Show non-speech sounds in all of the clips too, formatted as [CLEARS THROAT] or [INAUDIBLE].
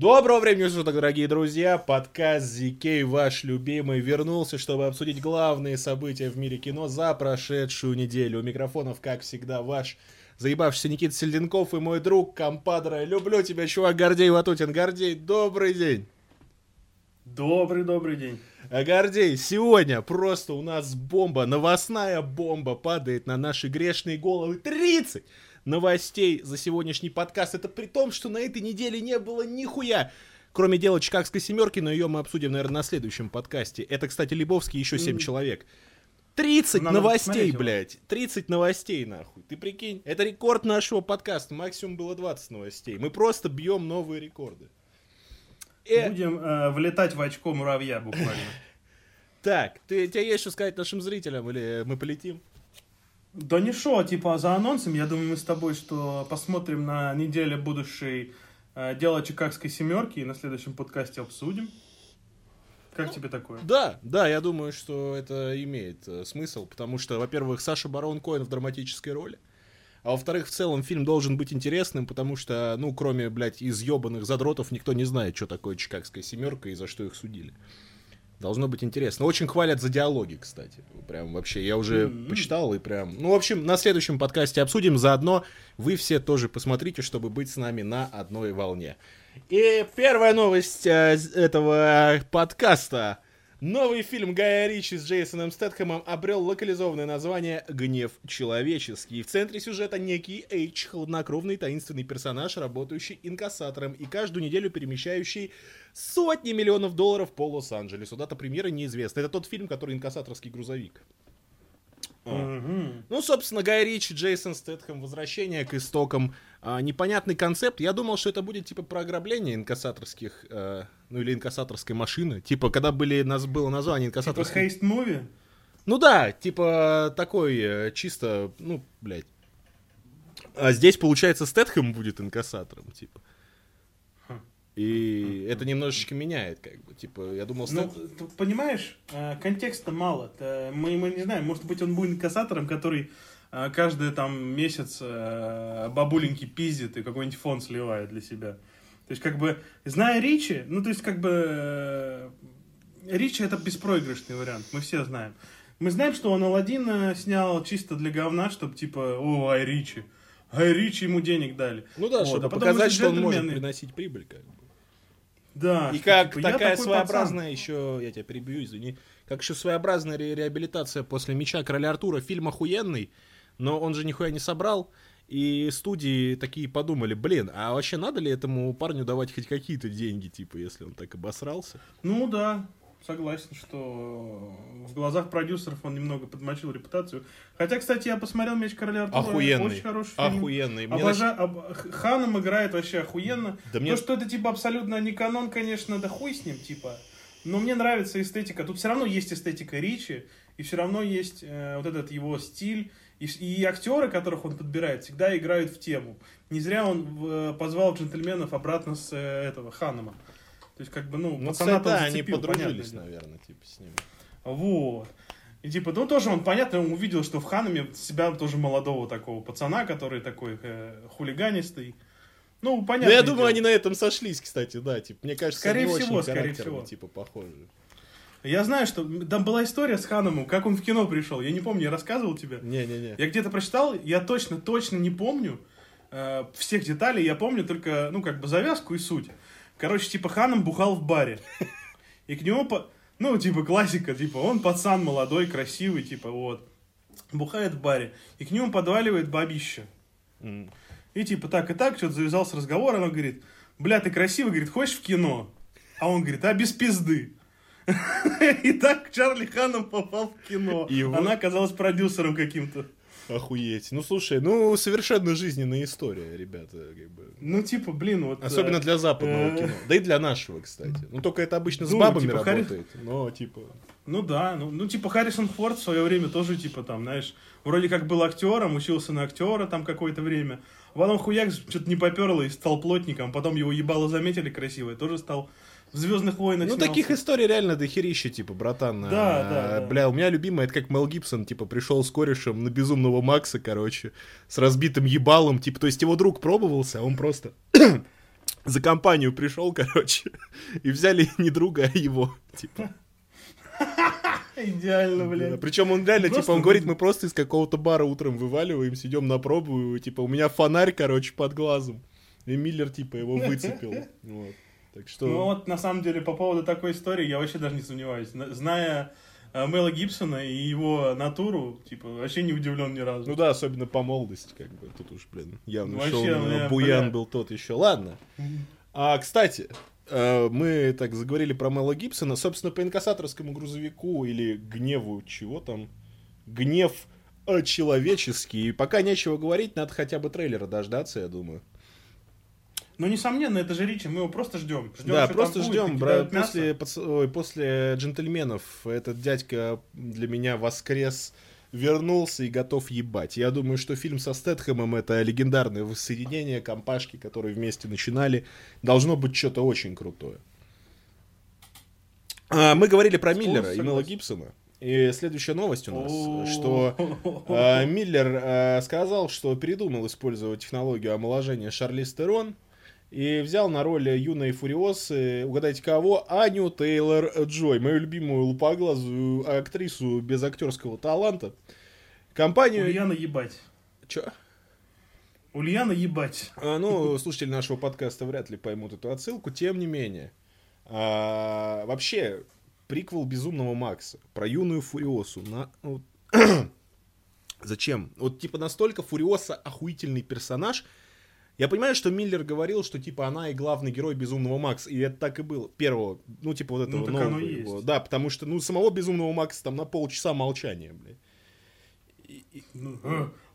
Доброго времени суток, дорогие друзья! Подкаст ZK, ваш любимый, вернулся, чтобы обсудить главные события в мире кино за прошедшую неделю. У микрофонов, как всегда, ваш заебавшийся Никита Сельденков и мой друг, компадра. Люблю тебя, чувак, Гордей Ватутин. Гордей, добрый день! Добрый-добрый день. А Гордей, сегодня просто у нас бомба, новостная бомба падает на наши грешные головы. 30 новостей за сегодняшний подкаст. Это при том, что на этой неделе не было нихуя. Кроме дела Чикагской семерки, но ее мы обсудим, наверное, на следующем подкасте. Это, кстати, Лебовский еще 7 человек. 30 Надо новостей, блядь. 30 новостей, нахуй. Ты прикинь, это рекорд нашего подкаста. Максимум было 20 новостей. Мы просто бьем новые рекорды. Э, Будем э, влетать в очко муравья буквально. [LAUGHS] Так, ты, тебе есть что сказать нашим зрителям или мы полетим? Да не шо, типа за анонсом, я думаю, мы с тобой, что посмотрим на неделе будущей э, дело Чикагской семерки и на следующем подкасте обсудим. Как тебе такое? Да, да, я думаю, что это имеет э, смысл, потому что, во-первых, Саша Барон Коэн в драматической роли, а во-вторых, в целом фильм должен быть интересным, потому что, ну, кроме, блядь, изъебанных задротов, никто не знает, что такое Чикагская семерка и за что их судили. Должно быть интересно. Очень хвалят за диалоги, кстати. Прям вообще, я уже Мгм. почитал и прям... Ну, в общем, на следующем подкасте обсудим. Заодно вы все тоже посмотрите, чтобы быть с нами на одной волне. И первая новость э, этого подкаста. Новый фильм Гая Ричи с Джейсоном Стэтхэмом обрел локализованное название «Гнев человеческий». В центре сюжета некий Эйч, хладнокровный таинственный персонаж, работающий инкассатором и каждую неделю перемещающий сотни миллионов долларов по Лос-Анджелесу. Дата премьеры неизвестна. Это тот фильм, который инкассаторский грузовик. Мгм. Ну, собственно, Гай Ричи, Джейсон Стэтхэм, возвращение к истокам. А, непонятный концепт. Я думал, что это будет типа про ограбление инкассаторских, э, ну или инкассаторской машины. Типа, когда были, нас было название Типа инкассаторской... хейст муви? Ну да, типа такой э, чисто, ну, блядь. А здесь, получается, Стэтхэм будет инкассатором, типа. И это немножечко меняет, как бы. Типа, я думал, Ну, Стэт- ты понимаешь, э, контекста мало. Т- Мы, мы не знаем, может быть, он будет инкассатором, который э, каждый там месяц э, бабуленьки пиздит и какой-нибудь фонд сливает для себя. То есть, как бы, зная Ричи, ну, то есть, как бы, э, Ричи это беспроигрышный вариант, мы все знаем. Мы знаем, что он Алладина снял чисто для говна, чтобы, типа, о, Ай Ричи. Ай Ричи ему денег дали. Ну да, Вот, чтобы а показать, что он может приносить прибыль, как бы. Да. И как типа, такая своеобразная еще, я тебя перебью, извини, как еще своеобразная ре- реабилитация после меча короля Артура, фильм охуенный, но он же нихуя не собрал, и студии такие подумали, блин, а вообще надо ли этому парню давать хоть какие-то деньги, типа, если он так обосрался? Ну да, согласен, что в глазах продюсеров он немного подмочил репутацию. Хотя, кстати, я посмотрел «Меч короля Артура». Охуенный. Очень хороший фильм. Охуенный. Мне Обожа- об- Х- Ханом играет вообще охуенно. Да мне- То, что это типа абсолютно не канон, конечно, да хуй с ним, типа. Но мне нравится эстетика. Тут все равно есть эстетика Ричи, и все равно есть э, вот этот его стиль. И, и актеры, которых он подбирает, всегда играют в тему. Не зря он э, позвал джентльменов обратно с э, этого Ханома. То есть, как бы, ну, Ну, пацана кстати, да, там они зацепил, подружились, дело. наверное, типа, с ним. Вот. И типа, ну тоже он, понятно, он увидел, что в Ханаме себя тоже молодого такого пацана, который такой э, хулиганистый. Ну, понятно. Ну, я думаю, они на этом сошлись, кстати, да, типа, мне кажется, Скорее всего, очень скорее всего. типа, похожи. Я знаю, что там была история с Ханамом, как он в кино пришел. Я не помню, я рассказывал тебе. Не-не-не. Я где-то прочитал, я точно, точно не помню э, всех деталей, я помню только, ну, как бы завязку и суть. Короче, типа, Ханом бухал в баре. И к нему, по... ну, типа, классика, типа, он пацан молодой, красивый, типа, вот. Бухает в баре. И к нему подваливает бабища. И типа так и так, что-то завязался разговор, она говорит, бля, ты красивый, говорит, хочешь в кино? А он говорит, а без пизды. [LAUGHS] И так Чарли Ханом попал в кино. И вот- Она оказалась продюсером каким-то. Охуеть. Ну, слушай, ну, совершенно жизненная история, ребята, как бы. Ну, типа, блин, вот... Особенно э, для западного э, кино. Да и для нашего, кстати. Ну, только это обычно с бабами типа, работает. Но, типа... Ну да, ну, ну типа Харрисон Форд в свое время тоже, типа, там, знаешь, вроде как был актером, учился на актера там какое-то время. Потом хуяк что-то не поперло и стал плотником. Потом его ебало заметили красиво и тоже стал в Звездных войнах. Ну, снялся. таких историй реально дохерища, типа, братан. Да, А, да, да. Бля, у меня любимый, это как Мел Гибсон, типа, пришел с корешем на безумного Макса, короче, с разбитым ебалом, типа, то есть его друг пробовался, а он просто [COUGHS] за компанию пришел, короче, [LAUGHS] и взяли не друга, а его, типа. [LAUGHS] Идеально, Да, блядь. Причем он реально, Просто типа, он говорит, мы просто из какого-то бара утром вываливаемся, идем на пробу, и, типа, у меня фонарь, короче, под глазом. И Миллер, типа, его [LAUGHS] выцепил. Вот. Так что... Ну вот, на самом деле, по поводу такой истории, я вообще даже не сомневаюсь. На- Зная э, Мела Гибсона и его натуру, типа, вообще не удивлен ни разу. Ну да, особенно по молодости, как бы, тут уж, блин, явно Вообще, шоу, бля, но Буян бля. был тот еще. Ладно. А, кстати, э, мы так заговорили про Мела Гибсона. Собственно, по инкассаторскому грузовику или гневу, чего там? Гнев э, человеческий. И пока нечего говорить, надо хотя бы трейлера дождаться, я думаю. Ну, несомненно, это же Ричи, мы его просто ждем. ждем да, просто ждем. Бра-. После, пац- ой, после джентльменов этот дядька для меня воскрес, вернулся и готов ебать. Я думаю, что фильм со Стэтхэмом это легендарное воссоединение компашки, которые вместе начинали. Должно быть что-то очень крутое. А, мы говорили про Полностью Миллера и Мела. Гибсона. И следующая новость у нас, О. что а, Миллер а, сказал, что передумал использовать технологию омоложения Шарлиз Терон и взял на роль юной Фуриосы, угадайте кого, Аню Тейлор Джой, мою любимую лупоглазую актрису без актерского таланта. Компанию... Ульяна ебать. Чё? Ульяна ебать. А, ну, слушатели нашего подкаста вряд ли поймут эту отсылку, тем не менее. А, вообще, приквел Безумного Макса про юную Фуриосу. На, [CLEARS THROAT] зачем? Вот, типа, настолько Фуриоса охуительный персонаж. Я понимаю, что Миллер говорил, что, типа, она и главный герой Безумного Макса. И это так и было. Первого, ну, типа, вот этого Ну, нового его. есть. Да, потому что, ну, самого Безумного Макса там на полчаса молчания, блядь. Ну,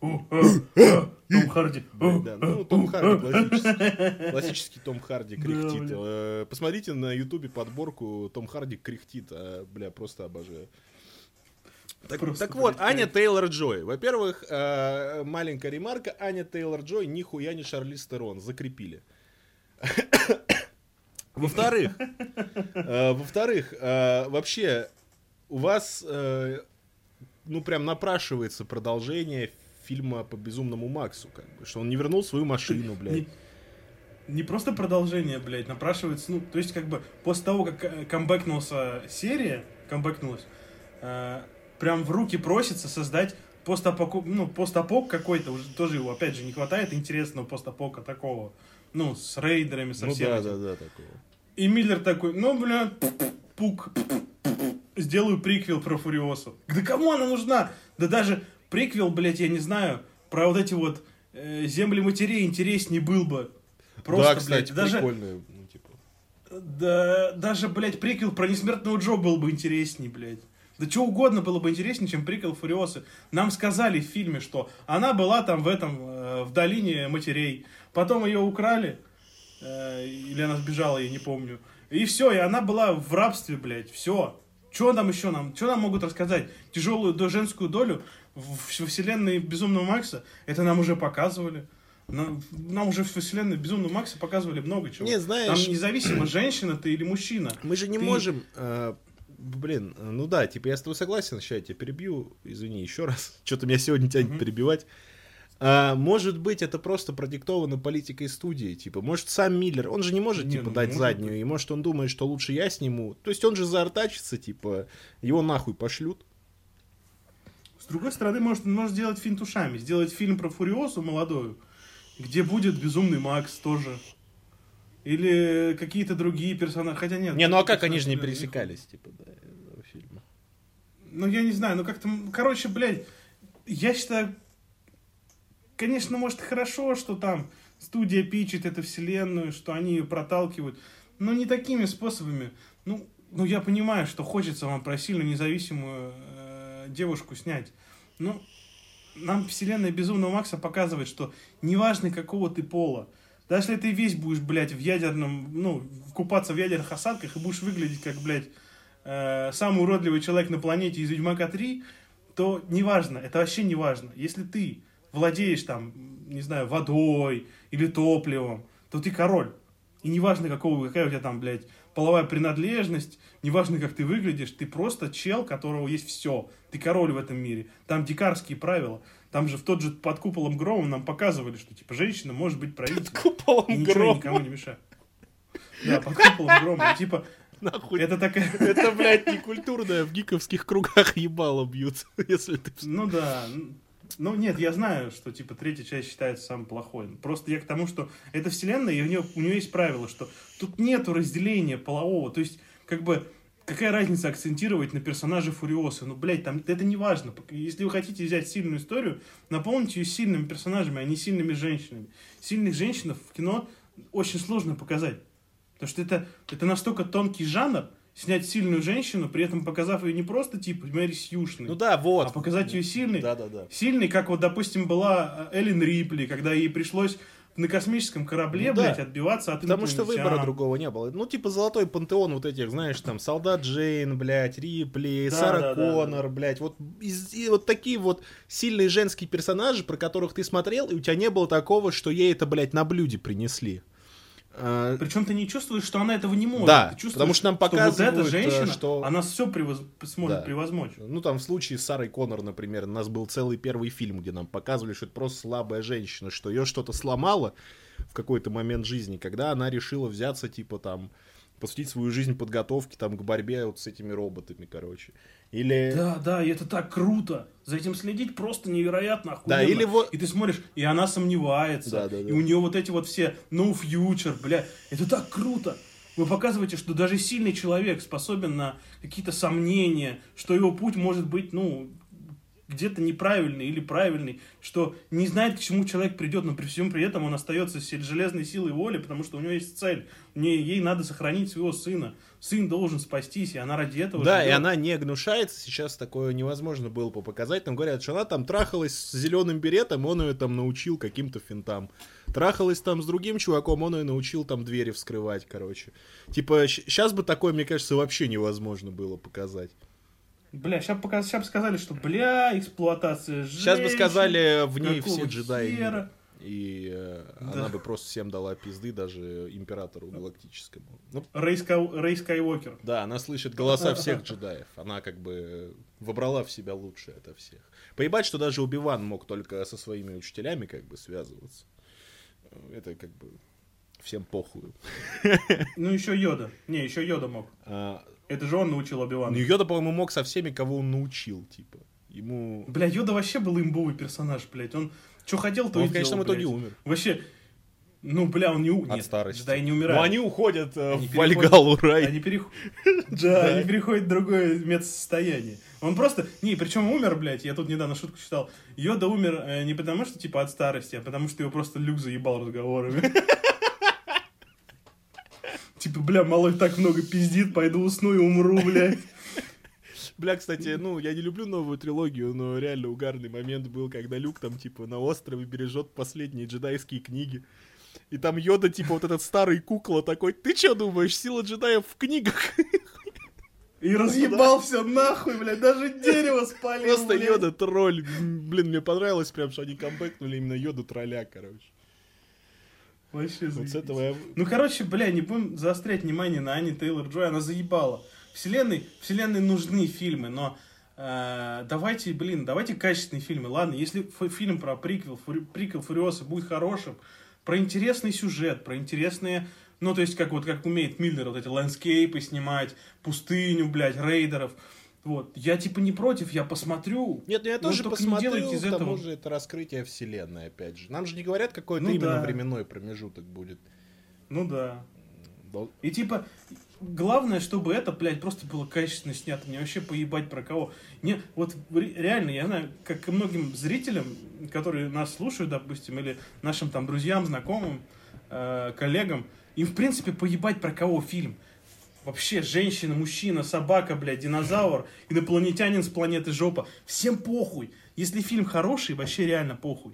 о, а, а, Том Харди. [LAUGHS] ну, Том Харди классический. [LAUGHS] Классический Том Харди кряхтит. Э, Посмотрите на ютубе подборку Том Харди кряхтит. Бля, просто обожаю. Так, Просто, так вот, Аня кайф. Тейлор Джой. Во-первых, э, маленькая ремарка. Аня Тейлор Джой нихуя не Шарлиз Терон. Закрепили. [COUGHS] Во-вторых, э, во-вторых, э, вообще, у вас, э, ну, прям напрашивается продолжение фильма по Безумному Максу, как бы, что он не вернул свою машину, [COUGHS] блядь. Не, не просто продолжение, блядь, напрашивается, ну, то есть, как бы, после того, как э, камбэкнулся серия, камбэкнулась, э, прям в руки просится создать постапоку, ну, постапок какой-то, уже тоже его, опять же, не хватает интересного постапока такого, ну, с рейдерами, со Ну всем да, этим. да, да, такого. И Миллер такой, ну, бля, пук, сделаю приквел про Фуриосу. Да кому она нужна? Да даже приквел, блядь, я не знаю, про вот эти вот э, земли матерей интереснее был бы. Просто, да, кстати, блядь, даже. Ну, типа. да, даже, блядь, приквел про несмертного Джо был бы интересней, блядь. Да что угодно было бы интереснее, чем приквел Фуриосы. Нам сказали в фильме, что она была там в этом, э, в долине матерей. Потом ее украли, э, или она сбежала, я не помню. И все, и она была в рабстве, блядь, все. Что там еще нам, что нам могут рассказать? Тяжелую до женскую долю в, в вселенной Безумного Макса, это нам уже показывали. Нам, нам уже в вселенной Безумного Макса показывали много чего. Не, знаешь- Там независимо, [CLEARS THROAT] женщина ты или мужчина. Мы же не Ты- можем... э, блин, ну да, типа я с тобой согласен, сейчас я тебя перебью, извини еще раз. [LAUGHS] Что-то меня сегодня тянет Мгм. перебивать. А, может быть, это просто продиктовано политикой студии. Типа, может, сам Миллер, он же не может, Не, типа, ну, дать может заднюю. И может, он думает, что лучше я сниму. То есть он же заортачится, типа, его нахуй пошлют. С другой стороны, может, он может сделать финт ушами. Сделать фильм про Фуриосу молодую, где будет Безумный Макс тоже. Или какие-то другие персонажи. Хотя нет. Не, ну а как они же не пересекались, типа, да, этого фильма. Ну, я не знаю, ну как-то... Короче, блядь, я считаю... Конечно, может, хорошо, что там студия пичет эту вселенную, что они ее проталкивают, но не такими способами. Ну, ну я понимаю, что хочется вам про сильно независимую э, девушку снять. Ну, нам вселенная Безумного Макса показывает, что неважно какого ты пола, даже если ты весь будешь, блядь, в ядерном, ну, купаться в ядерных осадках и будешь выглядеть как, блядь, э, самый уродливый человек на планете из Ведьмака 3, то неважно, это вообще не важно. Если ты владеешь там, не знаю, водой или топливом, то ты король. И неважно, какого, какая у тебя там, блядь, половая принадлежность, неважно, как ты выглядишь, ты просто чел, у которого есть все. Ты король в этом мире. Там дикарские правила. Там же в тот же под куполом грома нам показывали, что типа женщина может быть правителем. Куполом И ничего грома. никому не мешает. Да, под куполом грома. Типа, Нахуй. это такая... [LAUGHS] Это, блядь, не культурное, в гиковских кругах ебало бьют, [LAUGHS] если ты... Ну да. Ну нет, я знаю, что типа третья часть считается самой плохой. Просто я к тому, что это вселенная, и у нее, у нее есть правило, что тут нету разделения полового. То есть, как бы, какая разница акцентировать на персонаже Фуриоса? Ну, блядь, там это не важно. Если вы хотите взять сильную историю, наполните ее сильными персонажами, а не сильными женщинами. Сильных женщин в кино очень сложно показать. Потому что это, это настолько тонкий жанр, снять сильную женщину, при этом показав ее не просто типа Мэри Сьюшной, Ну да, вот. а показать ее сильной. Да, да, да. Сильной, как вот, допустим, была э, Эллен Рипли, когда ей пришлось на космическом корабле, Ну да. блядь, отбиваться от Потому что выбора другого не было. Ну, типа золотой пантеон вот этих, знаешь, там, Солдат Джейн, блядь, Рипли, Да, Сара да, да, Коннор, блядь. Вот, из- и вот такие вот сильные женские персонажи, про которых ты смотрел, и у тебя не было такого, что ей это, блядь, на блюде принесли. А, Причем ты не чувствуешь, что она этого не может. Да, Ты чувствуешь, потому что нам вот показывают, эта э, женщина, что- она все сможет Да. превозмочь. Ну, там, в случае с Сарой Коннор, например, у нас был целый первый фильм, где нам показывали, что это просто слабая женщина, что ее что-то сломало в какой-то момент жизни, когда она решила взяться, типа, там, посвятить свою жизнь подготовке, там, к борьбе вот с этими роботами, короче. Или... Да, да, и это так круто. За этим следить просто невероятно охуенно. Да, или вот- И ты смотришь, и она сомневается. Да, да, да. И у нее вот эти вот все no future, бля. Это так круто. Вы показываете, что даже сильный человек способен на какие-то сомнения, что его путь может быть, ну, где-то неправильный или правильный, что не знает, к чему человек придет, но при всем при этом он остается с железной силой воли, потому что у него есть цель. У нее, ей надо сохранить своего сына. Сын должен спастись, и она ради этого Да, и живет. она не гнушается, сейчас такое невозможно было бы показать. Там говорят, что она там трахалась с зеленым беретом, он ее там научил каким-то финтам. Трахалась там с другим чуваком, он ее научил там двери вскрывать, короче. Типа, сейчас бы такое, мне кажется, вообще невозможно было показать. Бля, сейчас, бы сказали, что, бля, эксплуатация Сейчас бы женщин, сказали, в ней все джедаи. хера? И э, Да. она бы просто всем дала пизды, даже императору галактическому. Ну, Рэй, Ска- Рэй Скайуокер. да, она слышит голоса всех джедаев. Она как бы вобрала в себя лучшее ото всех. Поебать, что даже Убиван мог только со своими учителями как бы связываться. Это как бы всем похуй. Ну, еще Йода. Не, еще Йода мог. А, Это же он научил ну, Оби-Вана. Йода, по-моему, мог со всеми, кого он научил, типа. Ему... Бля, Йода вообще был имбовый персонаж, блядь. Он что хотел, то Он и в конечном делал, итоге блядь. умер. Вообще, ну, бля, он не у... От Нет, старости. джедаи не умирают. Ну, они уходят э, Они в Вальгалу рай. Они перех- [LAUGHS] Да, они переходят в другое медсостояние. Он просто... Не, причем умер, блядь, я тут недавно шутку читал. Йода умер э, не потому, что, типа, от старости, а потому, что его просто Люк заебал разговорами. [LAUGHS] Типа, бля, малой так много пиздит, пойду усну и умру, блядь. [LAUGHS] Бля, кстати, ну, я не люблю новую трилогию, но реально угарный момент был, когда Люк там, типа, на острове бережет последние джедайские книги. И там Йода, типа, вот этот старый кукла такой, ты что думаешь, сила джедаев в книгах? И разъебал все нахуй, блядь, даже дерево спалил, Просто блядь. Йода тролль. Блин, мне понравилось прям, что они камбэкнули именно Йоду тролля, короче. Вообще Вот с этого я... Ну, короче, бля, не будем заострять внимание на Ани Тейлор Джой, она заебала. Вселенной, вселенной нужны фильмы, но э, давайте, блин, давайте качественные фильмы. Ладно, если фильм про приквел, фури- приквел Фуриоса будет хорошим, про интересный сюжет, про интересные, ну, то есть, как вот, как умеет Миллер, вот эти landscape'ы снимать, пустыню, блядь, рейдеров, вот, я типа не против, я посмотрю. Нет, ну я тоже не посмотрю, делайте из к тому этого- же это раскрытие вселенной, опять же. Нам же не говорят, какой это Ну именно да. временной промежуток будет. Ну да. Дол- И типа, главное, чтобы это, блядь, просто было качественно снято. Мне вообще поебать про кого. Не, вот ре- реально, я знаю, как и многим зрителям, которые нас слушают, допустим, или нашим там друзьям, знакомым, э, коллегам, им, в принципе, поебать про кого фильм. Вообще, женщина, мужчина, собака, блядь, динозавр, инопланетянин с планеты жопа. Всем похуй. Если фильм хороший, вообще реально похуй.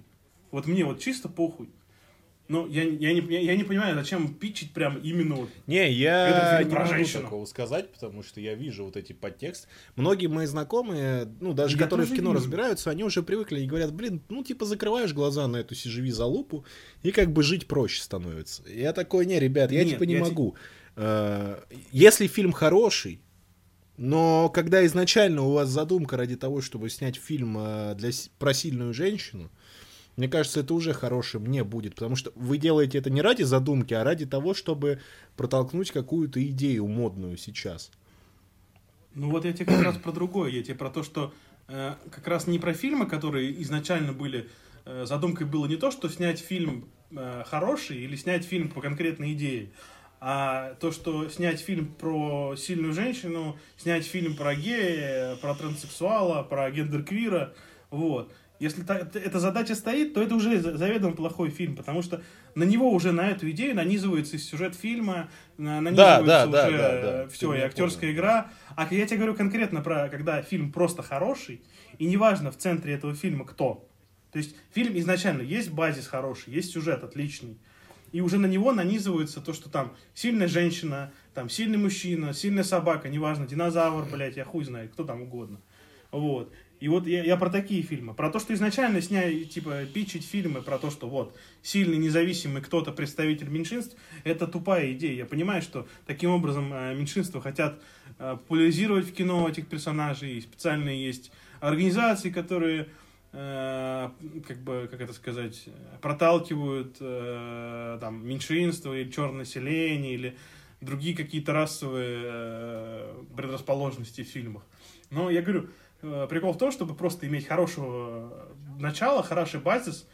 Вот мне вот чисто похуй. Но я, я, не, я, я не понимаю, зачем питчить прям именно вот Не, я не про могу женщину. такого сказать, потому что я вижу вот эти подтексты. Многие мои знакомые, ну, даже Я которые в кино разбираются, они уже привыкли и говорят, блин, ну, типа, закрываешь глаза на эту сиживи залупу, и как бы жить проще становится. Я такой, не, ребят, я Нет, типа не я могу. Э, Если фильм хороший, но когда изначально у вас задумка ради того, чтобы снять фильм э, для, про сильную женщину, мне кажется, это уже хорошим не будет, потому что вы делаете это не ради задумки, а ради того, чтобы протолкнуть какую-то идею модную сейчас. Ну вот я тебе как раз про другое, я тебе про то, что э, как раз не про фильмы, которые изначально были, э, задумкой было не то, что снять фильм э, хороший или снять фильм по конкретной идее, а то, что снять фильм про сильную женщину, снять фильм про гея, про транссексуала, про гендерквира, вот. Если та, эта задача стоит, то это уже заведомо плохой фильм, потому что на него уже на эту идею нанизывается сюжет фильма, нанизывается да, да, уже да, да, да. все, и актерская понял. игра. А я тебе говорю конкретно про, когда фильм просто хороший, и неважно в центре этого фильма кто. То есть фильм изначально есть базис хороший, есть сюжет отличный, и уже на него нанизывается то, что там сильная женщина, там сильный мужчина, сильная собака, неважно, динозавр, блядь, я хуй знает, кто там угодно. Вот. И вот я, я про такие фильмы. Про то, что изначально снять, типа, пичить фильмы про то, что вот сильный, независимый кто-то представитель меньшинств, это тупая идея. Я понимаю, что таким образом э, меньшинства хотят э, популяризировать в кино этих персонажей. И специальные есть организации, которые как бы, как это сказать, проталкивают там меньшинство или черное население или другие какие-то расовые предрасположенности в фильмах. Но я говорю, Э, прикол в том, чтобы просто иметь хорошего начала, хороший базис,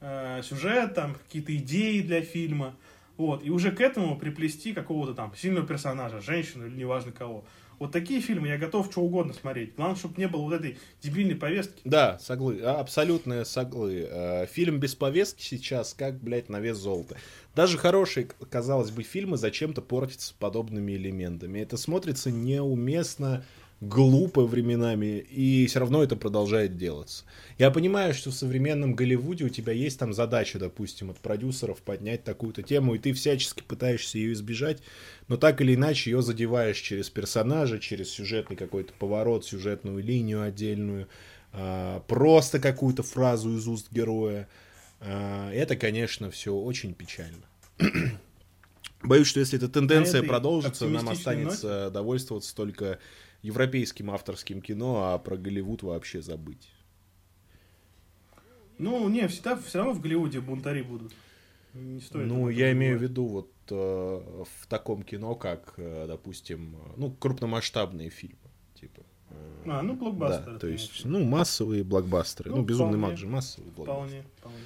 э, сюжет, там, какие-то идеи для фильма, вот, и уже к этому приплести какого-то там сильного персонажа, женщину или неважно кого. Вот такие фильмы я готов что угодно смотреть. Главное, чтобы не было вот этой дебильной повестки. Да, соглы, а, абсолютно соглы. Э, фильм без повестки сейчас как, блядь, на вес золота. Даже хорошие, казалось бы, фильмы зачем-то портятся подобными элементами. Это смотрится неуместно, глупо временами, и все равно это продолжает делаться. Я понимаю, что в современном Голливуде у тебя есть там задача, допустим, от продюсеров поднять такую-то тему, и ты всячески пытаешься ее избежать, но так или иначе ее задеваешь через персонажа, через сюжетный какой-то поворот, сюжетную линию отдельную, а, просто какую-то фразу из уст героя. А, это, конечно, все очень печально. [CLEARS THROAT] Боюсь, что если эта тенденция продолжится, нам останется ноте? довольствоваться только европейским авторским кино, а про Голливуд вообще забыть. Ну, не, всегда, все равно в Голливуде бунтари будут. Не стоит ну, я имею в виду вот э, в таком кино, как, э, допустим, ну, крупномасштабные фильмы. Типа, э, а, ну, блокбастеры. Да, то есть, ну, массовые блокбастеры. Ну, ну безумный маг же массовый блокбастер. Вполне, вполне.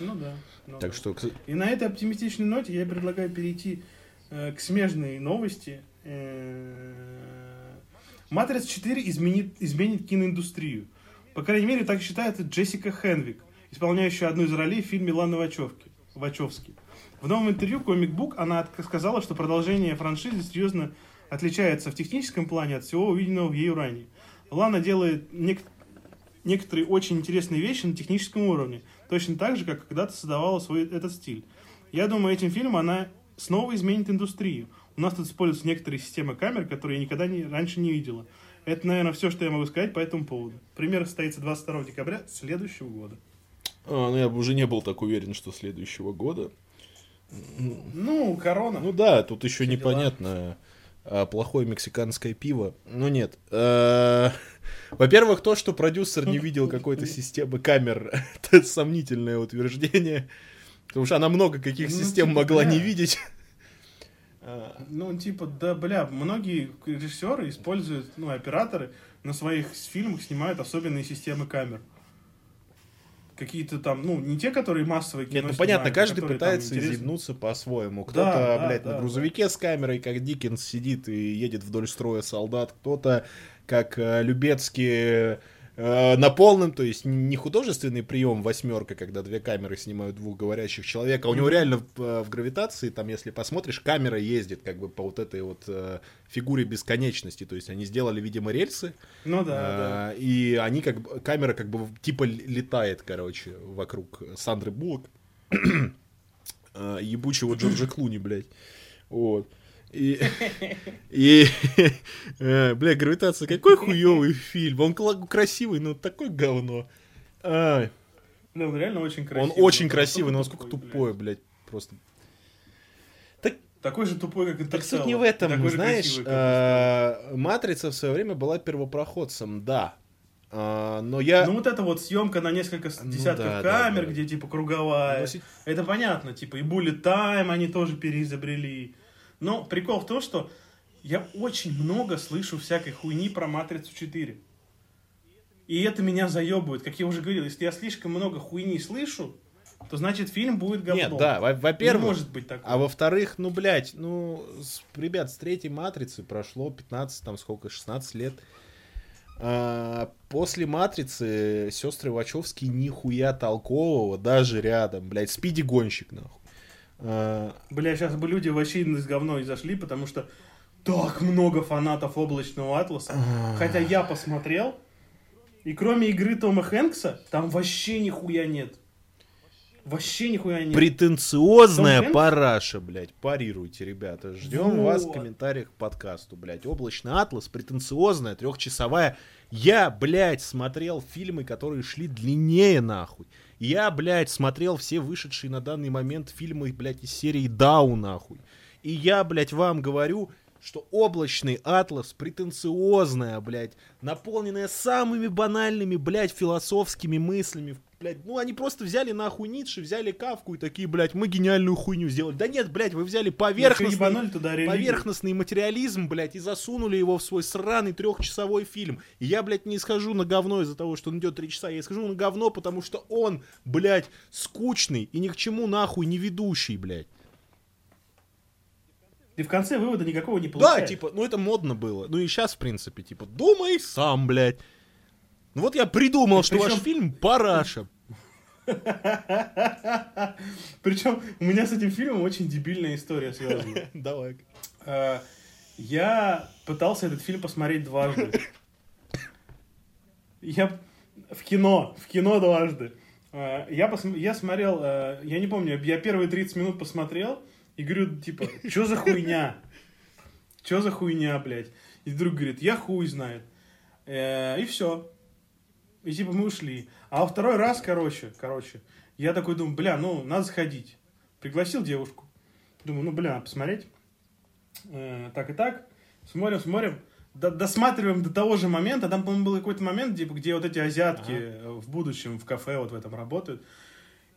Ну да. Ну, так да. что... И на этой оптимистичной ноте я предлагаю перейти э, к смежной новости. Э, Матрица 4 изменит, изменит киноиндустрию. По крайней мере, так считает Джессика Хенвик, исполняющая одну из ролей в фильме Ланы Вачовки, Вачовски. В новом интервью комик-бук она сказала, что продолжение франшизы серьезно отличается в техническом плане от всего увиденного в ею ранее. Лана делает нек- некоторые очень интересные вещи на техническом уровне, точно так же, как когда-то создавала свой этот стиль. Я думаю, этим фильмом она снова изменит индустрию. У нас тут используются некоторые системы камер, которые я никогда не, раньше не видела. Это, наверное, все, что я могу сказать по этому поводу. Пример состоится 22 декабря следующего года. А, ну я бы уже не был так уверен, что следующего года. Ну, корона. Ну да, тут еще Все непонятно. А, плохое мексиканское пиво. Ну нет. А, во-первых, то, что продюсер не видел какой-то системы камер, [LAUGHS] это сомнительное утверждение. Потому что она много каких ну, систем типа, могла не видеть. А, ну, типа, да, бля, многие режиссеры используют, ну, операторы на своих фильмах снимают особенные системы камер. Какие-то там, ну, не те, которые массовые кино Нет, ну, понятно, а каждый пытается изъебнуться по-своему. Кто-то, да, блядь, да, на грузовике да. с камерой, как Диккенс, сидит и едет вдоль строя солдат. Кто-то, как э, Любецкий Э, на полном, то есть не художественный прием восьмерка, когда две камеры снимают двух говорящих человека, а у него реально в, э, в гравитации, там, если посмотришь, камера ездит как бы по вот этой вот э, фигуре бесконечности, то есть они сделали, видимо, рельсы, ну да, э, да. и они как бы, камера как бы типа летает, короче, вокруг Сандры Буллок, [CLEARS THROAT] ебучего Джорджа Клуни, блядь, вот. И, и э, бля, гравитация, какой хуёвый фильм. Он красивый, но такой говно. А, ну, он реально очень красивый. Он очень красивый, но насколько тупой, блядь, просто. Так, такой же тупой, как Так суть не в этом, знаешь, красивый, а, Матрица в свое время была первопроходцем, да. А, но я... Ну вот это вот съемка на несколько Ну десятков да, да, камер, да. где типа круговая. Но се- Это понятно, типа и Bullet Time они тоже переизобрели. Но прикол в том, что я очень много слышу всякой хуйни про Матрицу 4. И это меня заебывает. Как я уже говорил, если я слишком много хуйни слышу, то значит фильм будет говном. Нет, да, во- во-первых, может быть такого. А во-вторых, ну, блядь, ну, с- ребят, с третьей матрицы прошло 15, там сколько, 16 лет. А, после матрицы сестры Вачовски нихуя толкового, даже рядом, блядь, спиди гонщик, нахуй. А, Бля, сейчас бы люди вообще из говно и зашли, потому что так много фанатов облачного атласа. Хотя я посмотрел, и кроме игры Тома Хэнкса, там вообще нихуя нет. Вообще нихуя нет. претенциозная Том параша, блядь, парируйте, ребята. Ждем вас в Вот. комментариях к подкасту, блядь. Облачный атлас, претенциозная, трехчасовая. Я, блядь, смотрел фильмы, которые шли длиннее, нахуй. Я, блядь, смотрел все вышедшие на данный момент фильмы, блядь, из серии Дау, нахуй. И я, блядь, вам говорю, что облачный атлас претенциозная, блядь, наполненная самыми банальными, блядь, философскими мыслями, блядь, ну они просто взяли нахуй Ницше, взяли Кавку и такие, блядь, мы гениальную хуйню сделали. Да нет, блядь, вы взяли поверхностный, туда религию. поверхностный материализм, блядь, и засунули его в свой сраный трехчасовой фильм. И я, блядь, не схожу на говно из-за того, что он идет три часа, я схожу на говно, потому что он, блядь, скучный и ни к чему нахуй не ведущий, блядь. Ты в конце вывода никакого не Да, получаешь. типа, ну это модно было. Ну и сейчас, в принципе, типа, думай сам, блядь. Ну вот я придумал, что ваш фильм параша. [LAUGHS] Причем у меня с этим фильмом очень дебильная история связана. [LAUGHS] Давай. Э, Я пытался этот фильм посмотреть дважды. Я в кино, в кино дважды. Э, Я, посм- я смотрел, э, я не помню, я первые 30 минут посмотрел и говорю, типа, что за хуйня? Что за хуйня, блядь? И друг говорит, я хуй знает. И все. И типа мы ушли. А во второй раз, короче, короче, я такой думаю, бля, ну, надо сходить. Пригласил девушку. Думаю, ну, бля, надо посмотреть. Э, так и так. Смотрим, смотрим. До- досматриваем до того же момента. Там, по-моему, был какой-то момент, типа, где вот эти азиатки э, в будущем в кафе вот в этом работают.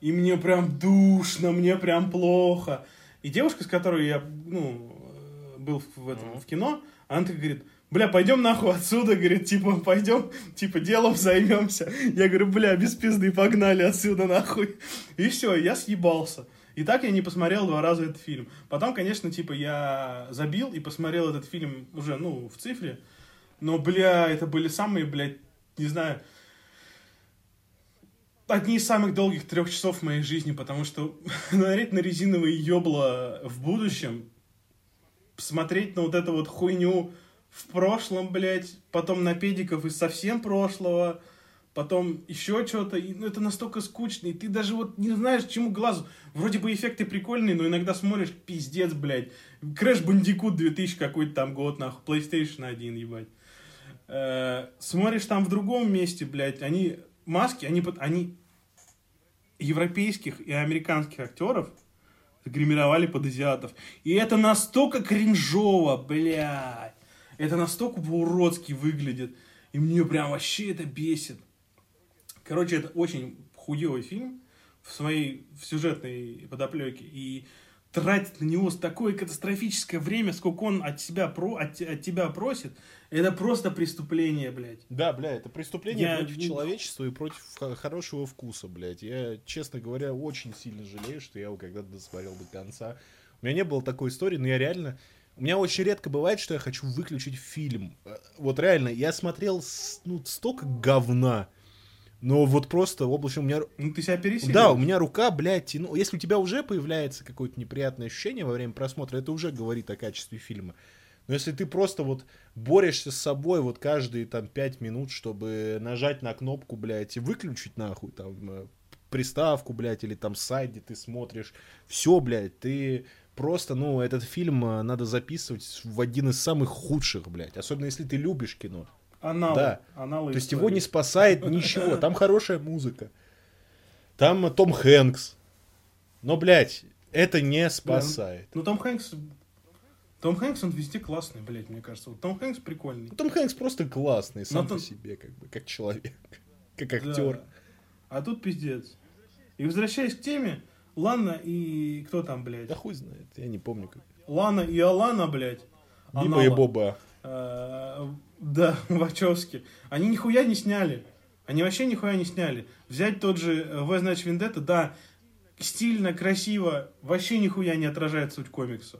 И мне прям душно, мне прям плохо. И девушка, с которой я, ну, э, был в, этом, в кино, она так говорит, бля, пойдем нахуй отсюда, говорит, типа, пойдем, типа, делом займемся. Я говорю, бля, без пизды, погнали отсюда нахуй. И все, я съебался. И так я не посмотрел два раза этот фильм. Потом, конечно, типа, я забил и посмотрел этот фильм уже, ну, в цифре. Но, бля, это были самые, блядь, не знаю, одни из самых долгих трех часов в моей жизни, потому что [LAUGHS] смотреть на резиновые ёбла в будущем, смотреть на вот эту вот хуйню в прошлом, блядь, потом на педиков из совсем прошлого, потом еще что-то, ну, это настолько скучно, и ты даже вот не знаешь, чему глазу. Вроде бы эффекты прикольные, но иногда смотришь, пиздец, блядь. Crash Bandicoot 2000 какой-то там год, нахуй, PlayStation 1, ебать. Э, смотришь там в другом месте, блядь, они, маски, они, под- они европейских и американских актеров гримировали под азиатов. И это настолько кринжово, блядь. Это настолько по-уродски выглядит. И мне прям вообще это бесит. Короче, это очень хуевый фильм в своей в сюжетной подоплеке. И тратить на него такое катастрофическое время, сколько он от, себя про, от, от тебя просит, это просто преступление, блядь. Да, бля, это преступление Я против человечества и против хорошего вкуса, блядь. Я, честно говоря, очень сильно жалею, что я его когда-то досмотрел до конца. У меня не было такой истории, но я реально... У меня очень редко бывает, что я хочу выключить фильм. Э, Вот реально, я смотрел ну, столько говна. Но вот просто, в общем, у меня... Ну, ты себя пересилил. Да, у меня рука, блядь, тяну... Если у тебя уже появляется какое-то неприятное ощущение во время просмотра, это уже говорит о качестве фильма. Но если ты просто вот борешься с собой вот каждые там пять минут, чтобы нажать на кнопку, блядь, и выключить нахуй там э, приставку, блядь, или там сайт, где ты смотришь, все, блядь, ты просто, ну, этот фильм э, надо записывать в один из самых худших, блядь, особенно если ты любишь кино. Аналы. Да. Аналы То есть истории. его не спасает [LAUGHS] ничего. Там хорошая музыка. Там Том Хэнкс. Но, блядь, это не спасает. Ну, Том Хэнкс... Том Хэнкс, он везде классный, блядь, мне кажется. Вот Том Хэнкс прикольный. Ну, Том Хэнкс просто классный сам Но по Том- себе, как бы, как человек, [LAUGHS] как Да. актер. А тут пиздец. И возвращаясь к теме, Лана и... Кто там, блядь? Да хуй знает, я не помню как. Лана и Алана, блядь. Биба и. Боба. Э, Да, [LAUGHS] Вачовски. Они нихуя не сняли. Они вообще нихуя не сняли. Взять тот же э, В, значит, Вендетта, да, стильно, красиво, вообще нихуя не отражает суть комикса.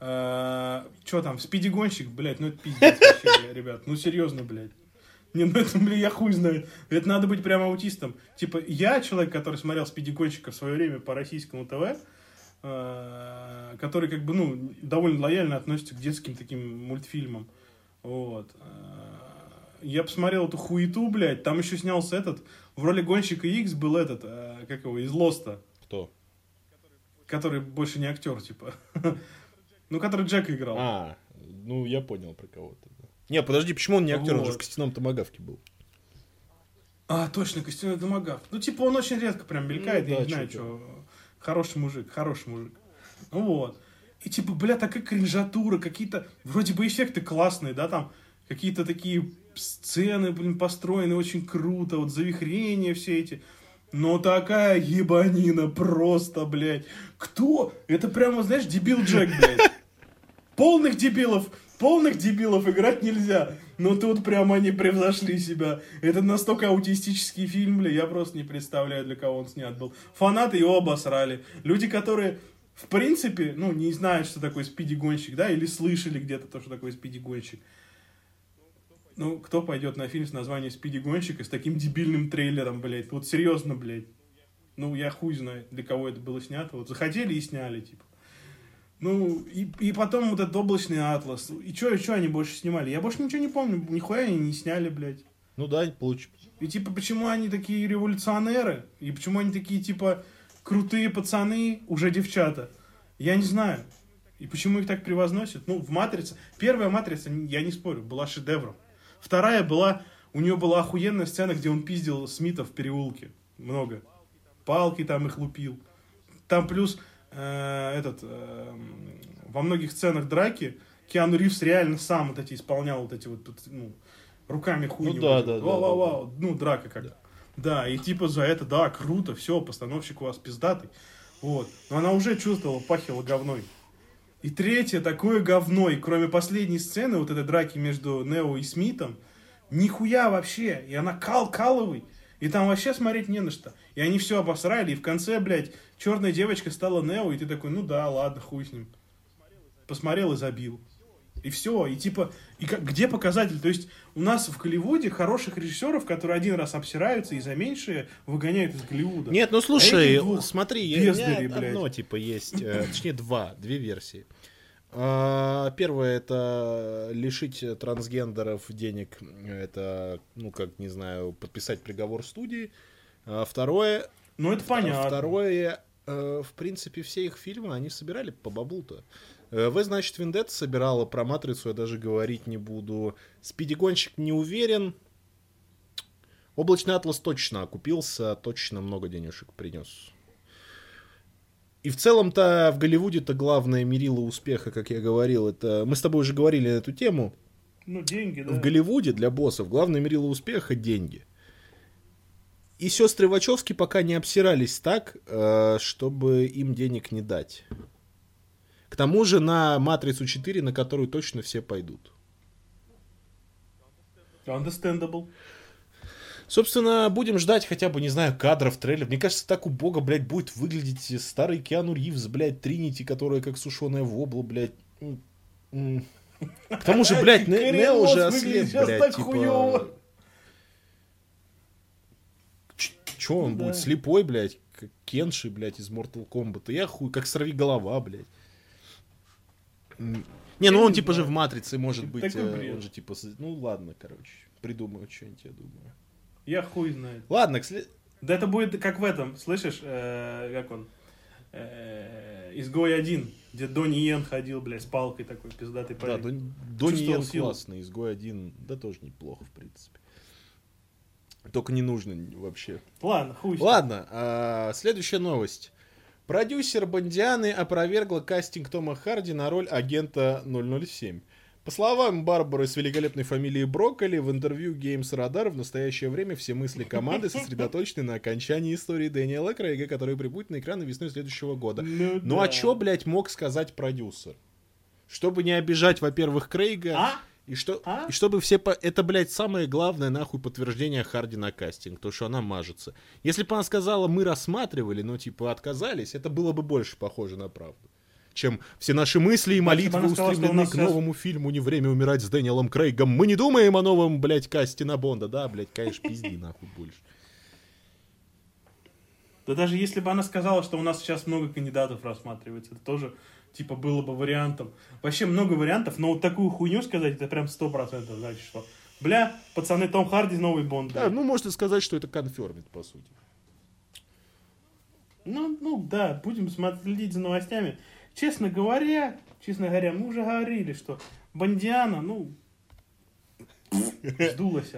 Че там, спидигонщик, блядь, ну это пиздец вообще, [LAUGHS] ребят. Ну серьезно, блядь. Не, ну это, блин, я хуй знаю. Это надо быть прям аутистом. Типа, я человек, который смотрел спидигонщика в свое время по российскому ТВ, э, который, как бы, ну, довольно лояльно относится к детским таким мультфильмам. Вот. Э, Я посмотрел эту хуету, блядь. Там еще снялся этот. В роли гонщика X был этот, э, как его, из Лоста. Кто? Который больше не актер, типа. [LAUGHS] Ну, который Джек играл. А, ну я понял про кого-то. Не, подожди, почему он не актер? Он же Вот. в костяном томагавке был. А, точно, костяной домогав. Ну, типа, он очень редко прям мелькает, Ну, я да, не знаю, что. Хороший мужик, хороший мужик. Ну вот. И типа, бля, такая кринжатура, какие-то, вроде бы эффекты классные, да, там, какие-то такие сцены, блин, построены очень круто, вот завихрения все эти. Но такая ебанина просто, блядь. Кто? Это прямо, знаешь, дебил Джек, блядь. [LAUGHS] Полных дебилов, полных дебилов играть нельзя. Но тут прямо они превзошли себя. Это настолько аутистический фильм, бля, я просто не представляю, для кого он снят был. Фанаты его обосрали. Люди, которые, в принципе, ну, не знают, что такое спиди-гонщик, да, или слышали где-то то, что такое спиди-гонщик. Ну, кто пойдет на фильм с названием «Спиди-гонщик» и с таким дебильным трейлером, блядь? Вот серьезно, блядь. Ну, я хуй знаю, для кого это было снято. Вот захотели и сняли, типа. Ну, и, и потом вот этот облачный атлас. И что, и что они больше снимали? Я больше ничего не помню. Нихуя они не сняли, блядь. Ну да, получ... И типа, почему они такие революционеры? И почему они такие, типа, крутые пацаны, уже девчата? Я не знаю. И почему их так превозносят? Ну, в «Матрице». Первая «Матрица», я не спорю, была шедевром. Вторая была... У нее была охуенная сцена, где он пиздил Смита в переулке. Много. Палки там их лупил. Там плюс э, этот... э, во многих сценах драки Киану Ривз реально сам вот эти исполнял вот эти вот, ну, руками хуйни. Ну да, вот да, эти. да, Вау-вау-вау. Ну, драка как. Да. и типа за это, да, круто, все, постановщик у вас пиздатый. Вот. Но она уже чувствовала, пахила говной. И третье, такое говно, и кроме последней сцены, вот этой драки между Нео и Смитом, нихуя вообще. И она кал-каловый. И там вообще смотреть не на что. И они все обосрали, и в конце, блядь, черная девочка стала Нео, и ты такой, ну да, ладно, хуй с ним. Посмотрел и забил. И все, и типа, и как, где показатель? То есть у нас в Голливуде хороших режиссеров, которые один раз обсираются и за меньшее выгоняют из Голливуда. Нет, ну слушай, двух смотри, я- у меня бездарей, блядь. одно типа есть, э, точнее два, две версии. А, Первое это лишить трансгендеров денег, это, ну как, не знаю, подписать приговор студии. А Второе, Ну это понятно. Второе, э, в принципе, все их фильмы, они собирали по баблу-то. Э, В, значит, Вендетта собирала, про Матрицу я даже говорить не буду. Спидигонщик не уверен. Облачный Атлас точно окупился, точно много денежек принес. И в целом-то в Голливуде-то главное мерило успеха, как я говорил, это... Мы с тобой уже говорили на эту тему. Ну деньги, да. В Голливуде для боссов главное мерило успеха – деньги. И сестры Вачовски пока не обсирались так, э, чтобы им денег не дать. К тому же на Матрицу 4, на которую точно все пойдут. Understandable. Собственно, будем ждать хотя бы, не знаю, кадров, трейлеров. Мне кажется, так убого, блядь, будет выглядеть старый Киану Ривз, блядь, Тринити, которая как сушеная вобла, блядь. К тому же, блядь, Не- Нео уже ослеп, блядь, типа... Че он будет слепой, блядь, как Кенши, блядь, из Mortal Kombat. Я хуй, как сорви голова, блядь. Не, ну он типа же в Матрице может быть, э, он же типа, ну ладно, короче, придумают что-нибудь, я думаю. Я хуй знает. Ладно, к след- Да это будет как в этом, слышишь, э, как он? Э, Изгой один, где Донни Йен ходил, блядь, с палкой такой пиздатый да, парень. Дон- Донни Йен силу. классный, изгой один, да тоже неплохо, в принципе. Только не нужно вообще. Ладно, хуй. Ладно, а, следующая новость. Продюсер Бондианы опровергла кастинг Тома Харди на роль агента 007. По словам Барбары с великолепной фамилией Брокколи, в интервью Games Radar в настоящее время все мысли команды сосредоточены на окончании истории Дэниела Крейга, который прибудет на экраны весной следующего года. Ну, Ну да. а чё, блядь, мог сказать продюсер? Чтобы не обижать, во-первых, Крейга, А? и, что, А? и чтобы все... по- Это, блядь, самое главное, нахуй, подтверждение Харди на кастинг, то, что она мажется. Если бы она сказала, мы рассматривали, но, типа, отказались, это было бы больше похоже на правду. Чем все наши мысли и молитвы сказала, у устремлены нас к сейчас- новому фильму «Не время умирать» с Дэниелом Крейгом. Мы не думаем о новом, блядь, касте на Бонда. Да, блядь, конечно, пизди [LAUGHS] нахуй больше. Да даже если бы она сказала, что у нас сейчас много кандидатов рассматривается, это тоже, типа, было бы вариантом. Вообще много вариантов, но вот такую хуйню сказать, это прям сто процентов значит, что, бля, пацаны, Том Харди новый Бонд. Да, ну, можно сказать, что это конфермит, по сути. Ну, ну да, будем смотреть, за новостями. Честно говоря, честно говоря, мы уже говорили, что Бондиана, ну, сдулась.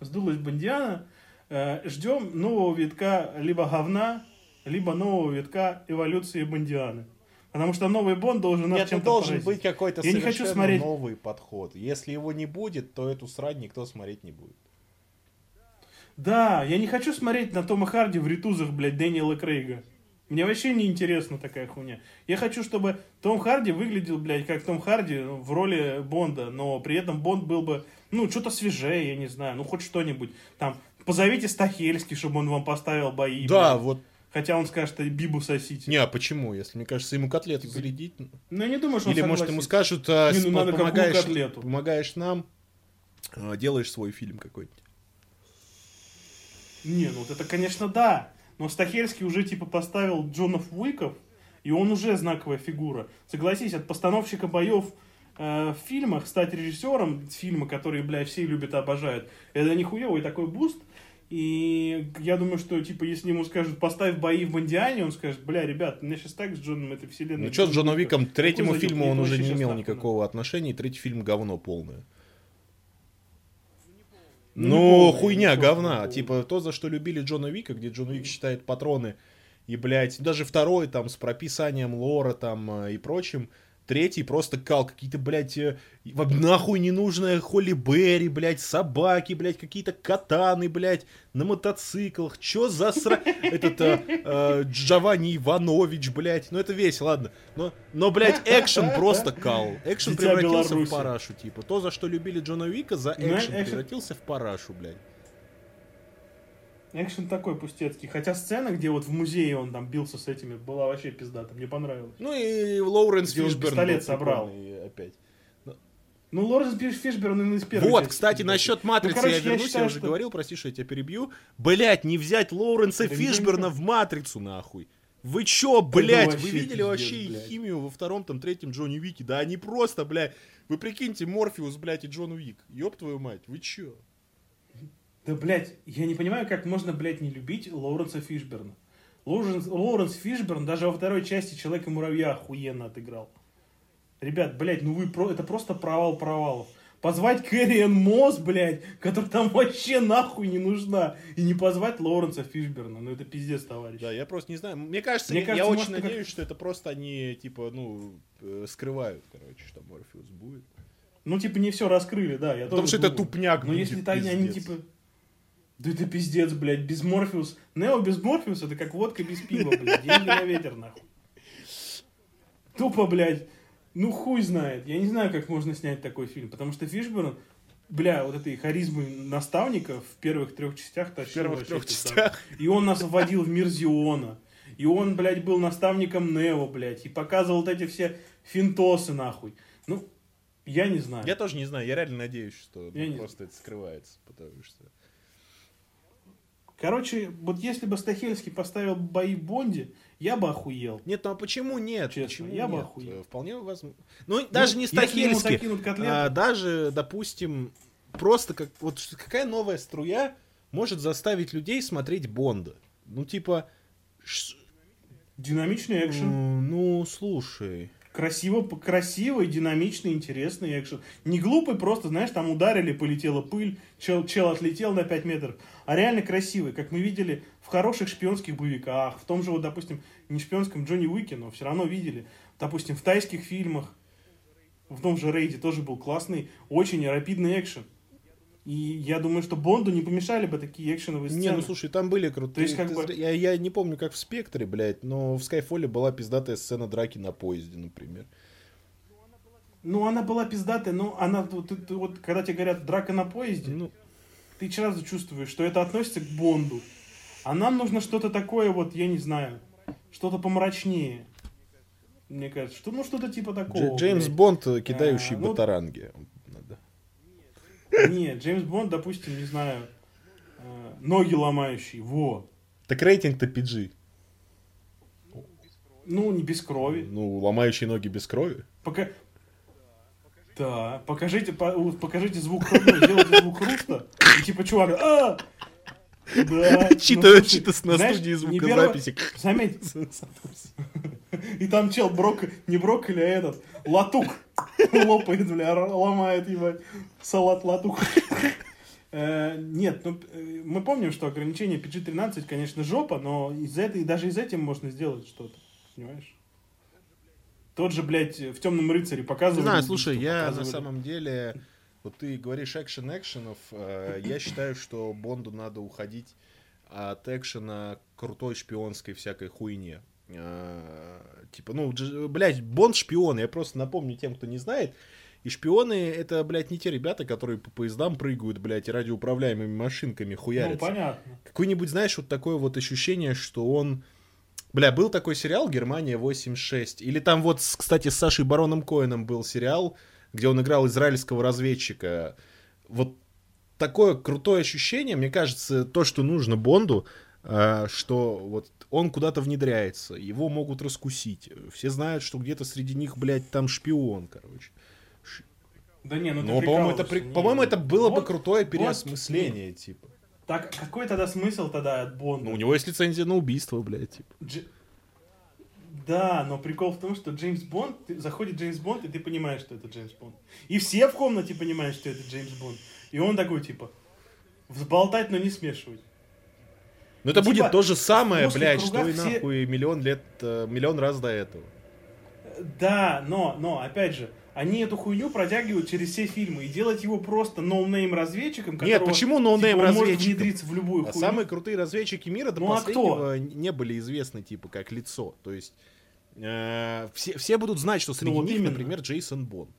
Сдулась Бондиана. Э, ждем нового витка либо говна, либо нового витка эволюции Бондианы. Потому что новый Бонд должен Нет, ну чем-то должен поразить. быть какой-то Я не хочу смотреть- новый подход. Если его не будет, то эту срань никто смотреть не будет. Да, я не хочу смотреть на Тома Харди в ритузах, блядь, Дэниела Крейга. Мне вообще не интересна такая хуйня. Я хочу, чтобы Том Харди выглядел, блядь, как Том Харди ну, в роли Бонда, но при этом Бонд был бы, ну, что-то свежее, я не знаю, ну, хоть что-нибудь. Там, позовите Стахельский, чтобы он вам поставил бои. да, блядь. вот. Хотя он скажет, что Бибу сосите. Не, а почему? Если, мне кажется, ему котлету Типа, зарядить. Ну, я не думаю, что он Или, может, ему скажут, а, Не, ну, надо какую помогаешь, котлету? помогаешь нам, а, делаешь свой фильм какой-нибудь. Не, ну вот это, конечно, да. Но Стахельский уже, типа, поставил Джонов Уиков, и он уже знаковая фигура. Согласись, от постановщика боев э, в фильмах стать режиссером фильма, которые, блядь, все любят и обожают, это нихуевый такой буст. И я думаю, что, типа, если ему скажут, поставь бои в Бондиане, он скажет, бля, ребят, меня сейчас так с Джоном этой вселенной. Ну что с Джоном Виком? Третьему фильму Мне он уже не имел никакого отношения, третий фильм говно полное. Ну, не Ну, хуйня, не полное, говна. не. Типа то, за что любили Джона Вика, где Джон Вик считает патроны. И, блядь, даже второй там с прописанием лора там э, и прочим. Третий просто кал. Какие-то, блядь, э, нахуй ненужная Холли Берри, блядь, собаки, блядь, какие-то катаны, блядь, на мотоциклах. Чё за сра... [LAUGHS] Этот э, э, Джованни Иванович, блядь. Ну это весь, ладно. Но, но блядь, экшен [LAUGHS] просто кал. Экшен превратился Беларуси. в парашу, типа. То, за что любили Джона Вика, за экшен- превратился в парашу, блядь. Экшен такой пустецкий. Хотя сцена, где вот в музее он там бился с этими, была вообще пиздата. Мне понравилось. Ну и Лоуренс Где Фишберн пистолет собрал. опять. Ну, Лоренс Фиш- Фишберн он из первой Вот, части кстати, насчет Матрицы Ну, короче, я я вернусь, я, считаю, уже что- говорил, прости, что я тебя перебью. Блять, не взять Лоуренса Да Фишберна в Матрицу, нахуй. Вы чё, блять, вы видели пиздец, вообще блядь. химию во втором, там, третьем Джонни Вике? Да они просто, блядь, вы прикиньте, Морфеус, блядь, и Джон Уик. Ёб твою мать, вы чё? Да, блядь, я не понимаю, как можно, блядь, не любить Лоуренса Фишберна. Лоуренс, Лоуренс Фишберн даже во второй части Человека-муравья охуенно отыграл. Ребят, блядь, ну вы про... это просто провал провалов. Позвать Кэрриэн Мосс, блядь, которая там вообще нахуй не нужна. И не позвать Лоуренса Фишберна. Ну это пиздец, товарищ. Да, я просто не знаю. Мне кажется, Мне я, кажется, очень может, это надеюсь, что это просто они, типа, ну, э, скрывают, короче, что Морфеус будет. Ну, типа, не все раскрыли, да. Я Потому тоже что это думаю. тупняк Но будет, если так, они типа... Да это пиздец, блядь, без Морфеус. Нео без Морфеуса, это как водка без пива, блядь. Деньги на ветер, нахуй. Тупо, блядь. Ну, хуй знает. Я не знаю, как можно снять такой фильм. Потому что Фишберн, бля, вот этой харизмы наставника в первых трех частях тащил В первых трех частях. И он нас вводил в мир Зиона. И он, блядь, был наставником Нео, блядь. И показывал вот эти все финтосы, нахуй. Ну, я не знаю. Я тоже не знаю, я реально надеюсь, что ну, не просто это скрывается, потому что... Короче, вот если бы Стахельский поставил бои в Бонде, я бы охуел. Нет, ну а почему нет? Честно, почему я бы нет? охуел. Э, Вполне возможно. Ну, даже не если ему Стахельский, котлету- а даже, допустим, просто как... Вот какая новая струя может заставить людей смотреть Бонда? Ну, типа... ш- Динамичный экшен. Ну, слушай... красиво, красивый, динамичный, интересный экшен. Не глупый, просто, знаешь, там ударили, полетела пыль, чел, чел отлетел на 5 метров, а реально красивый, как мы видели в хороших шпионских боевиках, в том же, вот, допустим, не шпионском Джонни Уике, но все равно видели, допустим, в тайских фильмах, в том же Рейде тоже был классный, очень рапидный экшен. И я думаю, что Бонду не помешали бы такие экшеновые сцены. Не, ну слушай, там были крутые. То есть, как ты бы- я, я не помню, как в Спектре, блядь, но в Скайфоле была пиздатая сцена драки на поезде, например. Ну, она была пиздатая, но она, вот, ты- ты вот, когда тебе говорят драка на поезде, Ну, ты сразу чувствуешь, что это относится к Бонду. А нам нужно что-то такое, вот, я не знаю, что-то помрачнее. Мне кажется, что, ну, что-то типа такого. Дж- Джеймс блядь. Бонд, э, кидающий А, ну- батаранги. Нет, Джеймс Бонд, допустим, не знаю, э, ноги ломающий, во. Так рейтинг-то PG. Ну, не без крови. Ну, ломающие ноги без крови. Пока... Да, покажите, по- покажите звук хруста, сделайте звук хруста, и типа чувак, а! Да, ну, [LAUGHS] слушай, чисто на студии звукозаписи. Заметь, [LAUGHS] и там чел брок... не брокколи, а этот, латук лопает, бля, ломает, ебать, салат латук. Э, Нет, ну, э, мы помним, что ограничение PG-13, конечно, жопа, но из этой, даже из этим можно сделать что-то, понимаешь? Тот же, блядь, в темном рыцаре Не показывали. знаю, убийство, слушай, я на самом деле, вот ты говоришь экшен экшенов, э, я считаю, что Бонду надо уходить от экшена крутой шпионской всякой хуйне. Э, Типа, ну, блядь, Бонд шпион, я просто напомню тем, кто не знает, и шпионы это, блядь, не те ребята, которые по поездам прыгают, блядь, и радиоуправляемыми машинками Ну, хуярятся. понятно. Какое-нибудь, знаешь, вот такое вот ощущение, что он... Бля, был такой сериал «Германия 86». Или там вот, кстати, с Сашей Бароном Коэном был сериал, где он играл израильского разведчика. Вот такое крутое ощущение, мне кажется, то, что нужно Бонду, что вот он куда-то внедряется, его могут раскусить. Все знают, что где-то среди них, блядь, там шпион, короче. Да не, ну Но, по-моему, это, при- по-моему, это было бы Вот, крутое вот, переосмысление, типа. Так, какой тогда смысл тогда от Бонда? Ну, у него есть лицензия на убийство, блядь, типа. Дж- Да, но прикол в том, что Джеймс Бонд, ты- заходит Джеймс Бонд, и ты понимаешь, что это Джеймс Бонд. И все в комнате понимают, что это Джеймс Бонд. И он такой, типа, взболтать, но не смешивать. Ну это Типа, будет то же самое, блядь, что и все- нахуй миллион лет, э, миллион раз до этого. Да, но, но, опять же, они эту хуйню протягивают через все фильмы и делать его просто no-name разведчиком, Нет, которого, почему no-name типа, он может внедриться в любую А хуйню. самые крутые разведчики мира до Ну, а последнего не были известны, типа, как лицо. То есть э, все, все будут знать, что среди Ну, вот них, именно. например, Джейсон Бонд.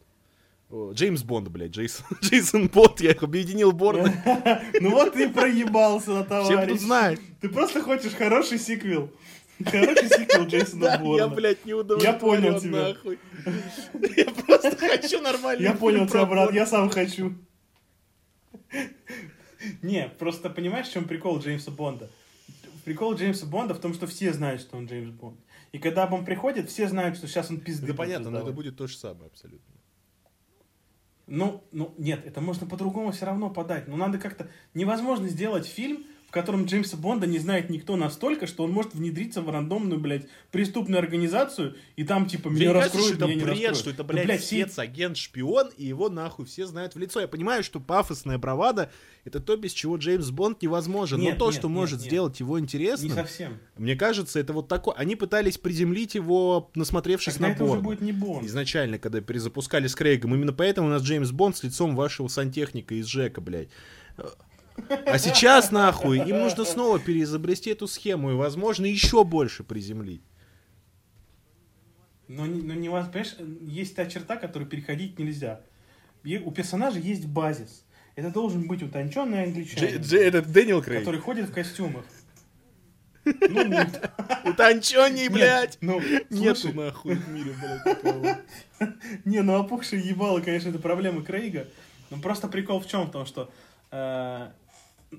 Джеймс Бонд, блядь, [LAUGHS] Джейсон, Джейсон Бонд, я их объединил борды. [LAUGHS] Ну вот ты и проебался на Все будут товарищ. знать. Ты просто хочешь хороший сиквел. Хороший сиквел [LAUGHS] Джейсона Борна. я, блядь, не удовлетворен, Я понял тебя. Я просто хочу нормально. Я понял тебя, брат, я сам хочу. Не, просто понимаешь, в чем прикол Джеймса Бонда? Прикол Джеймса Бонда в том, что все знают, что он Джеймс Бонд. И когда он приходит, все знают, что сейчас он пизды Да понятно, но это будет то же самое абсолютно. Ну, ну, нет, это можно по-другому все равно подать. Но надо как-то... Невозможно сделать фильм, в котором Джеймса Бонда не знает никто настолько, что он может внедриться в рандомную, блядь, преступную организацию, и там, типа, Мне меня кажется, раскроют, что это меня не бред, раскроют. что это, Да, блядь, все- спец, агент, шпион, и его нахуй все знают в лицо. Я понимаю, что пафосная бравада — это то, без чего Джеймс Бонд невозможен. Нет, Но то, нет, что нет, может нет. сделать его Не интересным, совсем. мне кажется, это вот такое. Они пытались приземлить его, насмотревшись Тогда на это уже Борна. будет не Бонд. Изначально, когда перезапускали с Крейгом. Именно поэтому у нас Джеймс Бонд с лицом вашего сантехника из Жека, блядь. А сейчас, нахуй, им нужно снова переизобрести эту схему и, возможно, еще больше приземлить. Но, не- но не, воз- понимаешь, есть та черта, которую переходить нельзя. У персонажа есть базис. Это должен быть утонченный англичанин, этот Дэниел Крейг. который ходит в костюмах. [LAUGHS] Ну, нет. Утонченней, блядь. ну, Нету нахуй в мире, блядь. [LAUGHS] Не, ну опухшие ебало, конечно, это проблема Крейга. Но просто прикол в чем? В том, что э,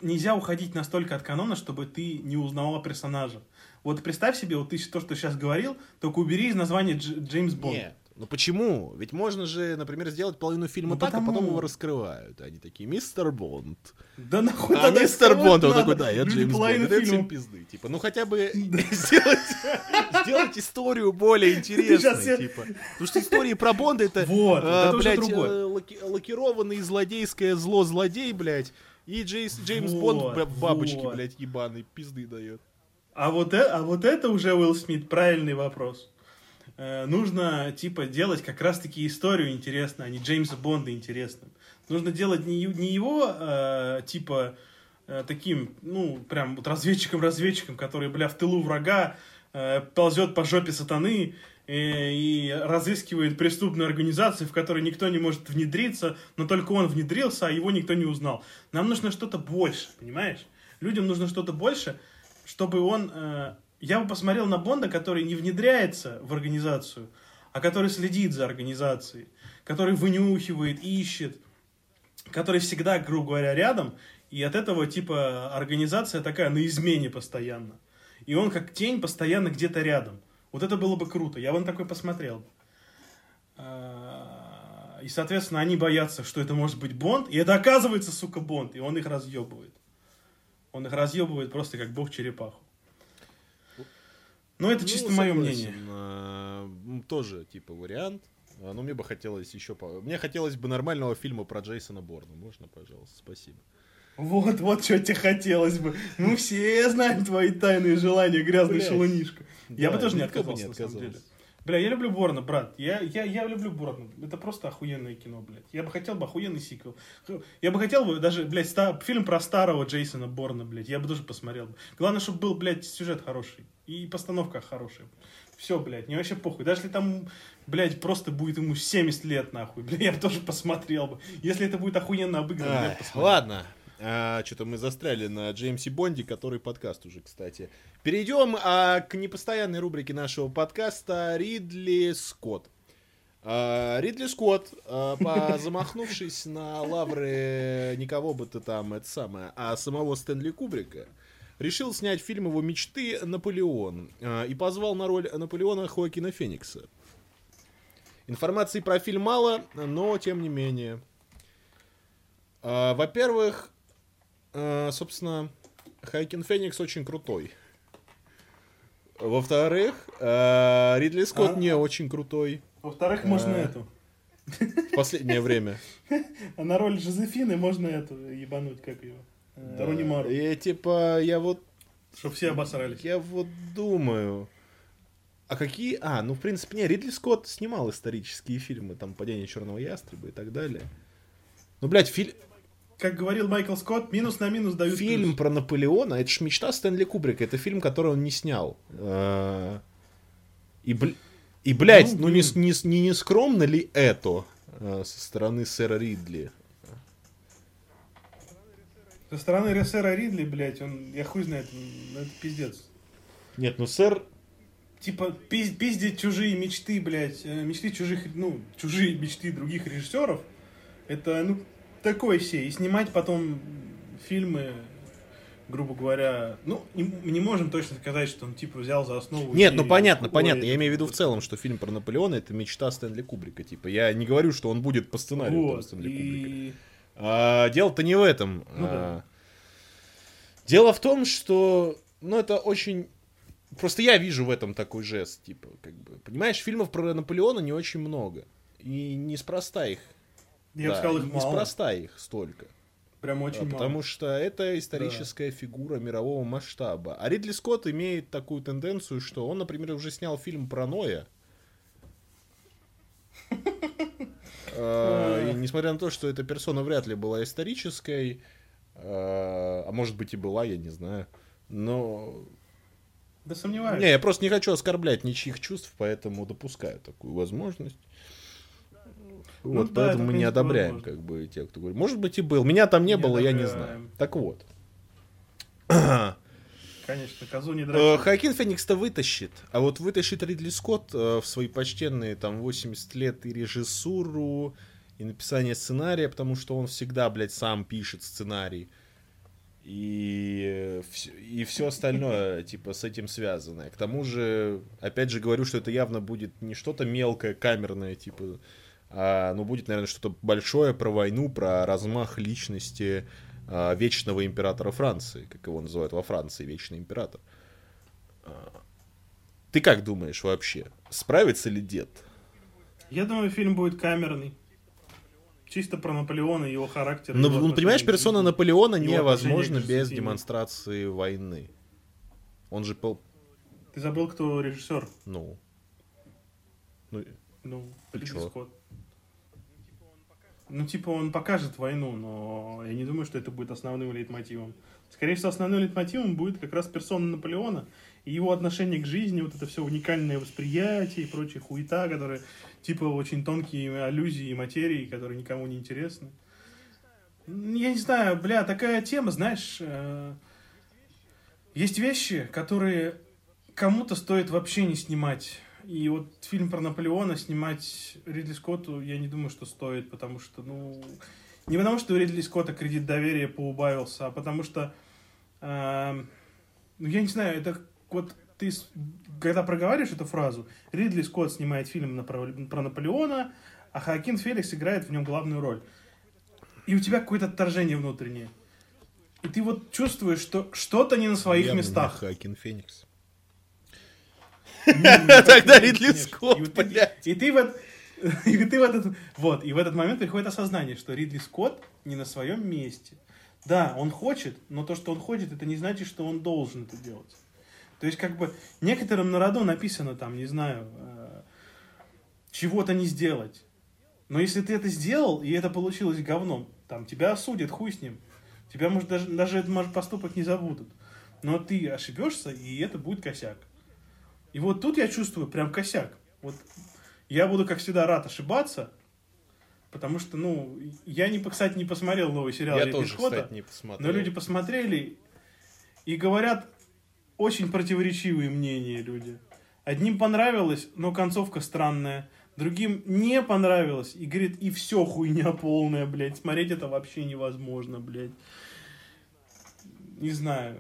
нельзя уходить настолько от канона, чтобы ты не узнавал персонажа. Вот представь себе, вот ты то, что сейчас говорил, только убери из названия Дж- Джеймс Бонд. Нет, Ну почему? Ведь можно же, например, сделать половину фильма Ну, так, а потому- потом его раскрывают. Они такие, мистер Бонд. Да нахуй А мистер Бонд, он такой, да, я Люди Джеймс Бонд. Это всем пизды. Типа, ну хотя бы [LAUGHS] сделать, историю более интересной, типа. Потому что истории про Бонда это, уже блядь, э, лаки- лакированный злодейское зло злодей, блядь. И Джейс, Джеймс Бонд Вот, б- бабочки, вот. блядь, ебаный, пизды дает. А вот, э- а вот это уже, Уилл Смит, правильный вопрос. Э, нужно, типа, делать как раз-таки историю интересной, а не Джеймса Бонда интересным. Нужно делать не, не его, э, типа, э, таким, ну, прям вот разведчиком-разведчиком, который, бля, в тылу врага э, ползет по жопе сатаны и разыскивает преступную организацию, в которой никто не может внедриться, но только он внедрился, а его никто не узнал. Нам нужно что-то больше, понимаешь? Людям нужно что-то больше, чтобы он... э, я бы посмотрел на Бонда, который не внедряется в организацию, а который следит за организацией, который вынюхивает, ищет, который всегда, грубо говоря, рядом, и от этого, типа, организация такая на измене постоянно. И он как тень постоянно где-то рядом. Вот это было бы круто. Я вон такой посмотрел. А, И, соответственно, они боятся, что это может быть Бонд. И это оказывается, сука, Бонд. И он их разъебывает. Он их разъебывает просто как бог черепаху. Но это чисто Ну, мое согласен, мнение. а, Тоже, типа, вариант. А, Но мне бы хотелось еще... Мне хотелось бы нормального фильма про Джейсона Борна. Можно, пожалуйста? Спасибо. Вот, вот что тебе хотелось бы. Мы все знаем твои тайные желания, грязный Блядь. шалунишка. Я Да, бы тоже не отказался, не на самом деле. отказался. Бля, я люблю Борна, брат. Я, я, я люблю Борна. Это просто охуенное кино, блядь. Я бы хотел бы охуенный сиквел. Я бы хотел бы даже, блядь, ста- фильм про старого Джейсона Борна, блядь. Я бы тоже посмотрел. бы. Главное, чтобы был, блядь, сюжет хороший. И постановка хорошая. Все, блядь, мне вообще похуй. Даже если там, блядь, просто будет ему 70 лет, нахуй, [LAUGHS] блядь, я бы тоже посмотрел бы. Если это будет охуенно обыграно, я бы Ай, посмотрел. ладно. Что-то мы застряли на Джеймсе Бонде, который подкаст уже, кстати. Перейдем а, к непостоянной рубрике нашего подкаста Ридли Скотт. А, Ридли Скотт, а, по- [LAUGHS] замахнувшись на лавры никого бы ты там, это самое, а самого Стэнли Кубрика, решил снять фильм его мечты «Наполеон» а, и позвал на роль Наполеона Хоакина Феникса. Информации про фильм мало, но тем не менее. А, Во-первых, а, собственно, Хайкин Феникс очень крутой. Во-вторых, а, Ридли Скотт А? не очень крутой Во-вторых, можно А. эту. в последнее время. А [LAUGHS] на роль Жозефины можно эту ебануть, как ее? Да. Руни Мару. И типа, я вот, Чтоб все обосрались. я вот думаю, а какие... А, ну, в принципе, не, Ридли Скотт снимал исторические фильмы, там, «Падение черного ястреба» и так далее. Ну, блядь, фильм... Как говорил Майкл Скотт, минус на минус дают Фильм плюс. про Наполеона, это ж мечта Стэнли Кубрика, это фильм, который он не снял. А, И, бл- и блядь, Ну, ну, не, не, не, не скромно ли это а, со стороны сэра Ридли? Со стороны Рессера Ридли, блядь, он, я хуй знает, ну, это пиздец. Нет, ну сэр... Типа, пиз- пиздить чужие мечты, блядь, э, мечты чужих, ну, чужие мечты других режиссеров, это, ну, такое все. И снимать потом фильмы, грубо говоря, ну, не, не можем точно сказать, что он, типа, взял за основу... Нет, ну понятно, какой- понятно. Я имею в виду в целом, что фильм про Наполеона это мечта Стэнли Кубрика. Типа, я не говорю, что он будет по сценарию там, Вот, Стэнли Кубрика. и... А, дело-то не в этом. Ну А, Дело в том, что, ну, это очень... Просто я вижу в этом такой жест, типа, как бы, понимаешь, фильмов про Наполеона не очень много. И неспроста их. Я бы да, сказал, их мало. Неспроста их столько. Прям А, очень мало. потому что это историческая фигура мирового масштаба. А Ридли Скотт имеет такую тенденцию, что он, например, уже снял фильм про Ноя. [LAUGHS] А, И несмотря на то, что эта персона вряд ли была исторической, а а может быть и была, я не знаю. Но... Да сомневаюсь. Не, я просто не хочу оскорблять ничьих чувств, поэтому допускаю такую возможность. Ну вот, да, поэтому это, мы не одобряем, возможно. как бы, тех, кто говорит. Может быть и был. Меня там не, Не было, я не одобряем. знаю. Так вот. [COUGHS] Конечно, козу не Э, драть. Хоакин Феникс-то вытащит, а вот вытащит Ридли Скотт э, в свои почтенные там 80 лет и режиссуру, и написание сценария, потому что он всегда, блядь, сам пишет сценарий. и, и все остальное, [LAUGHS] типа, с этим связанное. К тому же, опять же говорю, что это явно будет не что-то мелкое, камерное, типа, а, ну, будет, наверное, что-то большое про войну, про размах личности а, вечного императора Франции, как его называют во Франции, вечный император. А, ты как думаешь вообще, справится ли дед? Я думаю, фильм будет камерный. Чисто про Наполеона и его характер. Ну, его ну понимаешь, персона Наполеона к без демонстрации войны. Он же пол... Ты забыл, кто режиссер? Ну... Ну, Ну, Ты? Скотт. Ну, типа, он покажет войну, но я не думаю, что это будет основным лейтмотивом. Скорее всего, основным лейтмотивом будет как раз персона Наполеона и его отношение к жизни, вот это все уникальное восприятие и прочая хуета, которые, типа, очень тонкие аллюзии и материи, которые никому не интересны. Я не знаю, бля, такая тема, знаешь, э, есть вещи, которые кому-то стоит вообще не снимать. И вот фильм про Наполеона снимать Ридли Скотту, я не думаю, что стоит, потому что, ну, не потому что у Ридли Скотта кредит доверия поубавился, а потому что, эм, ну, я не знаю, это вот ты, когда проговариваешь эту фразу, Ридли Скотт снимает фильм на- про, про Наполеона, а Хоакин Феликс играет в нем главную роль. И у тебя какое-то отторжение внутреннее. И ты вот чувствуешь, что что-то не на своих не местах. Хоакин Феникс. [LAUGHS] Тогда Ридли Скотт, блядь. и ты вот [LAUGHS] и ты в этот вот и в этот момент приходит осознание, что Ридли Скотт не на своем месте. Да, он хочет, но то, что он хочет, это не значит, что он должен это делать. То есть как бы некоторым на роду написано там, не знаю, э, чего-то не сделать. Но если ты это сделал и это получилось говном, там тебя осудят, хуй с ним. Тебя может даже даже этот может, поступок не забудут. Но ты ошибешься и это будет косяк. И вот тут я чувствую прям косяк. Вот я буду, как всегда, рад ошибаться, потому что, ну, я, не, кстати, не посмотрел новый сериал Я тоже, кстати, не посмотрел. но люди посмотрели и говорят очень противоречивые мнения люди. Одним понравилось, но концовка странная. Другим не понравилось. И говорит, и все хуйня полная, блядь. Смотреть это вообще невозможно, блядь. Не знаю.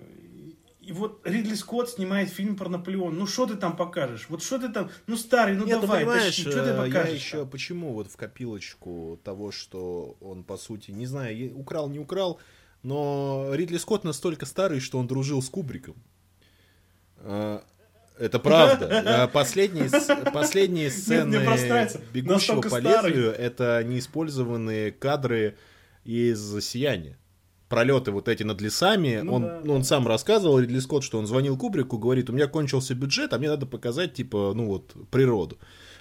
И вот Ридли Скотт снимает фильм про Наполеон. Ну что ты там покажешь? Вот что ты там... Ну старый, ну Нет, ну, давай, понимаешь, тащи, что ты э, я покажешь? еще почему вот в копилочку того, что он, по сути, не знаю, украл, не украл, но Ридли Скотт настолько старый, что он дружил с Кубриком. Э, Это правда. [LAUGHS] Э, Последние, последние сцены. «Бегущего по лезвию» — это неиспользованные кадры из «Сияния». Пролеты вот эти над лесами, Ну он, да, ну, он сам рассказывал, Ридли Скотт, что он звонил Кубрику, говорит, у меня кончился бюджет, а мне надо показать, типа, ну вот, природу.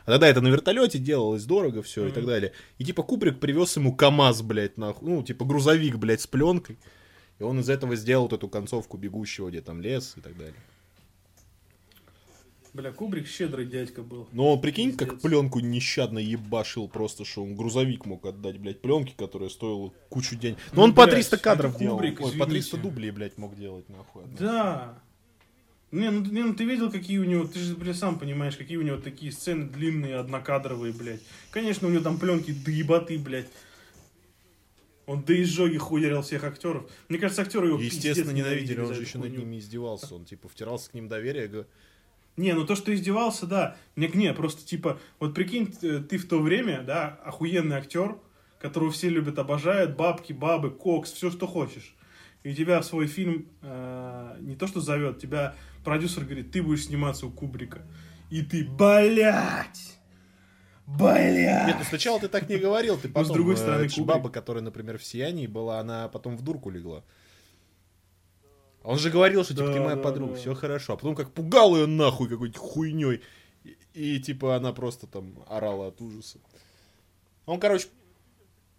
А тогда это на вертолете делалось дорого все и Мгм. так далее. И типа Кубрик привез ему КАМАЗ, блядь, нахуй, ну, типа грузовик, блядь, с пленкой. И он из этого сделал вот эту концовку бегущего, где там лес и так далее. Бля, Кубрик щедрый дядька был. Но он, прикинь, как Пиздец. пленку нещадно ебашил просто, что он грузовик мог отдать, блядь, пленки, которая стоила кучу денег. Но Ну, он по блядь, 300 кадров делал. Кубрик, Ой, по 300 извините. дублей, блядь, мог делать, нахуй. Да. Не, ну, не, ну ты видел, какие у него, ты же, блядь, сам понимаешь, какие у него такие сцены длинные, однокадровые, блядь. Конечно, у него там пленки до ебаты, блядь. Он до изжоги хуярил всех актеров. Мне кажется, актеры его Естественно, ненавидели, он же еще над ними издевался. Он, типа, втирался к ним доверие. Не, ну то, что издевался, да. Не, не, просто типа, вот прикинь, э, ты в то время, да, охуенный актер, которого все любят, обожают, бабки, бабы, кокс, все, что хочешь. И тебя в свой фильм э, не то что зовет, тебя продюсер говорит, ты будешь сниматься у Кубрика. И ты, блядь! Блядь! Нет, ну сначала ты так не говорил, ты потом... с другой э, стороны, Кубрик. баба, которая, например, в «Сиянии» была, она потом в дурку легла. А Он же говорил, что, типа, Да, ты моя да, подруга, да. все хорошо. А потом как пугал ее нахуй какой-нибудь хуйней. И, и, типа, она просто там орала от ужаса. Он, короче...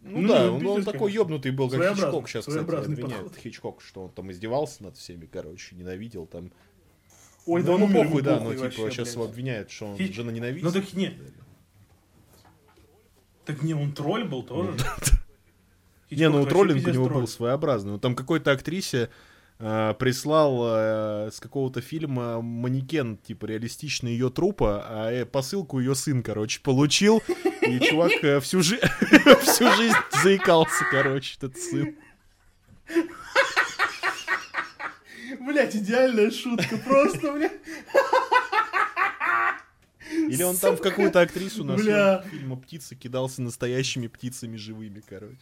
Ну, Ну, да, не, он, он такой ёбнутый был, как Хичкок сейчас, кстати, подход. Хичкок, что он там издевался над всеми, короче, ненавидел там. Ой, да ну, он ну, умер, похуй, да, но, типа, вообще, сейчас блядь. его обвиняют, что он Хич- жена ненавидит. Ну так не. Так не, он тролль был тоже. [LAUGHS] Не, ну троллинг у него был своеобразный. Он там какой-то актрисе э, прислал э, с какого-то фильма манекен, типа, реалистичный ее трупа, а э, посылку ее сын, короче, получил, и чувак э, всю, жи- [LAUGHS] всю жизнь заикался, короче, этот сын. Блять, идеальная шутка, просто, бля. Или он там в какую-то актрису на Бля. фильма «Птица» кидался настоящими птицами живыми, короче.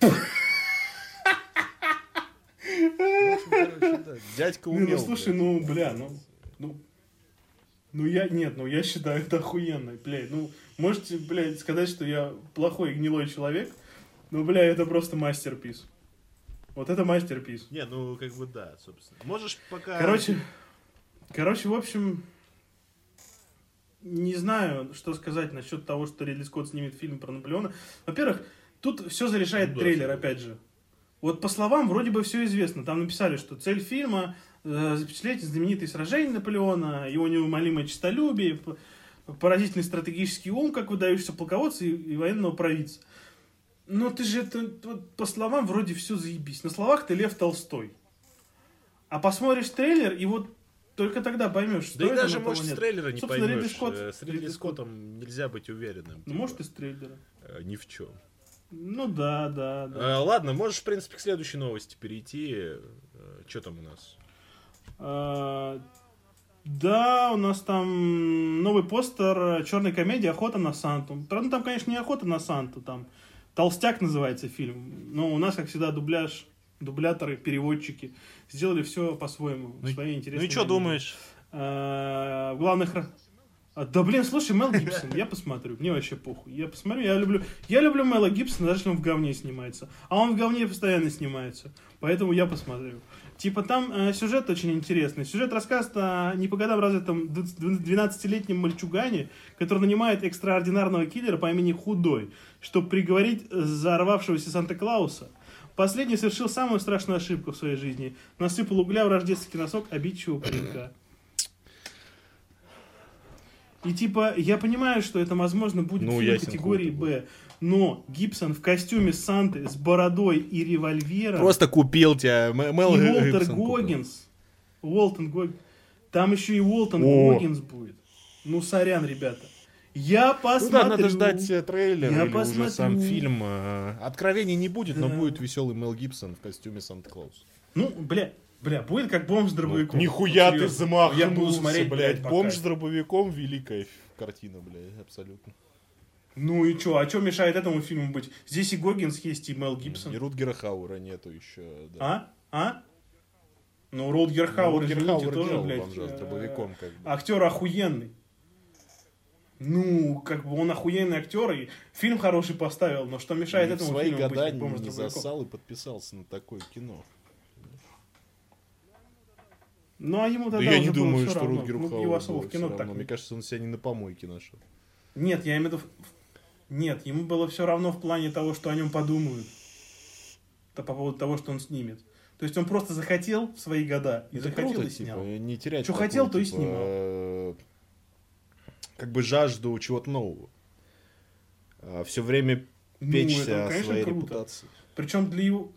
В общем, короче, да, Дядька Не, умел. ну слушай, блядь. ну, бля, ну, ну, ну я, нет, ну я считаю это охуенно, блядь, ну, можете, блядь, сказать, что я плохой и гнилой человек, но, бля, это просто мастерпис. Вот это мастерпис. Не, ну как бы да, собственно. Можешь пока... Короче, короче, в общем, не знаю, что сказать насчет того, что Ридли Скотт снимет фильм про Наполеона. Во-первых, тут все зарешает Ну да, трейлер, опять же. Вот по словам вроде бы все известно. Там написали, что цель фильма э, запечатлеть знаменитые сражения Наполеона, его неумолимое честолюбие, поразительный стратегический ум, как выдающийся полководца и, и военного провидца. Но ты же это, вот по словам вроде все заебись. На словах ты Лев Толстой. А посмотришь трейлер, и вот только тогда поймешь, что Да и это даже, на кого может, с нет. трейлера не Собственно, Ридли поймешь. Скотт- Э, С Ридли Ридли Скотт. Скоттом нельзя быть уверенным. Ну, типа, может, из трейлера. э, Ни в чем. Ну да, да, да. ладно, можешь, в принципе, к следующей новости перейти. Что там у нас? А, Да, у нас там новый постер черной комедии «Охота на Санту». Правда, там, конечно, не «Охота на Санту», там «Толстяк» называется фильм. Но у нас, как всегда, дубляж, дубляторы, переводчики сделали все по-своему, Ну и- своей Ну и что думаешь? А, В главных... А, Да блин, слушай, Мел [LAUGHS] Гибсон, я посмотрю, мне вообще похуй. Я посмотрю, я люблю, я люблю Мела Гибсона, даже если он в говне снимается. А он в говне постоянно снимается, поэтому я посмотрю. Типа там э, сюжет очень интересный. Сюжет рассказывает о не по годам развитом 12-летнем мальчугане, который нанимает экстраординарного киллера по имени Худой, чтобы приговорить взорвавшегося Санта-Клауса. Последний совершил самую страшную ошибку в своей жизни. Насыпал угля в рождественский носок обидчивого паренька. И типа, я понимаю, что это, возможно, будет Ну, фильм категории Б. Но Гибсон в костюме Санты с бородой и револьвером. Просто купил тебя. М- и Мел Уолтер Гибсон купил. Гоггинс. Уолтон Гоггинс. Там еще и Уолтон О. Гоггинс будет. Ну, сорян, ребята. Я Ну посмотрю. да, надо ждать э, трейлер Я или уже посмотрю. сам фильм. Э, Откровений не будет, но Да. будет веселый Мел Гибсон в костюме Санта-Клауса. Ну, бля, бля, будет как бомж с дробовиком. Нихуя ты замахнулся, Я буду смотреть, блядь. пока. Бомж с дробовиком великая картина, блядь, абсолютно. Ну и чё, а чё мешает этому фильму быть? Здесь и Гоггинс есть, и Мел Гибсон. И Рутгера Хауэра нету еще. Да. А? А? Ну, Рутгер Хауэр, Рутгер извините, Хауэр тоже, делал блядь, бомжа с э, дробовиком, как бы. Актер охуенный. Ну, как бы он охуенный актер, и фильм хороший поставил, но что мешает в этому свои фильму быть года как бомж с не засал и подписался на такое кино. Ну, а ему Да тогда я уже не думаю, что равно. Рутгеру Ну, его особо в кино так. Мне кажется, он себя не на помойке нашел. Нет, я имею в виду... Нет, ему было все равно в плане того, что о нем подумают. То по поводу того, что он снимет. То есть он просто захотел в свои года и Это захотел круто, и снял. типа, не терять Чё такую, хотел, то и типа, снимал. э, Как бы жажду чего-то нового. Все время Ну, печься это, о конечно, своей круто. репутации. Причем для его...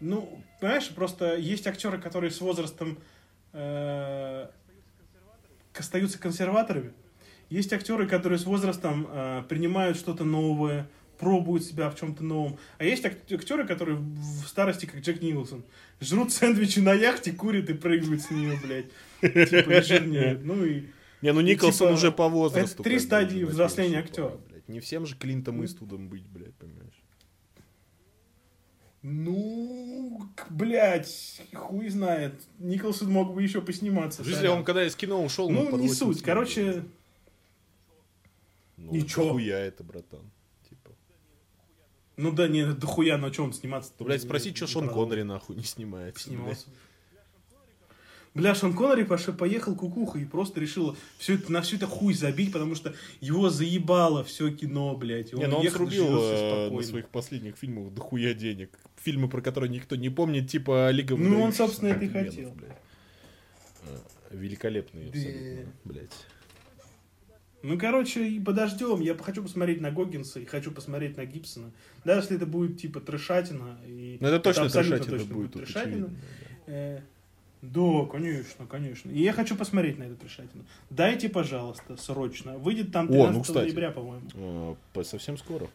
Ну, понимаешь, просто есть актеры, которые с возрастом э, остаются консерваторами. Есть актеры, которые с возрастом э, принимают что-то новое, пробуют себя в чем-то новом. А есть ак- актеры, которые в старости, как Джек Николсон, жрут сэндвичи на яхте, курят и прыгают с нее, блядь. Типа, и жирнеют. Ну и... Не, ну И, Николсон типа, уже по возрасту. это три стадии взросления актера. блядь. Не всем же Клинтом Иствудом быть, блядь, понимаешь? Ну, блядь, хуй знает. Николсон мог бы еще посниматься. Сорян. он когда из кино ушел, Ну, не 80 суть. Короче. Ну, ничего. Хуя это, братан. Типа. ну да, не, да хуя, на чем сниматься блядь, спроси, что Шон Коннери нахуй не снимается. блядь. Бля, Шон Коннери поехал кукуха и просто решил все это, на все это хуй забить, потому что его заебало все кино, блядь. и Не, ну он ехал, срубил э, на своих последних фильмах дохуя денег. Фильмы, про которые никто не помнит, типа Лига Ну, он, собственно, это и хотел. блядь. Э, Великолепные абсолютно, блядь. Ну, короче, и подождем. Я хочу посмотреть на Гоггинса и хочу посмотреть на Гибсона. Даже если это будет типа трешатина. И Ну, это точно абсолютно трешатина точно будет, тут трешатина. очевидно, да. Да, конечно, конечно. И я хочу посмотреть на эту трешатину. Дайте, пожалуйста, срочно. Выйдет там О, 13 ну, кстати. ноября, по-моему. Э, Совсем скоро.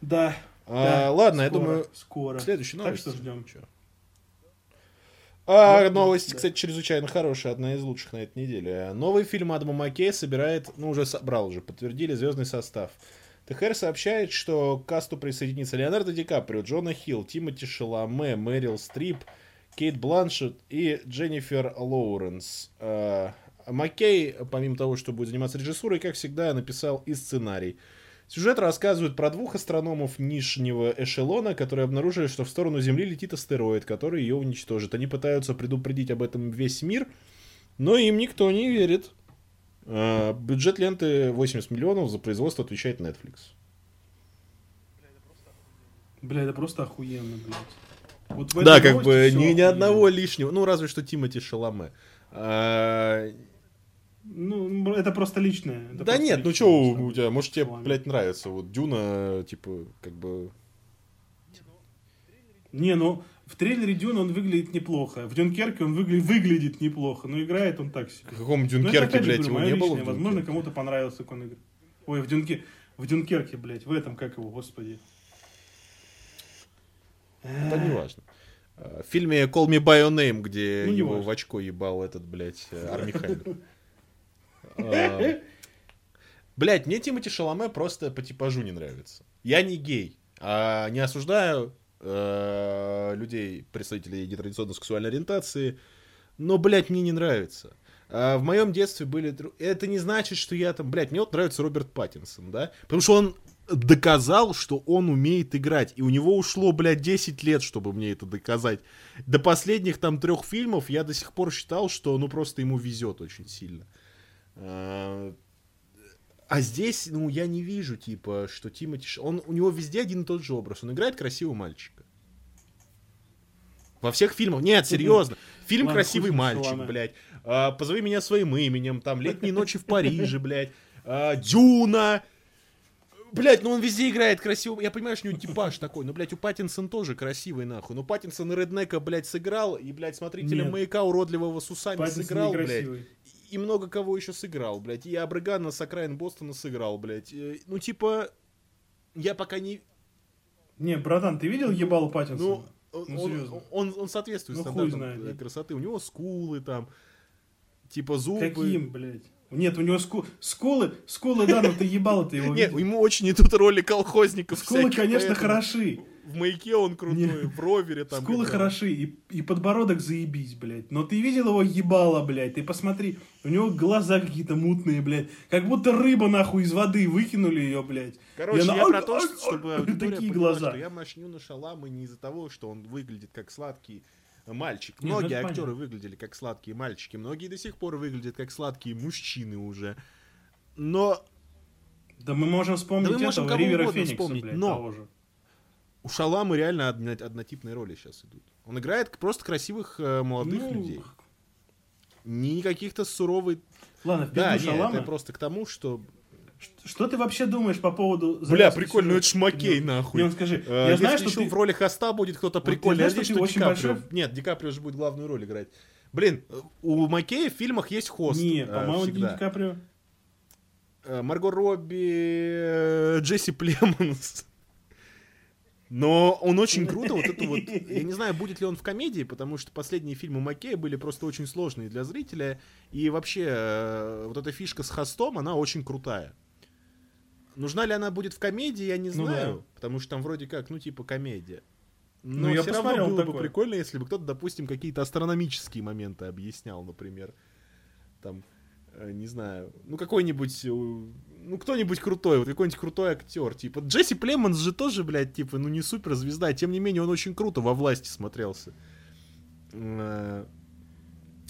Да. А, да, ладно, я скоро, думаю, скоро. следующий Так новость. что ждем. Чё? А Да, новость, да. кстати, чрезвычайно хорошая, одна из лучших на этой неделе. Новый фильм Адама Маккея собирает, ну уже собрал уже, подтвердили звездный состав. ТХР сообщает, что к касту присоединится Леонардо Ди Каприо, Джона Хилл, Тимоти Шаломе, Мэрил Стрип, Кейт Бланшет и Дженнифер Лоуренс. А, Маккей, помимо того, что будет заниматься режиссурой, как всегда, написал и сценарий. Сюжет рассказывает про двух астрономов нижнего эшелона, которые обнаружили, что в сторону Земли летит астероид, который ее уничтожит. Они пытаются предупредить об этом весь мир, но им никто не верит. А, бюджет ленты 80 миллионов, за производство отвечает Netflix. Бля, это просто охуенно, блядь. Вот Да, как бы ни, ни одного лишнего, ну разве что Тимати Шаломе. А, Ну, это просто личное. это да просто нет, ну личное, что на у тебя, может тебе, блядь, нравится, вот Дюна, типа, как бы... Не, ну, в трейлере Дюна он выглядит неплохо. В Дюнкерке он выгля- выглядит неплохо, но играет он так себе. В каком Ну, это, Дюнкерке, опять же, блядь, говорю, его не было? личное. Возможно, кому-то понравился, как он играет. Ой, в Дюнке... В Дюнкерке, блядь, в этом, как его, господи. Да не важно. В фильме Call Me By Your Name, где Ну, его важно. в очко ебал этот, блядь, э, Арми Хаммер. [LAUGHS] Блядь, мне Тимати Шаломе просто по типажу не нравится. Я не гей, а не осуждаю э, людей, представителей нетрадиционной сексуальной ориентации, но, блядь, мне не нравится. А в моем детстве были... Это не значит, что я там... Блядь, мне вот нравится Роберт Паттинсон, да? Потому что он доказал, что он умеет играть. И у него ушло, блядь, 10 лет, чтобы мне это доказать. До последних там трех фильмов я до сих пор считал, что ну просто ему везет очень сильно. А а здесь, ну, я не вижу, типа, что Тимати... Он, у него везде один и тот же образ. Он играет красивого мальчика. Во всех фильмах. Нет, серьезно. Фильм Ладно, «Красивый мальчик», Шаломе. блядь. А, «Позови меня своим именем», там «Летние [LAUGHS] ночи в Париже», блядь. А, «Дюна». Блять, ну он везде играет красиво. Я понимаю, что у него типаж такой. Но, блядь, у Паттинсон тоже красивый, нахуй. Ну, Паттинсон и Реднека, блядь, сыграл. И, блядь, смотрителя Нет. маяка уродливого с усами Паттинсон сыграл, блядь. И много кого еще сыграл, блядь. И Абрагана с окраин Бостона сыграл, блядь. Э, Ну, типа, я пока не... Не, братан, ты видел ебало Паттинсона? Ну, Ну, он, он- он соответствует Ну, стандартам знает, красоты. У него скулы там, типа зубы. Каким, блядь? Нет, у него ску... скулы, скулы, да, но ты ебало ты его Нет, ему очень идут роли колхозников Скулы, конечно, хороши. В маяке он крутой, в ровере там. Скулы хороши, и, и подбородок заебись, блядь. Но ты видел его ебало, блядь? Ты посмотри, у него глаза какие-то мутные, блядь. Как будто рыба, нахуй, из воды выкинули ее, блядь. Короче, она- я про то, чтобы аудитория такие глаза. что я машню на Шаламы не из-за того, что он выглядит как сладкий мальчик. Ну Многие это актеры понятно. выглядели как сладкие мальчики, многие до сих пор выглядят как сладкие мужчины уже. Но Да мы можем вспомнить Да мы можем этого Ривера Феникса, вспомнить, блядь, но- того же. у Шаламы реально одно- однотипные роли сейчас идут. Он играет просто красивых э, молодых Ну, людей. Не каких-то суровых... Ладно, Да, нет, Шалама. это просто к тому, что... Что ты вообще думаешь по поводу... Бля, прикольно, ну это ж Маккей, Не, нахуй. Не, он скажи, Э, я знаю, что еще ты... в роли хоста будет кто-то ты прикольный. я надеюсь, что что Ди очень Каприо. большой- Нет, Ди Каприо же будет главную роль играть. Блин, у Маккея в фильмах есть хост. Не, э, по-моему, Ди. Каприо. Э, Марго Робби, Джесси Племонс. Но он очень круто вот это вот... [LAUGHS] Я не знаю, будет ли он в комедии, потому что последние фильмы Маккея были просто очень сложные для зрителя. И вообще, вот эта фишка с хостом, она очень крутая. Нужна ли она будет в комедии, я не Ну знаю. да. Потому что там вроде как, ну, типа комедия. Но Ну, я все равно было бы такое. прикольно, если бы кто-то, допустим, какие-то астрономические моменты объяснял, например. Там, э, не знаю, ну какой-нибудь, э, ну кто-нибудь крутой, вот какой-нибудь крутой актер, типа Джесси Племонс же тоже, блядь, типа, ну не суперзвезда, тем не менее он очень круто во власти смотрелся. Э,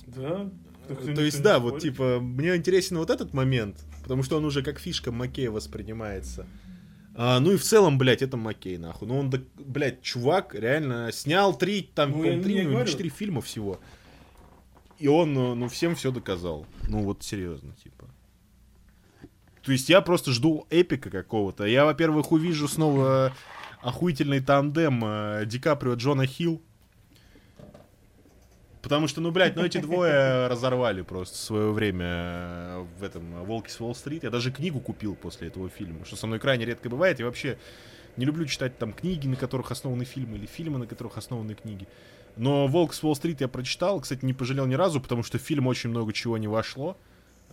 Да. То есть, да, вот типа, мне интересен вот этот момент, потому что он уже как фишка Маккея воспринимается. А, ну и в целом, блядь, это Маккей, нахуй. Ну он, да, блядь, чувак реально снял три, там, Ну, три, ну, или говорю. четыре фильма всего. И он, ну, ну, всем все доказал. Ну вот серьезно, типа. То есть я просто жду эпика какого-то. Я, во-первых, увижу снова охуительный тандем э, Ди Каприо Джона Хилл. Потому что, ну, блядь, ну эти двое разорвали просто свое время э, в этом э, «Волки с Уолл-стрит». Я даже книгу купил после этого фильма, что со мной крайне редко бывает. Я вообще не люблю читать там книги, на которых основаны фильмы, или фильмы, на которых основаны книги. Но «Волк с Уолл-стрит» я прочитал, кстати, не пожалел ни разу, потому что в фильм очень много чего не вошло.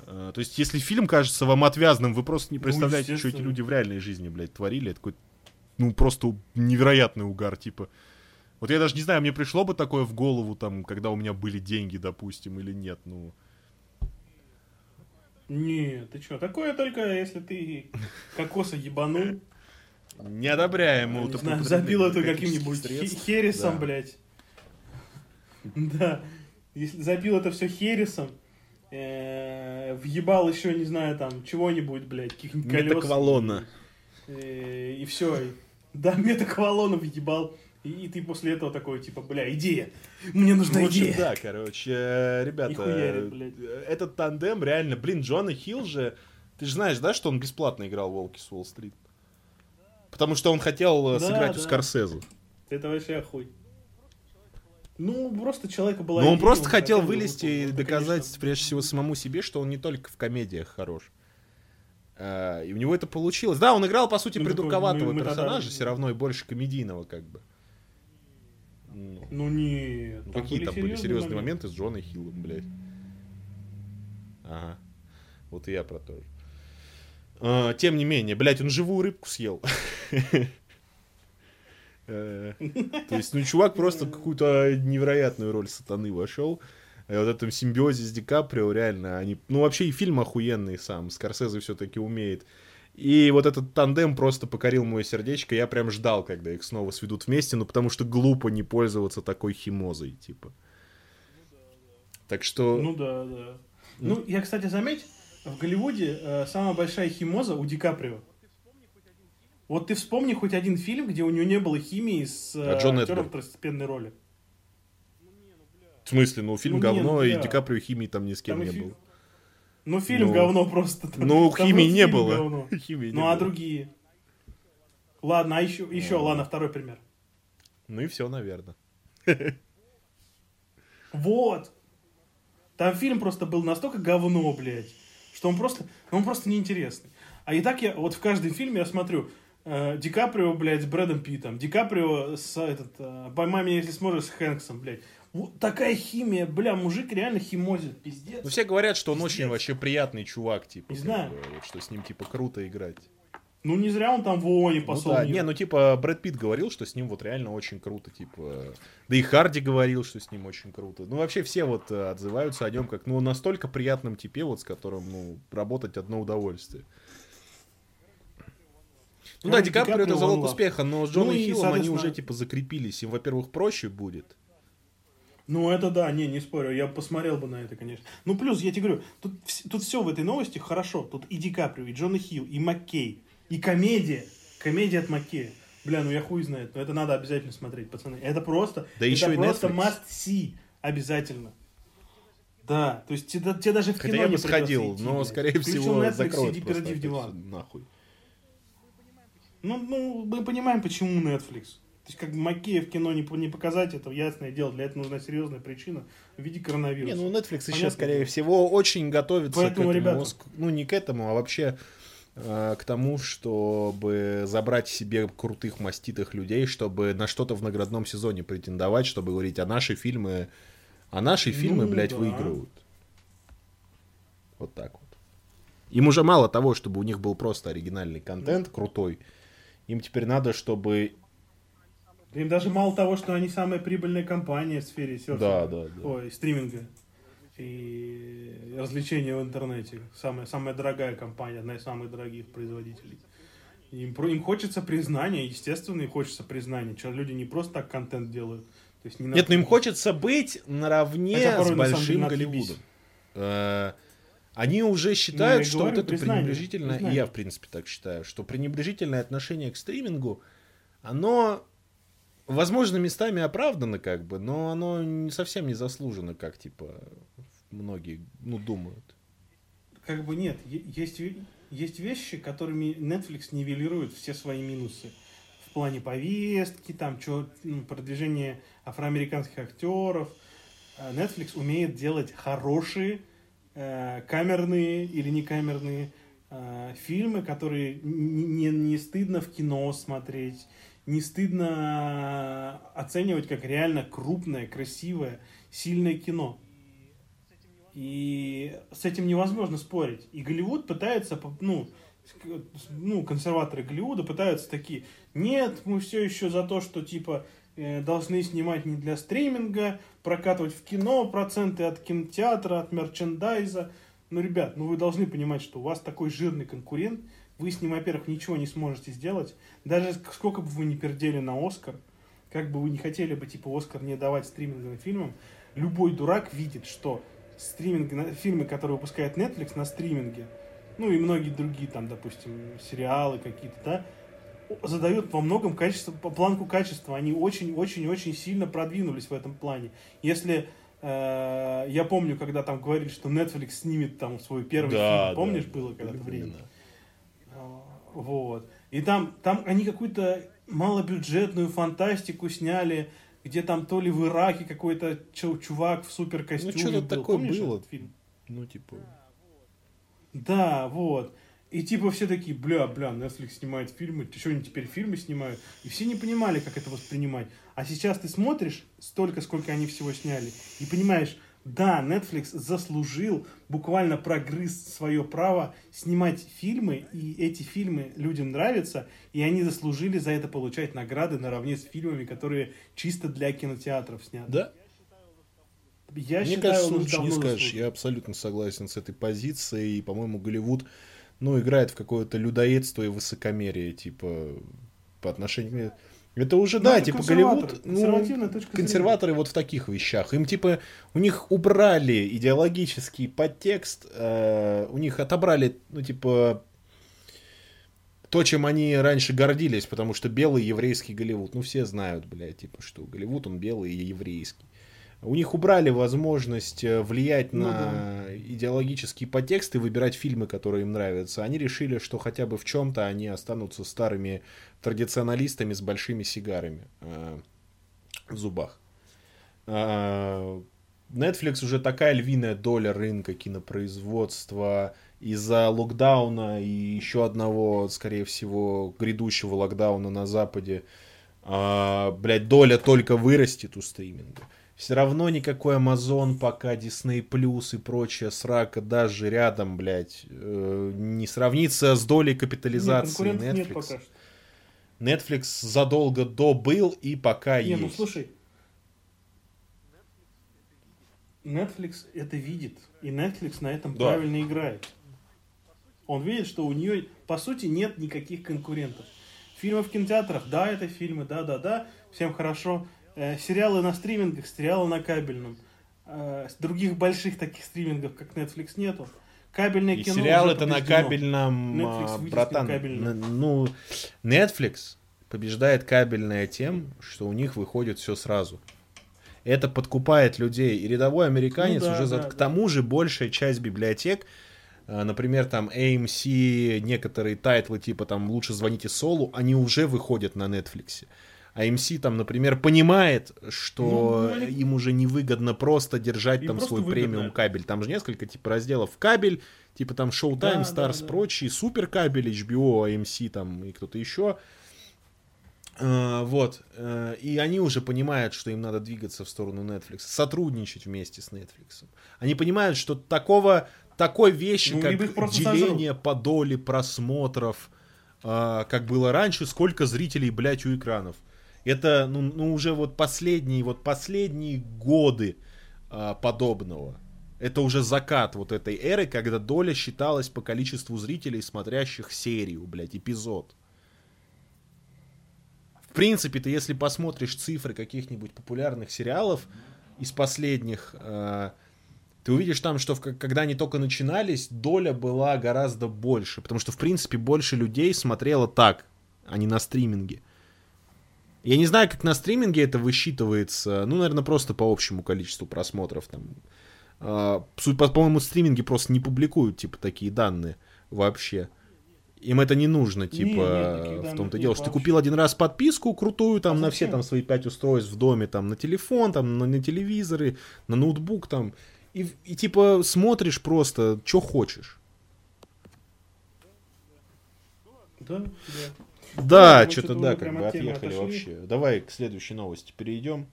Э, То есть, если фильм кажется вам отвязным, вы просто не Ну, представляете, что эти люди в реальной жизни, блядь, творили. Это такой, ну, просто невероятный угар, типа. Вот я даже не знаю, мне пришло бы такое в голову, там, когда у меня были деньги, допустим, или нет, ну... Нет, ты что, такое только если ты кокоса ебанул, Не одобряем не знаю, употребление забил это каким-нибудь хересом, Да. блядь. Да. Если забил это все хересом, э, въебал еще, не знаю, там, чего-нибудь, блядь, каких-нибудь колес. Метаквалона. Э, И все. Да, [LAUGHS] метаквалонов въебал. И, и ты после этого такой, типа, бля, идея. Мне нужна Ну, идея. да, короче, э, ребята, хуярит, э, этот тандем реально, блин, Джона Хилл же, ты же знаешь, да, что он бесплатно играл в Волки с Уолл-стрит? Потому что он хотел э, Да, сыграть у да. Скорсезе. Это вообще охуй. Ну, просто человека была Но он просто хотел его вылезти и. Это, доказать, конечно, прежде всего, самому себе, что он не только в комедиях хорош. А, И у него это получилось. Да, он играл, по сути, Ну, придурковатого мы- мы тогда- персонажа, все равно и больше комедийного, как бы. Ну, Ну нет. ну, там какие там были серьезные серьезные моменты с Джоной Хиллом, блядь. Ага. Вот и я про то же. А, тем не менее, блядь, он живую рыбку съел. [LAUGHS] Э, То есть, ну, чувак просто какую-то невероятную роль сатаны вошел. И вот этом симбиозе с Ди Каприо, реально, они... Ну, вообще и фильм охуенный сам, Скорсезе все-таки умеет. И вот этот тандем просто покорил мое сердечко. Я прям ждал, когда их снова сведут вместе, ну, потому что глупо не пользоваться такой химозой, типа. Так что... Ну да, да. Ну, я, кстати, заметь, в Голливуде э, самая большая химоза у Ди Каприо. Вот ты вспомни хоть один фильм, где у него не было химии с э, А Джон актером второстепенной роли. В смысле, ну, фильм Ну, говно, ну, и да. Ди Каприо химии там ни с кем Там и не фи- было. Ну, фильм Ну, говно просто. Ну, там химии не было. говно. [LAUGHS] Химии не Ну, а было. другие? Ладно, а еще, еще, Ну. ладно, второй пример. Ну и все, наверное. [LAUGHS] Вот. Там фильм просто был настолько говно, блядь, что он просто, ну, он просто неинтересный. А и так я, вот в каждом фильме я смотрю, э, Ди Каприо, блядь, с Брэдом Питтом, Ди Каприо с, этот, э, «Поймай меня, если сможешь», с Хэнксом, блядь. Вот такая химия, бля, мужик реально химозит, пиздец. Ну, все говорят, что он Пиздец. очень вообще приятный чувак, типа. Не знаю. вот что с ним, типа, круто играть. Ну, не зря он там в ООНе Ну посол да, мира. не, ну типа Брэд Питт говорил, что с ним вот реально очень круто, типа. Да и Харди говорил, что с ним очень круто. Ну вообще все вот э, отзываются о нем как, ну, настолько приятном типе, вот с которым, ну, работать одно удовольствие. Ну Ну, да, Ди Каприо это залог успеха, но с Джоном Ну Хиллом они уже типа закрепились. Им, во-первых, проще будет. Ну, это да, не, не спорю, я посмотрел бы на это, конечно. Ну, плюс, я тебе говорю, тут, тут все в этой новости хорошо. Тут и Ди Каприо, и Джона Хилл, и Маккей, и комедия. Комедия от Маккея. Бля, ну я хуй знает, но это надо обязательно смотреть, пацаны. Это просто, Да это еще и просто Netflix. must see, обязательно. Да, то есть тебе, тебе даже в Хотя кино я не бы сходил, идти, но, блядь. скорее Включил всего, Netflix, закроют сиди, просто в диван. нахуй. Ну, ну, мы понимаем, почему Netflix. То есть, как бы Маккея в кино не, не показать, это ясное дело. Для этого нужна серьезная причина в виде коронавируса. Не, ну Netflix еще, Понятно. скорее всего, очень готовится Поэтому, к этому. ребята- Ну, не к этому, а вообще э, к тому, чтобы забрать себе крутых маститых людей, чтобы на что-то в наградном сезоне претендовать, чтобы говорить, а наши фильмы, а наши фильмы, Ну, блядь, да. выигрывают. Вот так вот. Им уже мало того, чтобы у них был просто оригинальный контент крутой. Им теперь надо, чтобы... Им даже мало того, что они самая прибыльная компания в сфере серфинга. Да, да, да. Ой, стриминга и развлечения в интернете. Самая, самая дорогая компания, одна из самых дорогих производителей. Им, им хочется признания, естественно, им хочется признания. Что люди не просто так контент делают. То есть не Нет, ну им хочется быть наравне Хотя порой, с деле, большим надо Голливудом. любить. Э, Они уже считают, Ну, что говорю, вот это признание, пренебрежительное, и признание. я, в принципе, так считаю, что пренебрежительное отношение к стримингу, оно, возможно, местами оправдано, как бы, но оно не совсем не заслужено, как, типа, многие, ну, думают. Как бы нет, есть, есть вещи, которыми Netflix нивелирует все свои минусы. В плане повестки, там, чё, ну, продвижение афроамериканских актеров. А Netflix умеет делать хорошие э, камерные или не камерные э, фильмы, которые не, не стыдно в кино смотреть, не стыдно оценивать как реально крупное, красивое, сильное кино. И с этим невозможно спорить. И Голливуд пытается, ну, ну, консерваторы Голливуда пытаются такие, нет, мы все еще за то, что, типа, э, должны снимать не для стриминга, прокатывать в кино проценты от кинотеатра, от мерчендайза. Ну, ребят, ну вы должны понимать, что у вас такой жирный конкурент, вы с ним, во-первых, ничего не сможете сделать. Даже сколько бы вы ни пердели на Оскар, как бы вы не хотели бы, типа, Оскар не давать стриминговым фильмам, любой дурак видит, что стриминг, фильмы, которые выпускает Netflix на стриминге, ну и многие другие там, допустим, сериалы какие-то, да, задают во многом качество, по планку качества. Они очень-очень-очень сильно продвинулись в этом плане. Если э, я помню, когда там говорили, что Netflix снимет там свой первый да, фильм, помнишь, да, было когда-то время? А, вот. И там, там они какую-то малобюджетную фантастику сняли, где там то ли в Ираке какой-то чувак в супер костюме Ну, что-то такое Помнишь было. Фильм? Ну, типа... Да, вот. И типа все такие, бля, бля, Netflix снимает фильмы, что они теперь фильмы снимают? И все не понимали, как это воспринимать. А сейчас ты смотришь столько, сколько они всего сняли, и понимаешь, да, Netflix заслужил, буквально прогрыз свое право снимать фильмы, и эти фильмы людям нравятся, и они заслужили за это получать награды наравне с фильмами, которые чисто для кинотеатров сняты. Да. Я Мне считаю, кажется, лучше не скажешь. Заслужил. Я абсолютно согласен с этой позицией, и, по-моему, Голливуд ну, играет в какое-то людоедство и высокомерие, типа, по отношению... Это уже, ну, да, это типа Голливуд, ну, консерваторы вот в таких вещах. Им, типа, у них убрали идеологический подтекст, э, у них отобрали, ну, типа, то, чем они раньше гордились, потому что белый еврейский Голливуд. Ну, все знают, блядь, типа, что Голливуд, он белый и еврейский. У них убрали возможность э, влиять ну, на да. идеологические подтексты и выбирать фильмы, которые им нравятся. Они решили, что хотя бы в чем-то они останутся старыми традиционалистами с большими сигарами э, в зубах. Э, Netflix уже такая львиная доля рынка кинопроизводства из-за локдауна и еще одного, скорее всего, грядущего локдауна на Западе. Э, блять, доля только вырастет у стриминга. Все равно никакой Amazon, пока Disney Plus и прочая срака даже рядом, блядь, э, не сравнится с долей капитализации нет, Netflix. Нет пока что. Netflix задолго до был и пока не, ну есть. Не, ну слушай, Netflix это видит, и Netflix на этом да. правильно играет. Он видит, что у нее, по сути, нет никаких конкурентов. Фильмы в кинотеатрах, да, это фильмы, да, да, да, всем хорошо. Э, сериалы на стримингах, сериалы на кабельном. Э, других больших таких стримингов, как Netflix, нету. Кабельное и кино сериал это на кабельном, Netflix братан. Кабельном. Ну, Netflix побеждает кабельное тем, что у них выходит все сразу. Это подкупает людей. И рядовой американец ну, да, уже... Да, за... да. К тому же большая часть библиотек, э, например, там AMC, некоторые тайтлы типа там «Лучше звоните Солу», они уже выходят на Netflix. А там, например, понимает, что ну, им уже невыгодно просто держать там просто свой выгодно. премиум кабель. Там же несколько типа разделов кабель, типа там Showtime, да, Starz, да, да. прочие, супер кабель, HBO, AMC там и кто-то еще. Э, вот. Э, и они уже понимают, что им надо двигаться в сторону Netflix, сотрудничать вместе с Netflix. Они понимают, что такого, такой вещи, ну, как деление сожрут. по доле просмотров, uh, как было раньше, сколько зрителей, блядь, у экранов. Это, ну, ну уже вот последние, вот последние годы а, подобного. Это уже закат вот этой эры, когда доля считалась по количеству зрителей, смотрящих серию, блядь, эпизод. В принципе, ты если посмотришь цифры каких-нибудь популярных сериалов из последних, э, ты увидишь там, что в, когда они только начинались, доля была гораздо больше. Потому что, в принципе, больше людей смотрело так, а не на стриминге. Я не знаю, как на стриминге это высчитывается. Ну, наверное, просто по общему количеству просмотров. Там. А, по-моему, стриминги просто не публикуют, типа, такие данные вообще. Им это не нужно, типа, не, нет, в том-то дело, что ты купил один раз подписку крутую, там, а на все там свои пять устройств в доме, там, на телефон, там, на, на телевизоры, на ноутбук, там, и, и, типа, смотришь просто, что хочешь. Да, да. Да, мы что-то да, как бы отъехали отошли. вообще. Давай к следующей новости перейдем.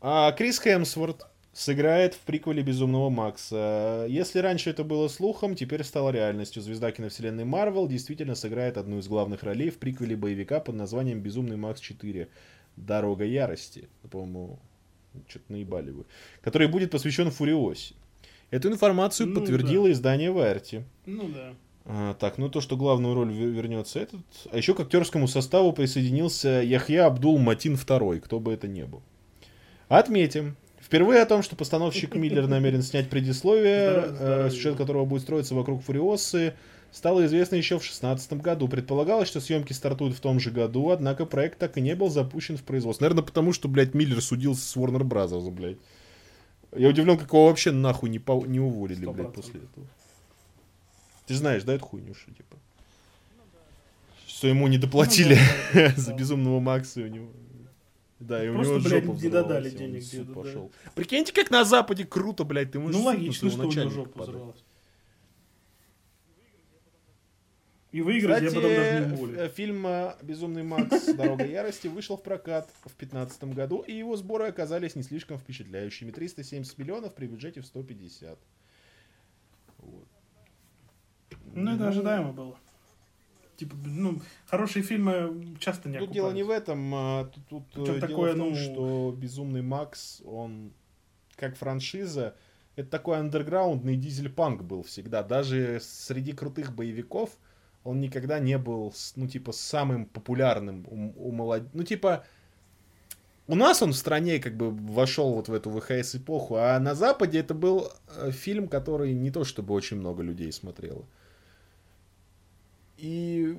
А, Крис Хемсворт сыграет в приквеле Безумного Макса. Если раньше это было слухом, теперь стало реальностью. Звезда киновселенной Марвел действительно сыграет одну из главных ролей в приквеле боевика под названием Безумный Макс 4. Дорога ярости. По-моему, что-то наебали вы. Который будет посвящен Фуриосе. Эту информацию Ну, подтвердило издание Варти. Ну да. А, так, ну то, что главную роль ве- вернется этот. А еще к актерскому составу присоединился Яхья Абдул Матин II, кто бы это ни был. Отметим. Впервые о том, что постановщик [LAUGHS] Миллер намерен снять предисловие, э, сюжет которого будет строиться вокруг Фуриосы, стало известно еще в 2016 году. Предполагалось, что съемки стартуют в том же году, однако проект так и не был запущен в производство. Наверное, потому что, блядь, Миллер судился с Warner Bros., блядь. Я удивлен, как его вообще нахуй не, по- не уволили, Сто блядь, процентов. после этого. Ты знаешь, да, эту хуйню, что, типа? Что ему не доплатили Ну да, [LAUGHS] да, за безумного Макса и у него. Да, и у Просто, него блядь, жопа не додали денег где-то, да. пошел. Прикиньте, как на Западе круто, блядь, ты можешь Ну логично, что у него жопа взорвалась. И выиграть я Кстати, потом даже не уволю. э, фильм э, «Безумный Макс. Дорога ярости» вышел в прокат в 2015 году, и его сборы оказались не слишком впечатляющими. 370 миллионов при бюджете в 150. Ну, это ожидаемо было. Типа, ну, хорошие фильмы часто не Тут дело не в этом, а тут, тут, э, дело такое, в том, ну- что Безумный Макс, он как франшиза, это такой андерграундный дизель-панк был всегда. Даже среди крутых боевиков он никогда не был, ну, типа, самым популярным у, у молод- Ну, типа, у нас он в стране как бы вошел вот в эту ВХС-эпоху, а на Западе это был э, фильм, который не то чтобы очень много людей смотрело. И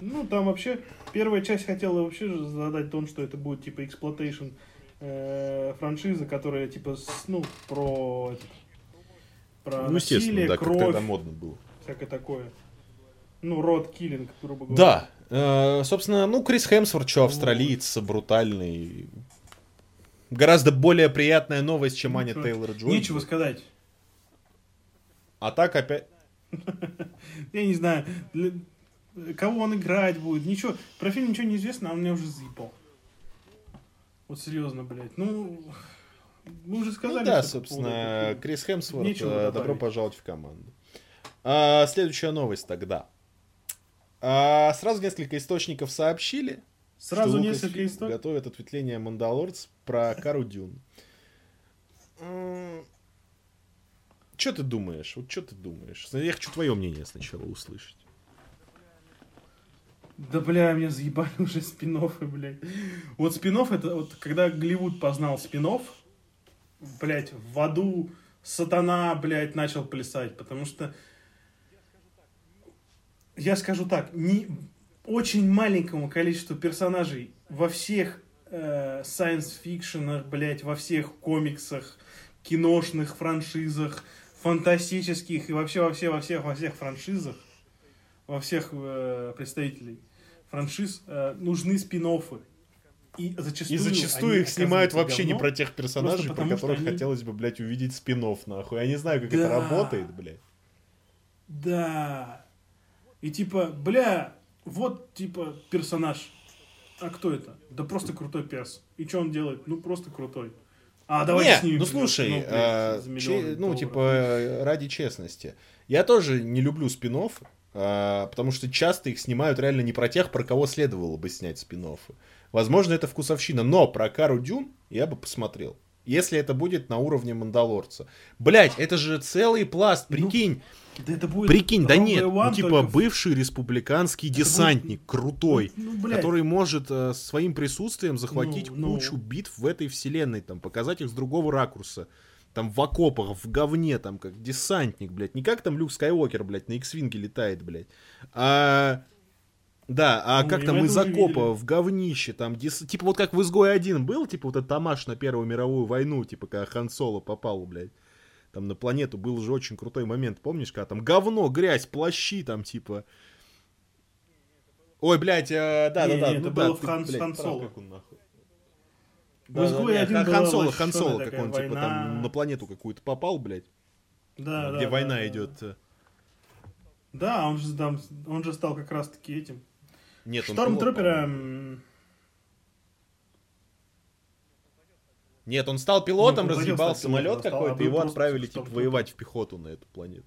Ну, там вообще первая часть хотела вообще задать тон, что это будет типа exploitation франшиза, которая типа, с- ну, про, этот, про ну, насилие, да, как кровь, тогда модно было. всякое такое. Ну, road killing, грубо говоря. Да. Э, собственно, ну, Крис Хемсворт, что, австралиец, брутальный. Гораздо более приятная новость, чем Аня Ничего- Тейлор Джой. Нечего сказать. А так опять... Я не знаю, для- кого он играть будет, ничего. Про фильм ничего не известно, а он меня уже заебал. Вот серьезно, блядь. Ну, мы уже Ну сказали. да, по поводу собственно, фильма. Крис Хемсворт, Нечего э, добро пожаловать в команду. А, следующая новость тогда. А, сразу несколько источников сообщили, Сразу что несколько историй. готовят ответвление Мандалорц про Кару Дюн. Что ты думаешь? Вот что ты думаешь? Я хочу твое мнение сначала услышать. Да, бля, меня заебали уже спин блядь. Вот спин это вот когда Голливуд познал спин блядь, в аду сатана, блядь, начал плясать, потому что я скажу так, не очень маленькому количеству персонажей во всех э, science-фикшенах, блядь, во всех комиксах, киношных франшизах, фантастических и вообще во всех, во всех, во всех франшизах, во всех э, представителей франшиз э, нужны спин И зачастую, И зачастую их снимают вообще не говном. про тех персонажей, про которых они- хотелось бы, блядь, увидеть спин нахуй. Я не знаю, как это Да. работает, блядь. Да. И типа, бля, вот типа персонаж. А кто это? Да просто крутой перс. И что он делает? Ну просто крутой. А давайте Не, снимем. ну слушай, кино, блядь, а, че- ну долларов. типа ради честности. Я тоже не люблю спин потому что часто их снимают реально не про тех, про кого следовало бы снять спин Возможно, это вкусовщина, но про Кару Дюн я бы посмотрел. Если это будет на уровне Мандалорца. Блять, это же целый пласт, Ну, прикинь. Да это будет Прикинь, да нет, ну типа только бывший республиканский десантник, крутой, Ну, ну, блядь. который может э, своим присутствием захватить Ну, ну. кучу битв в этой вселенной, там, показать их с другого ракурса. Там в окопах, в говне, там, как десантник, блядь. Не как там Люк Скайуокер, блядь, на X-Винге летает, блядь. А... Да, а Ну, как там из это окопа, в говнище, там, дес- типа вот как в Изгой один был, типа вот этот Тамаш на Первую мировую войну, типа когда Хан Соло попал, блядь. Там на планету был же очень крутой момент, помнишь, когда там говно, грязь, плащи, там, типа... Ой, блядь, э, да, Не, да, да, не, ну это да, было в ты, Хан- блядь, Хан Соло. как он нахуй. В «Изгое нет, один Хан- Соло, лощеная Хан Соло, как он, типа, там война. на планету какую-то попал, блядь, Да, где да, война да, да. идет. э. Да, он же, там, он же стал как раз-таки этим. Нет, он Штормтрупера... пилот, по-моему. м, Нет, он стал пилотом, Ну, разъебал самолет а а какой-то, был его отправили, типа, воевать в пехоту на эту планету.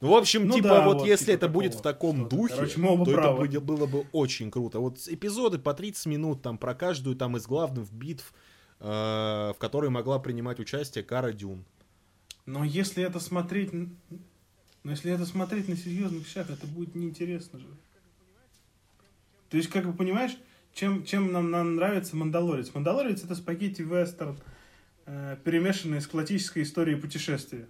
Ну, в общем, Ну типа, да, вот, вот, если типа это будет в такого таком духе, Короче, то это правы. будет- было бы очень круто. Вот эпизоды по 30 минут, там, про каждую там из главных битв, э, в которой могла принимать участие Кара Дюн. Но если это смотреть... Но если это смотреть на серьезных вещах, это будет неинтересно же. То есть, как бы понимаешь, чем, чем нам, нам нравится Мандалорец? Мандалорец это спагетти вестерн, э, перемешанный с классической историей путешествия.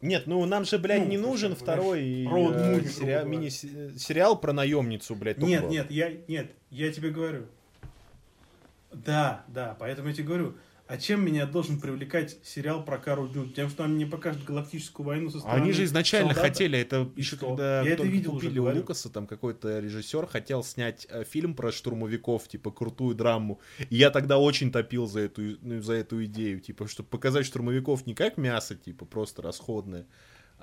Нет, ну нам же, блядь, Ну, не нужен понимаешь, второй э, грубо сериал, мини-сериал про наемницу, блядь. Нет, только. нет, я, нет, я тебе говорю. Да, да, поэтому я тебе говорю. А чем меня должен привлекать сериал про Кару Дюн? Тем, что они мне покажут галактическую войну со стороны Они же изначально солдата? хотели, это И еще что? когда Я это видел уже, купили у говорю. Лукаса, там какой-то режиссер хотел снять э, фильм про штурмовиков, типа крутую драму. И я тогда очень топил за эту, ну, за эту идею, типа, чтобы показать штурмовиков не как мясо, типа, просто расходное.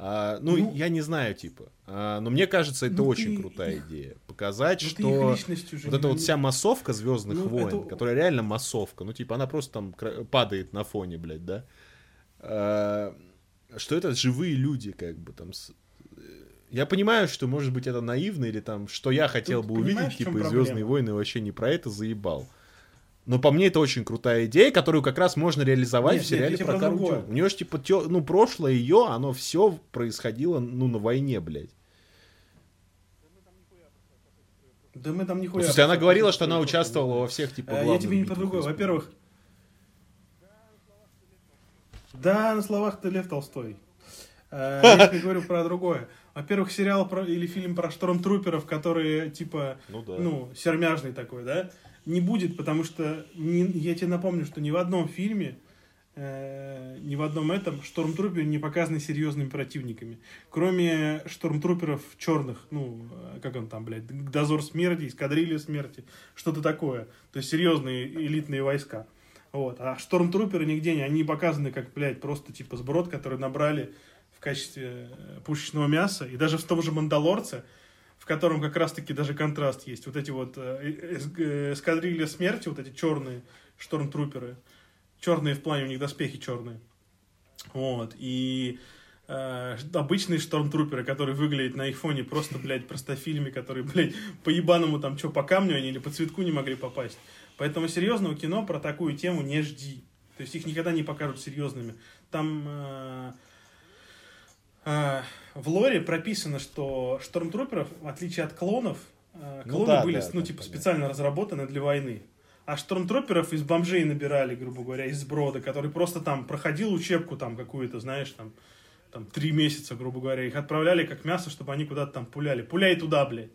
А, ну, Ну, я не знаю, типа. А, но мне кажется, это ну, очень ты крутая идея. Показать, Ну, что вот эта вот вся массовка Звездных Ну, войн, это- которая реально массовка, ну, типа, она просто там падает на фоне, блядь, да? А, что это живые люди, как бы там. с- э, Я понимаю, что может быть это наивно, или там, что я хотел Тут бы увидеть, типа? Звездные войны вообще не про это заебал. Но по мне это очень крутая идея, которую как раз можно реализовать Нет, в нет, сериале я тебе про Кару. У нее же, типа, тё- ну, прошлое ее, оно все происходило, ну, на войне, блядь. Да мы там Ну, нихуя... в смысле, она говорила, что она участвовала во всех, типа, Э, Я главных тебе не про другое. Во-первых, да, на словах ты Лев Толстой. Э, Я [LAUGHS] тебе говорю про другое. Во-первых, сериал про, или фильм про штормтруперов, которые, типа, Ну да. ну, сермяжный такой, да, не будет, потому что ни- я тебе напомню, что ни в одном фильме, э, ни в одном этом штормтруперы не показаны серьезными противниками. Кроме штормтруперов черных, ну, э, как он там, блядь, дозор смерти, эскадрилья смерти, что-то такое. То есть серьезные элитные войска. Вот. А штормтруперы нигде не, они показаны как, блядь, просто типа сброд, который набрали в качестве э, пушечного мяса. И даже в том же «Мандалорце», котором как раз-таки даже контраст есть. Вот эти вот э, эс- э, эскадрилья смерти, вот эти черные штормтруперы. Черные в плане, у них доспехи черные. Вот. И э, обычные штормтруперы, которые выглядят на их фоне просто, блядь, простофильме, которые, [LAUGHS] блядь, по ебаному там, что, по камню они или по цветку не могли попасть. Поэтому серьезного кино про такую тему не жди. То есть их никогда не покажут серьезными. Там э, э, в лоре прописано, что штормтруперов, в отличие от клонов, э, Ну клоны да, были, да, ну, там типа, специально разработаны для войны. А штормтруперов из бомжей набирали, грубо говоря, из брода, который просто там проходил учебку там какую-то, знаешь, там, там три месяца, грубо говоря. Их отправляли как мясо, чтобы они куда-то там пуляли. Пуляй туда, блядь.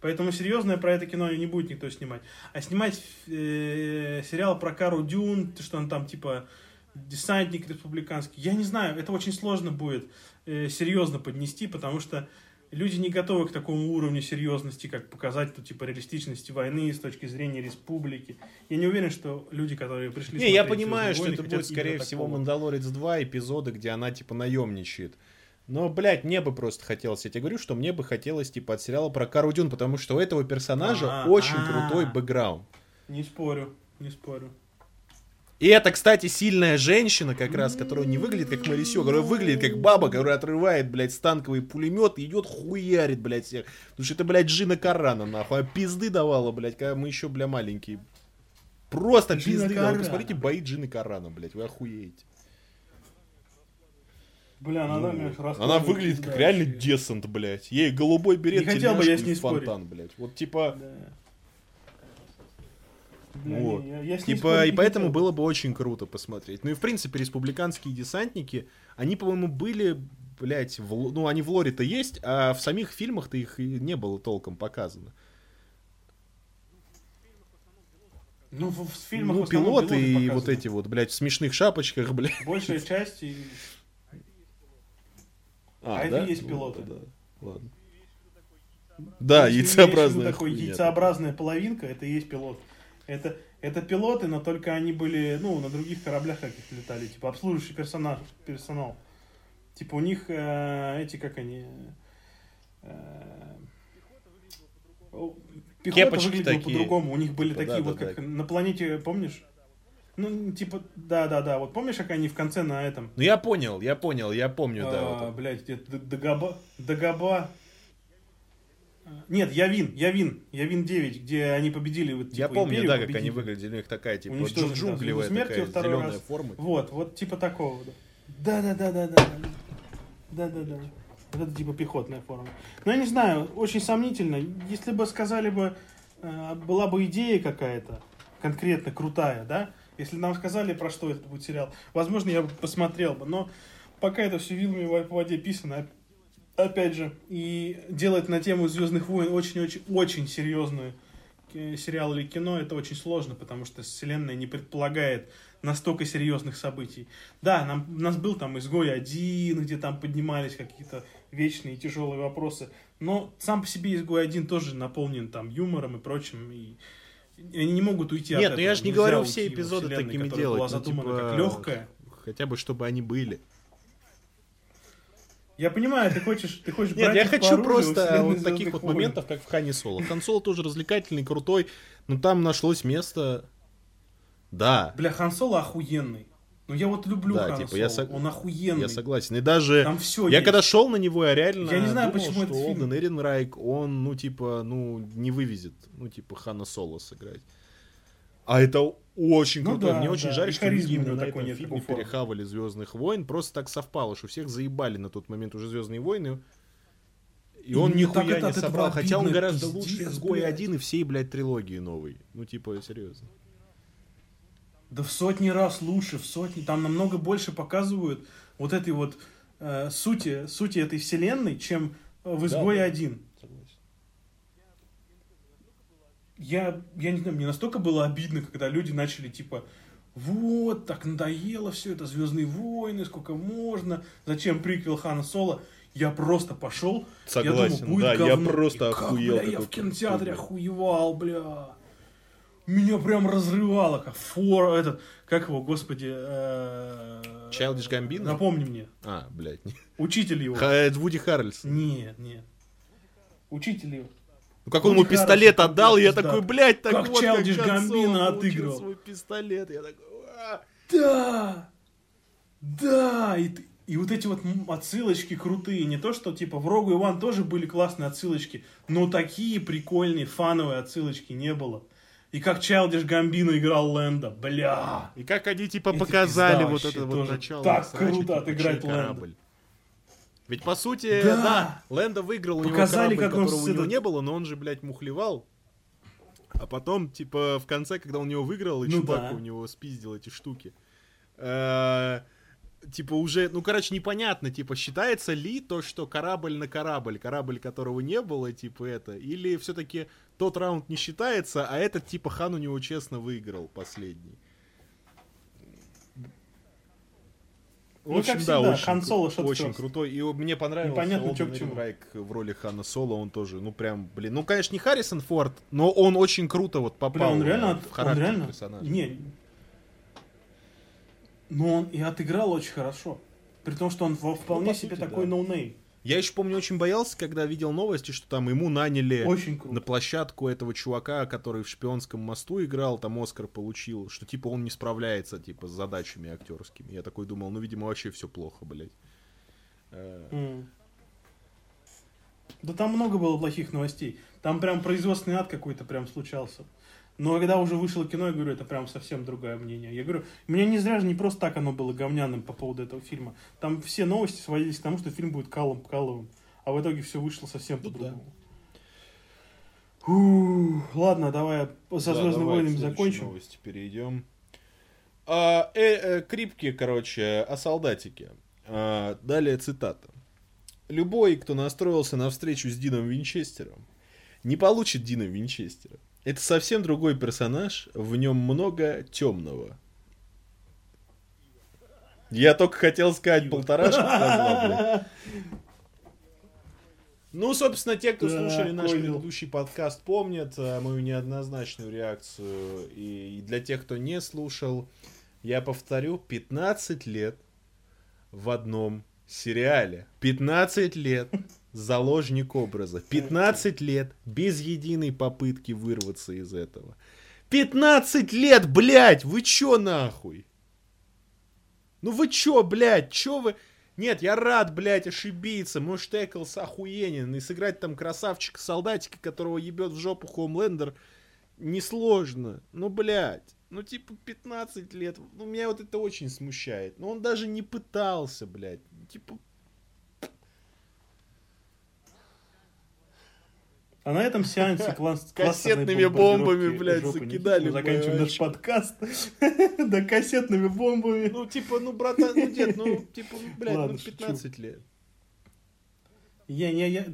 Поэтому серьезное про это кино не будет никто снимать. А снимать э, сериал про Кару Дюн, что он там типа десантник республиканский, я не знаю, это очень сложно будет серьезно поднести, потому что люди не готовы к такому уровню серьезности, как показать тут типа реалистичности войны с точки зрения республики. Я не уверен, что люди, которые пришли Не, я понимаю, что «Звездные это войны», будет, скорее всего, такого. Мандалорец 2 эпизоды, где она, типа, наемничает. Но, блядь, мне бы просто хотелось, я тебе говорю, что мне бы хотелось, типа, от сериала про Кару Дюн, потому что у этого персонажа А, очень а. крутой бэкграунд. Не спорю, не спорю. И это, кстати, сильная женщина, как раз, которая не выглядит как Марисё, которая выглядит как баба, которая отрывает, блядь, станковый пулемет и идет хуярит, блядь, всех. Потому что это, блядь, Джина Карана, нахуй. А пизды давала, блядь, когда мы еще, бля, маленькие. Просто Джина пизды давала. Посмотрите бои Джины Карана, блядь, вы охуеете. Бля, она, Ну, она раскладывает выглядит как реально десант, блядь. Ей голубой берет, Не хотел бы я с ней фонтан, спорить. блядь. Вот типа, Да. Вот. я- типа, и поэтому было бы очень круто посмотреть. Ну и в принципе республиканские десантники, они, по-моему, были, блядь, в ну они в лоре-то есть, а в самих фильмах-то их и не было толком показано. Ну, в, в фильмах ну, пилоты и показаны. вот эти вот, блядь, в смешных шапочках, [LAUGHS] блядь. Большая часть... и- А это и есть Ну, пилоты. да, Ладно. Да, имеешь в яйцеобразная виду такой хуйня. яйцеобразная половинка, это и есть пилот. Это, это пилоты, но только они были, ну, на других кораблях каких летали, типа обслуживающий персонаж, персонал. Типа у них э, эти, как они... Э, пехота Кепочки выглядела по-другому. У них были Типа, такие да, вот, да, как да. на планете, помнишь? Ну, типа, да-да-да. Вот помнишь, как они в конце на этом... Ну я понял, я понял, я помню, да. А, вот. блядь, где Д- Дагоба... Нет, Явин, Явин, Явин 9, где они победили вот, Я типа, помню, империю да, как победили. они выглядели. У них такая, типа, Уничтожили, да, джунглевая Звезду смерти такая во второй зеленая раз. форма. Вот, вот типа такого. Да, да, да, да, да. Да, да, да. Вот это типа пехотная форма. Но я не знаю, очень сомнительно. Если бы сказали бы, э, была бы идея какая-то, конкретно крутая, да? Если нам сказали, про что это будет сериал, возможно, я бы посмотрел бы. Но пока это все вилами в воде писано, опять же, и делать на тему Звездных войн очень-очень очень серьезную ки- сериал или кино, это очень сложно, потому что вселенная не предполагает настолько серьезных событий. Да, нам, у нас был там изгой один, где там поднимались какие-то вечные тяжелые вопросы, но сам по себе изгой один тоже наполнен там юмором и прочим, и они не могут уйти от Нет, ну этого. я же не Нельзя говорю все эпизоды такими делать. была ну, задумана типа, как легкая. Хотя бы, чтобы они были. Я понимаю, ты хочешь, ты хочешь Нет, я хочу просто вот «Звездных таких вот войн». моментов, как в Хане Соло. Хан Соло тоже развлекательный, крутой, но там нашлось место... Да, Бля, Хан Соло охуенный. Ну я вот люблю Да, Хана типа, Соло. я сог- Он охуенный. я согласен. И даже... Там все Я когда шел на него, я реально Я не знаю, думал, почему что этот фильм- Олден Эренрайк, он, ну, типа, ну, не вывезет, ну, типа, Хана Соло сыграть. А это очень Ну круто. да, Мне очень да, жаль, и что люди именно на этом нет, фильме перехавали Звездных войн. Просто так совпало, что всех заебали на тот момент уже Звездные войны. И он мне так нихуя не собрал. Хотя он гораздо пиздец, лучше изгой один и всей, блядь, трилогии новой. Ну, типа, серьезно. Да в сотни раз лучше, в сотни. Там намного больше показывают вот этой вот э, сути, сути этой вселенной, чем э, в изгое да. один. Я, я не знаю, мне настолько было обидно, когда люди начали типа вот, так надоело все это, Звездные войны, сколько можно, зачем приквел Хана Соло. Я просто пошел, Согласен, я думал, будет да, я говно. просто И как, охуел, бля, я в кинотеатре крутой. охуевал, бля. Меня прям разрывало, как фор, этот, как его, господи, э, Childish Gambino? Напомни мне, А, блядь. учитель его. Ха- это Вуди Харрельсон. Нет, нет. Учитель его. Ну, как он Вуди ему пистолет отдал, я такой, блядь, так Как вот Соло Gambino получил отыгрывал. свой пистолет. Я такой. Да! Да! И, и вот эти вот отсылочки крутые. Не то, что типа в Рогу Иван тоже были классные отсылочки, но такие прикольные фановые отсылочки не было. И как Чайлдиш Гамбино играл Лэнда. Бля! И как они типа Это показали пизда вот это вот начало. Так круто типа, отыграть Лэнда. корабль. Ведь по сути, Да. да, Лэнда выиграл, у него Показали, корабль, которого у него этот- не было, но он же, блядь, мухлевал. А потом, типа, в конце, когда он его выиграл, и Ну чувак да. у него спиздил эти штуки. э, Типа уже, ну, короче, непонятно, типа, считается ли то, что корабль на корабль, корабль которого не было, типа, это, или все-таки тот раунд не считается, а этот, типа, Хан у него честно выиграл последний. Ну, общем, как да, всегда, очень, Хан кру- Соло что-то очень крутой. И мне понравился Непонятно, Олден к чему. Райк в роли Хана Соло, он тоже, ну прям, блин, ну конечно не Харрисон Форд, но он очень круто вот попал Бля, он реально, в от- он характер реально, персонажа. не, но он и отыграл очень хорошо. При том, что он во- вполне по себе сути, такой да. Я еще помню, очень боялся, когда видел новости, что там ему наняли Очень круто. на площадку этого чувака, который в шпионском мосту играл, там Оскар получил, что типа он не справляется типа с задачами актерскими. Я такой думал, ну видимо вообще все плохо, блядь. М. Да там много было плохих новостей. Там прям производственный ад какой-то прям случался. Но когда уже вышло кино, я говорю, это прям совсем другое мнение. Я говорю, мне не зря же не просто так оно было говняным по поводу этого фильма. Там все новости сводились к тому, что фильм будет калом каловым. А в итоге все вышло совсем Ну по-другому. Фух, Ладно, давай со Да, Звездными войнами закончим. новости перейдем. А, э, э, крипки, короче, о солдатике. А, далее цитата. Любой, кто настроился на встречу с Дином Винчестером, не получит Дина Винчестера. Это совсем другой персонаж, в нем много темного. Я только хотел сказать полторашку. [LAUGHS] Ну, собственно, те, кто Да, слушали наш понял. предыдущий подкаст, помнят э, мою неоднозначную реакцию. И для тех, кто не слушал, я повторю, 15 лет в одном сериале 15 лет заложник образа. 15 лет без единой попытки вырваться из этого. 15 лет, блядь, вы чё нахуй? Ну вы чё, блядь, чё вы... Нет, я рад, блядь, ошибиться. Может, Эклс охуенен. И сыграть там красавчика-солдатика, которого ебет в жопу Хоумлендер, несложно. Ну, блядь. Ну, типа, 15 лет. Ну, меня вот это очень смущает. Но он даже не пытался, блядь. Типа, А на этом сеансе класс, [LAUGHS] кассетными бомбами, блядь, закидали. Заканчиваем наш подкаст. [LAUGHS] Да, кассетными бомбами. Ну, типа, ну, братан, ну, дед, ну, [LAUGHS] типа, блядь, ну, 15 лет. Я, я, я...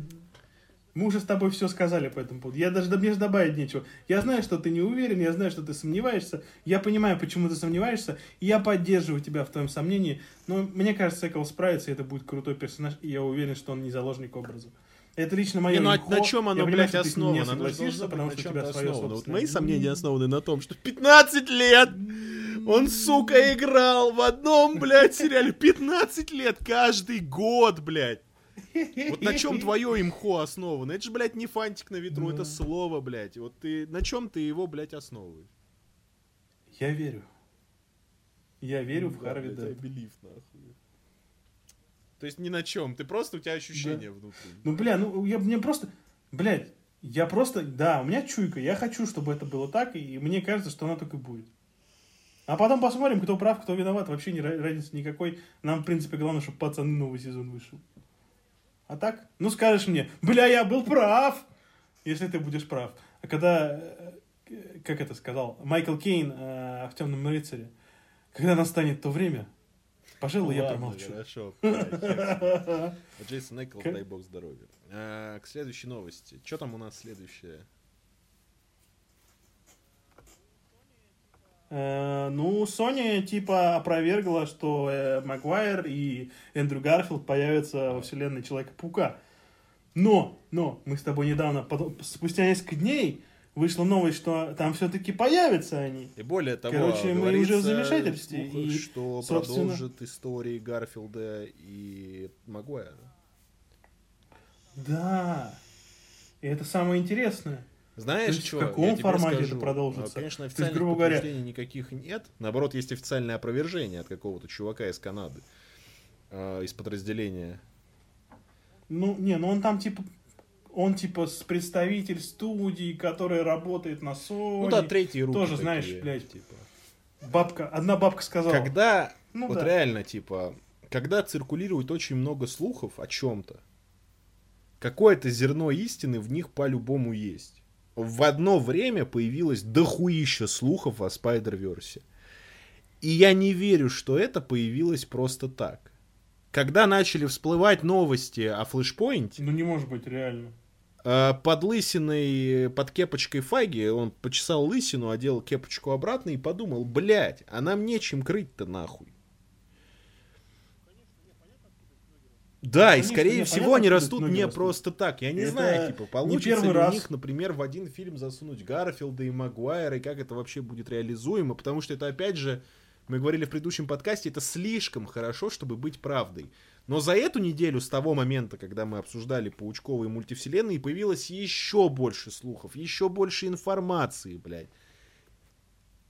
Мы уже с тобой все сказали по этому поводу. Я даже, да, мне же добавить нечего. Я знаю, что ты не уверен, я знаю, что ты сомневаешься. Я понимаю, почему ты сомневаешься. И я поддерживаю тебя в твоем сомнении. Но мне кажется, Экл справится, и это будет крутой персонаж. И я уверен, что он не заложник образа. Это лично мое не, ну, а на, чем оно, блядь, основано? Оно согласишься, потому что у тебя основано. Вот мои сомнения основаны на том, что 15 лет он, сука, играл в одном, блядь, сериале. 15 лет каждый год, блядь. Вот на чем твое имхо основано? Это же, блядь, не фантик на ветру, это слово, блядь. Вот ты на чем ты его, блядь, основываешь? Я верю. Я верю в Харви Дент. То есть ни на чем. Ты просто, у тебя ощущение да. внутри. Ну, бля, ну, я, мне просто... Блядь, я просто... Да, у меня чуйка. Я хочу, чтобы это было так, и мне кажется, что она так и будет. А потом посмотрим, кто прав, кто виноват. Вообще не разницы никакой. Нам, в принципе, главное, чтобы пацаны новый сезон вышел. А так? Ну, скажешь мне, бля, я был прав! Если ты будешь прав. А когда, э, как это сказал, Майкл Кейн э, в «Темном рыцаре», когда настанет то время, Пожалуй, я промолчу. хорошо. Джейсон Эйкл, дай бог здоровья. А, к следующей новости. Что там у нас следующее? Э, ну, Sony типа опровергла, что э, Магуайр и Эндрю Гарфилд появятся во вселенной Человека-паука. Но, но, мы с тобой недавно, спустя несколько дней, вышла новость, что там все-таки появятся они. И более того, Короче, мы уже в замешательстве. Слухах, и, что собственно... продолжит истории Гарфилда и Магуайра. Да. И это самое интересное. Знаешь, есть, что? В каком формате скажу. это продолжится? Конечно, официальных есть, грубо говоря... никаких нет. Наоборот, есть официальное опровержение от какого-то чувака из Канады. Э, из подразделения. Ну, не, ну он там типа он типа с представитель студии, который работает на Sony. Ну да, третий руки Тоже, такие, знаешь, блядь, типа. Бабка, одна бабка сказала. Когда, ну, вот да. реально, типа, когда циркулирует очень много слухов о чем-то, какое-то зерно истины в них по-любому есть. В одно время появилось дохуища слухов о Спайдер-Версе. И я не верю, что это появилось просто так. Когда начали всплывать новости о флешпоинте... Ну не может быть, реально. Э, под лысиной, под кепочкой Фаги, он почесал лысину, одел кепочку обратно и подумал, блядь, а нам нечем крыть-то нахуй. Да, Конечно, и скорее всего они растут не растут. просто так. Я не это знаю, типа, получится ли раз. у них, например, в один фильм засунуть Гарфилда и Магуайра, и как это вообще будет реализуемо, потому что это, опять же, мы говорили в предыдущем подкасте, это слишком хорошо, чтобы быть правдой. Но за эту неделю, с того момента, когда мы обсуждали паучковые мультивселенные, появилось еще больше слухов, еще больше информации, блядь.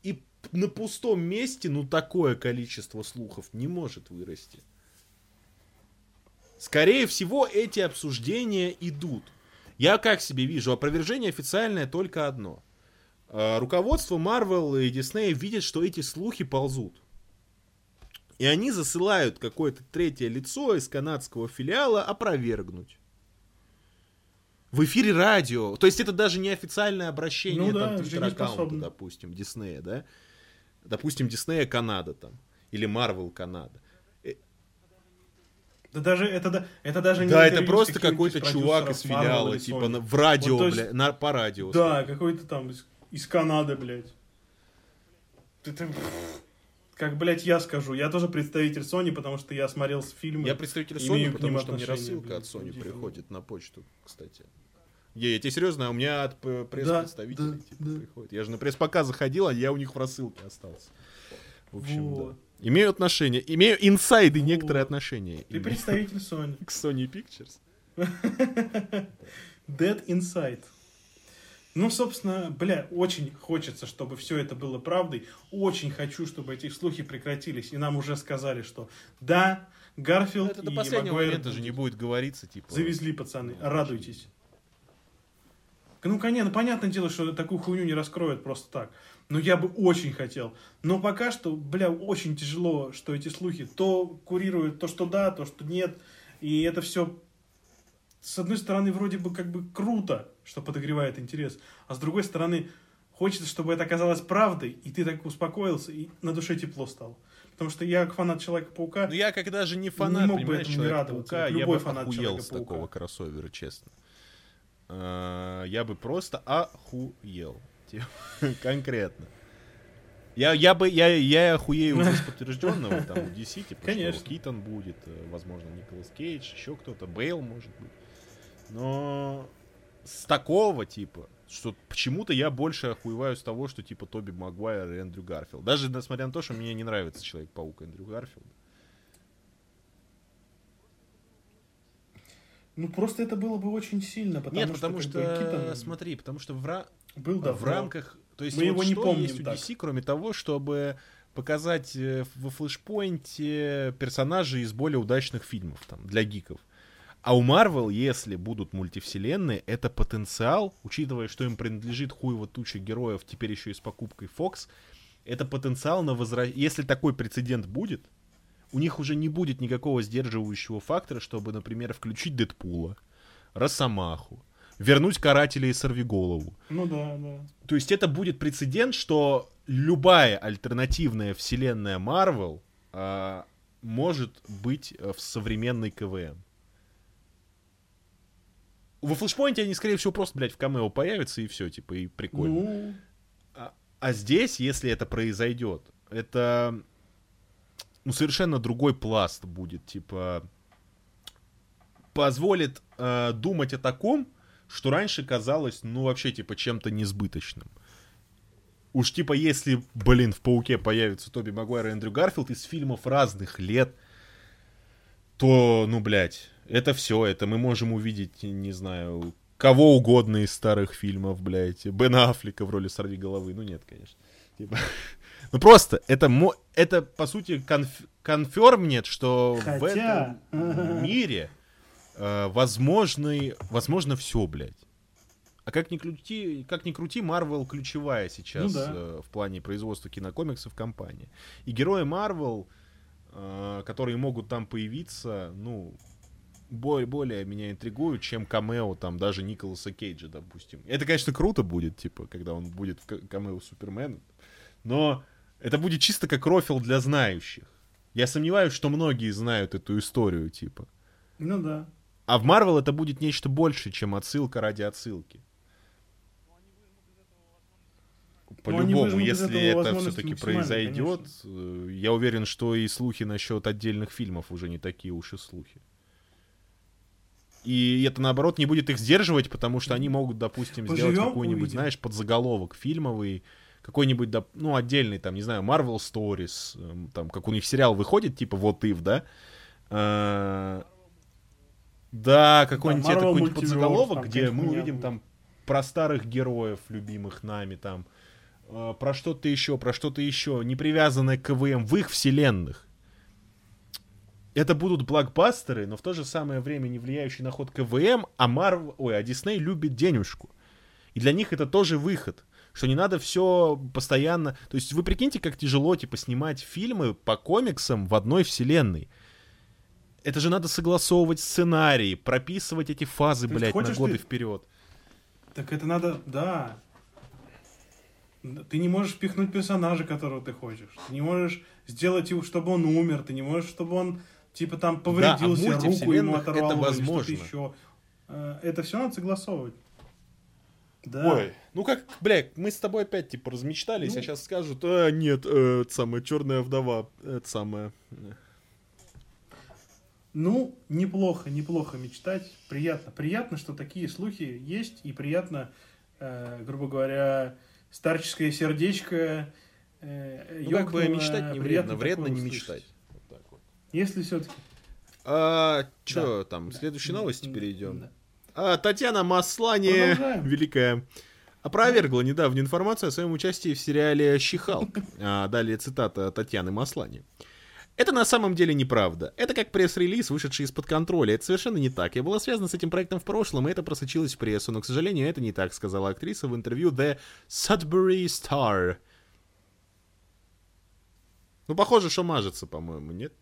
И на пустом месте, ну, такое количество слухов не может вырасти. Скорее всего, эти обсуждения идут. Я как себе вижу, опровержение официальное только одно. А, руководство Marvel и Disney видят, что эти слухи ползут. И они засылают какое-то третье лицо из канадского филиала опровергнуть. В эфире радио. То есть это даже не официальное обращение ну, там, да, твиттер-аккаунта, допустим, Диснея, да? Допустим, Диснея Канада там. Или Марвел Канада. Э, да даже это, да, это даже не Да, это просто какой-то чувак из филиала, типа на, в радио, вот, есть, на, по радио. Да, какой-то там из, из Канады, блядь. Это, как, блядь, я скажу. Я тоже представитель Sony, потому что я смотрел фильмы. Я представитель Sony, потому что мне рассылка от Sony приходит на почту, кстати. Я, я тебе серьезно, а у меня от пресс-представителей да, типа, да. приходит. Я же на пресс-показ заходил, а я у них в рассылке остался. В общем, вот. да. Имею отношение, имею инсайды Вот. некоторые отношения. Ты имею представитель Sony. [LAUGHS] К Sony Pictures. [LAUGHS] Dead Inside. Ну, собственно, бля, очень хочется, чтобы все это было правдой. Очень хочу, чтобы эти слухи прекратились. И нам уже сказали, что да, Гарфилд Это до и последнего Магуайр момента же не будет говориться, типа... Завезли, пацаны, радуйтесь. Ну, конечно, понятное дело, что такую хуйню не раскроют просто так. Но я бы очень хотел. Но пока что, бля, очень тяжело, что эти слухи то курируют, то, что да, то, что нет. И это все, с одной стороны, вроде бы как бы круто, что подогревает интерес. А с другой стороны, хочется, чтобы это оказалось правдой, и ты так успокоился, и на душе тепло стало. Потому что я как фанат Человека-паука, Ну я как даже не фанат, мог бы этому не радоваться. я Любой бы фанат охуел с такого кроссовера, честно. А, Я бы просто охуел. [LAUGHS] Конкретно. Я, я бы, я, я охуею уже с [LAUGHS] подтвержденного, там, у DC, типа, Конечно. что Китон будет, э, возможно, Николас Кейдж, еще кто-то, Бейл, может быть. Но с такого, типа, что почему-то я больше охуеваю с того, что, типа, Тоби Магуайр и Эндрю Гарфилд. Даже несмотря на то, что мне не нравится Человек-паук Эндрю Гарфилд. ну просто это было бы очень сильно, потому Нет, что, потому что, Китон смотри, потому что в, ра- был в рамках, то есть Мы вот его не помним есть у так. DC, кроме того, чтобы показать э, во Flashpoint е персонажей из более удачных фильмов там для гиков. А у Marvel, если будут мультивселенные, это потенциал, учитывая, что им принадлежит хуево туча героев, теперь еще и с покупкой Fox, это потенциал на возвращение. Если такой прецедент будет, у них уже не будет никакого сдерживающего фактора, чтобы, например, включить Дэдпула, Росомаху, вернуть Карателя и Сорвиголову. Ну да, да. То есть это будет прецедент, что любая альтернативная вселенная Marvel а, может быть э, в современной КВМ. Во флешпоинте они, скорее всего, просто, блядь, в камео появятся и все, типа, и прикольно. Ну, А, а здесь, если это произойдет, это ну, совершенно другой пласт будет, типа, позволит э, думать о таком, что раньше казалось, ну, вообще, типа, чем-то несбыточным. Уж, типа, если, блин, в «Пауке» появится Тоби Магуайр и Эндрю Гарфилд из фильмов разных лет, то, ну, блядь, это все, это мы можем увидеть, не знаю, кого угодно из старых фильмов, блядь, Бена Аффлека в роли Сорви головы, ну, нет, конечно. Типа, [LAUGHS] ну, просто, это, мо- это по сути, конф- конфермнет, что в Хотя- этом мире э, возможны, возможно все, блядь. А как ни крути, как ни крути, Marvel ключевая сейчас Ну да. э, в плане производства кинокомиксов компания. И герои Marvel, э, которые могут там появиться, ну, более, более меня интригуют, чем камео там даже Николаса Кейджа, допустим. Это, конечно, круто будет, типа, когда он будет в ка- камео Супермена. Но это будет чисто как рофил для знающих. Я сомневаюсь, что многие знают эту историю, типа. ну да. А в Марвел это будет нечто большее, чем отсылка ради отсылки. они По-любому, если это все-таки произойдет, э, я уверен, что и слухи насчет отдельных фильмов уже не такие уж и слухи. И это, наоборот, не будет их сдерживать, потому что они могут, допустим, сделать Поживем, какой-нибудь, увидим. знаешь, подзаголовок фильмовый, какой-нибудь, ну, отдельный, там, не знаю, Marvel Stories, эм, там, как у них сериал выходит, типа Вот If, да? Э, Да, какой-нибудь какой-нибудь Multiverse, подзаголовок, там где мы увидим будет. там про старых героев, любимых нами, там, э, про что-то еще, про что-то еще, не привязанное к КВМ в их вселенных. Это будут блокбастеры, но в то же самое время не влияющие на ход КВМ, а Марв, ой, а Дисней любит денежку. И для них это тоже выход. Что не надо все постоянно... То есть вы прикиньте, как тяжело, типа, снимать фильмы по комиксам в одной вселенной. Это же надо согласовывать сценарии, прописывать эти фазы, То блядь, на годы ты- вперед. Так это надо, да. Ты не можешь впихнуть персонажа, которого ты хочешь. Ты не можешь сделать его, чтобы он умер. Ты не можешь, чтобы он, типа, там повредил а в себе руку, ему оторвало это возможно. еще. Э, Это все надо согласовывать. Да. Ой, ну как, блядь, мы с тобой опять, типа, размечтались, Ну. а сейчас скажут, а, нет, э, это самая черная вдова, это самое... э». Ну, неплохо, неплохо мечтать. Приятно. Приятно, что такие слухи есть. И приятно, э, грубо говоря, старческое сердечко э, Ну, как бы мечтать не вредно, вредно не услышать. мечтать. Если все-таки... А, чё там, следующие новости перейдем. Да. А, Татьяна Маслани, Продолжаем. великая, опровергла недавнюю информацию о своем участии в сериале «Щихалк». [LAUGHS] А, далее цитата Татьяны Маслани. Это на самом деле неправда. Это как пресс-релиз, вышедший из-под контроля. Это совершенно не так. Я была связана с этим проектом в прошлом, и это просочилось в прессу. Но, к сожалению, это не так, сказала актриса в интервью The Sudbury Star. Ну, похоже, что мажется, по-моему, нет?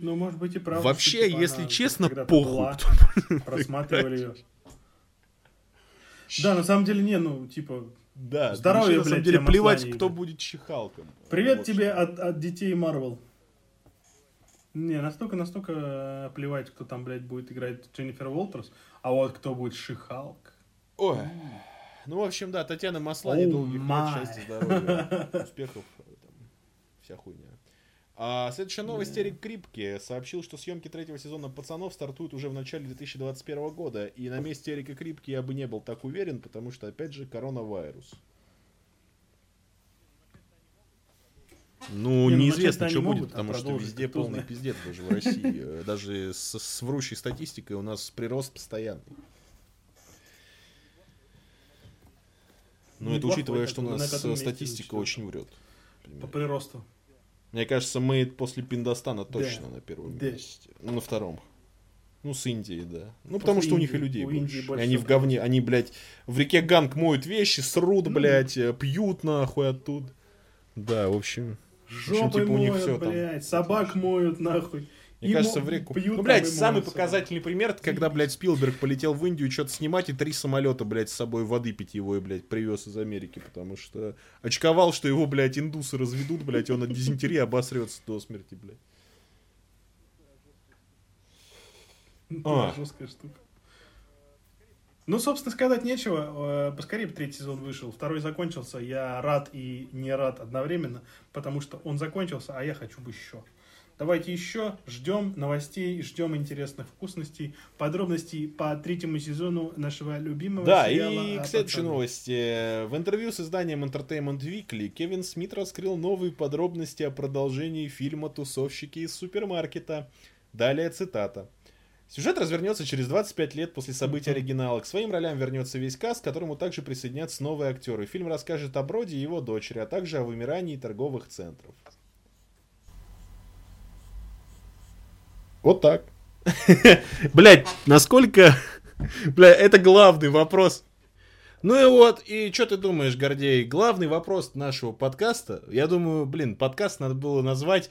Ну, может быть, и правда. Вообще, что, типа, если она честно, похуй. была, Просматривали ее. Да, на самом деле, не, ну, типа, Да, Здоровья, вообще, на самом деле, плевать, кто будет чихалком. Привет тебе от, от детей Марвел. Не, настолько, настолько э, плевать, кто там, блядь, будет играть Дженнифер Уолтерс, а вот кто будет Шихалк. Ой. Ну, в общем, да, Татьяна Маслани, Oh долгих лет, счастья, здоровья, успехов, э, там, вся хуйня. А следующая новость. Эрик Крипке сообщил, что съемки третьего сезона «Пацанов» стартуют уже в начале 2021 года. И на месте Эрика Крипки я бы не был так уверен, потому что, опять же, коронавирус. Ну, Не, ну, неизвестно, что будет, могут, а потому что везде кто полный пиздец даже в России. [LAUGHS] Даже с, с врущей статистикой у нас прирост постоянный. Ну, это учитывая, что у нас статистика очень врет. По приросту. Мне кажется, мы после Пиндостана Да. точно на первом Да. месте. Ну, на втором. Ну, с Индией, да. Ну, потому После что у них и Индии. людей больше. Индии И больше они в говне, они, блядь, в реке Ганг моют вещи, срут, блядь, э, пьют нахуй оттуда. Да, в общем. в общем, типа, у них моют, всё там блядь, собак моют, нахуй. Мне И кажется, в реку. пьют ну, блядь, самый моются. показательный пример, это когда, блядь, Спилберг полетел в Индию что-то снимать, и три самолета, блядь, с собой воды питьевой, блядь, привез из Америки, потому что очковал, что его, блядь, индусы разведут, блядь, и он от дизентерии обосрется до смерти, блядь. Да, А. жесткая штука. Ну, собственно, сказать нечего. Э, Поскорее бы третий сезон вышел. Второй закончился. Я рад и не рад одновременно, потому что он закончился, а я хочу бы еще. Давайте еще. Ждем новостей, ждем интересных вкусностей, подробностей по третьему сезону нашего любимого Да, сериала. и о к следующей новости. В интервью с изданием Entertainment Weekly Кевин Смит раскрыл новые подробности о продолжении фильма «Тусовщики из супермаркета». Далее цитата. Сюжет развернется через 25 лет после событий оригинала. К своим ролям вернется весь каст, к которому также присоединятся новые актеры. Фильм расскажет о Броди и его дочери, а также о вымирании торговых центров. Вот так. [LAUGHS] Блять, насколько... [LAUGHS] Бля, это главный вопрос. Ну и вот, и что ты думаешь, Гордей? Главный вопрос нашего подкаста, я думаю, блин, подкаст надо было назвать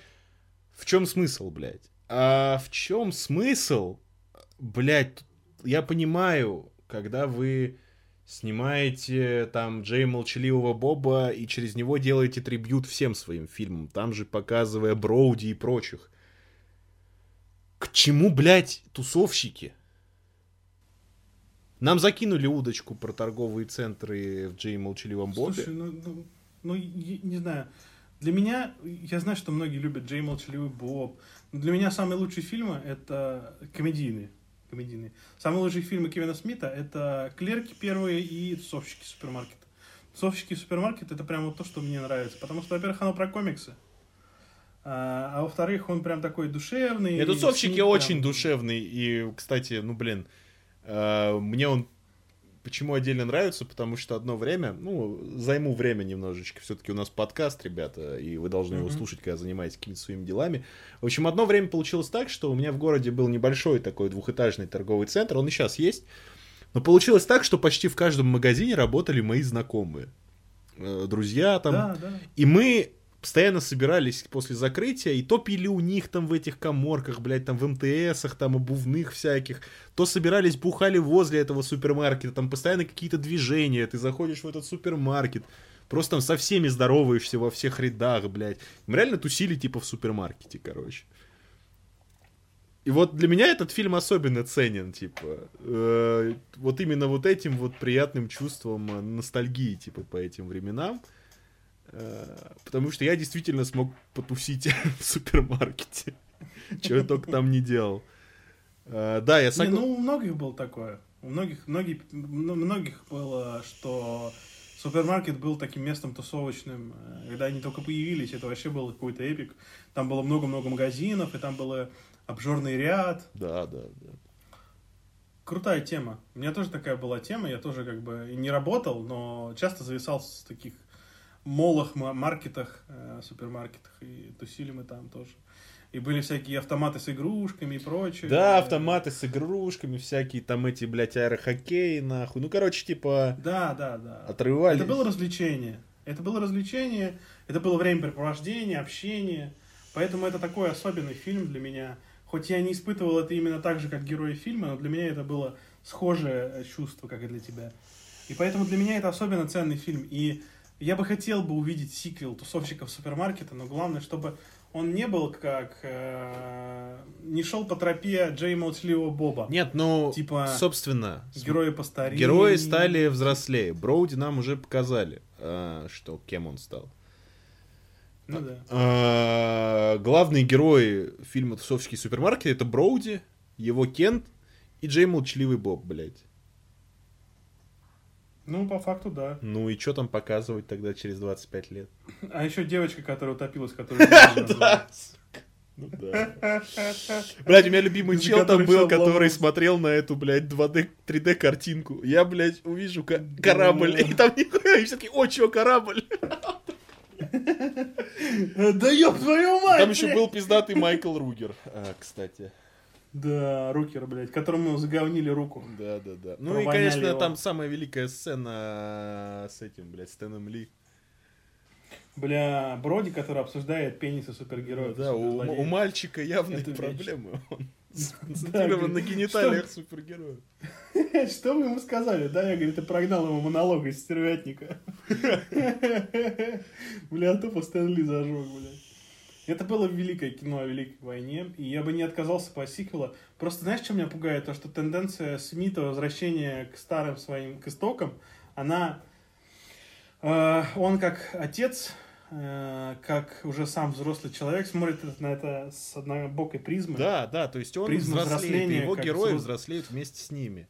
«В чем смысл, блядь?» А в чем смысл? Блядь, я понимаю, когда вы снимаете там Джей Молчаливого Боба и через него делаете трибют всем своим фильмам, там же показывая Броуди и прочих. К чему, блядь, тусовщики? Нам закинули удочку про торговые центры в Джей Молчаливом Бобе. Слушай, ну, ну, ну, не знаю. Для меня, я знаю, что многие любят Джей Молчаливый Боб. Но для меня самые лучшие фильмы это комедийные. комедийные. Самые лучшие фильмы Кевина Смита это Клерки первые и Тусовщики супермаркета. Тусовщики супермаркет это прям вот то, что мне нравится. Потому что, во-первых, оно про комиксы. А, а во-вторых, он прям такой душевный. И тусовщики Смит очень прям- душевный. И, кстати, ну блин, э, мне он почему отдельно нравится, потому что одно время, ну, займу время немножечко, все-таки у нас подкаст, ребята, и вы должны его Мгм. слушать, когда занимаетесь какими-то своими делами. В общем, одно время получилось так, что у меня в городе был небольшой такой двухэтажный торговый центр, он и сейчас есть, но получилось так, что почти в каждом магазине работали мои знакомые, Э, друзья там, Да, да. и мы постоянно собирались после закрытия и то пили у них там в этих коморках, блядь, там в МТСах, там обувных всяких, то собирались, бухали возле этого супермаркета, там постоянно какие-то движения, ты заходишь в этот супермаркет, просто там со всеми здороваешься во всех рядах, блядь. Мы реально тусили типа в супермаркете, короче. И вот для меня этот фильм особенно ценен, типа, э, вот именно вот этим вот приятным чувством ностальгии, типа, по этим временам. Потому что я действительно смог потусить [LAUGHS] в супермаркете. [LAUGHS] Чего я только там не делал. Э, Да, я согласен. ну, у многих было такое. У многих, многих, многих было, что супермаркет был таким местом тусовочным. Э, когда они только появились, это вообще был какой-то эпик. Там было много-много магазинов, и там был обжорный ряд. Да, да, да. Крутая тема. У меня тоже такая была тема, я тоже как бы не работал, но часто зависал в таких молах, маркетах, э, супермаркетах, и тусили мы там тоже. И были всякие автоматы с игрушками и прочее. Да, автоматы с игрушками, всякие там эти, блядь, аэрохоккей, нахуй. Ну, короче, типа... Да, да, да. Отрывались. Это было развлечение. Это было развлечение, это было времяпрепровождение, общение. Поэтому это такой особенный фильм для меня. Хоть я не испытывал это именно так же, как герои фильма, но для меня это было схожее чувство, как и для тебя. И поэтому для меня это особенно ценный фильм. И я бы хотел бы увидеть сиквел тусовщиков супермаркета, но главное, чтобы он не был как... Э, не шел по тропе Джей Молчаливого Боба. Нет, ну, типа, собственно... Герои постарели. Герои стали взрослее. Броуди нам уже показали, э, что кем он стал. Ну да. А, главные герои фильма «Тусовский супермаркет» это Броуди, его Кент и Джей Молчаливый Боб, блядь. Ну, по факту, да. Ну и что там показывать тогда через 25 лет? А еще девочка, которая утопилась, которая... [LAUGHS] Да, ну да. Блядь, у меня любимый чел там был, который смотрел на эту, блядь, 2D, 3D картинку. Я, блядь, увижу корабль, и там нихуя, и все таки о, чё, корабль? Да ёб твою мать! Там еще был пиздатый Майкл Ругер, а, кстати. Да, Рукер, блядь, которому заговнили руку. Да, да, да. Ну и, конечно, его. там самая великая сцена с этим, блядь, Стэном Ли. Бля, Броди, который обсуждает пенисы супергероев. Да, у, у мальчика явные Это проблемы. Он [LAUGHS] сконцентрирован на гениталиях супергероев. [LAUGHS] Что вы ему сказали? Да, я, говорю, ты прогнал ему монолог из стервятника. [LAUGHS] Бля, тупо Стэнли зажег, блядь. Это было великое кино о Великой войне, и я бы не отказался по сиквелу. Просто знаешь, что меня пугает? То, что тенденция Смита возвращения к старым своим, к истокам, она... Э, он как отец, э, как уже сам взрослый человек смотрит на это с однобокой призмы. Да, да, то есть он Призма взрослеет, и его герои взрос... взрослеют вместе с ними.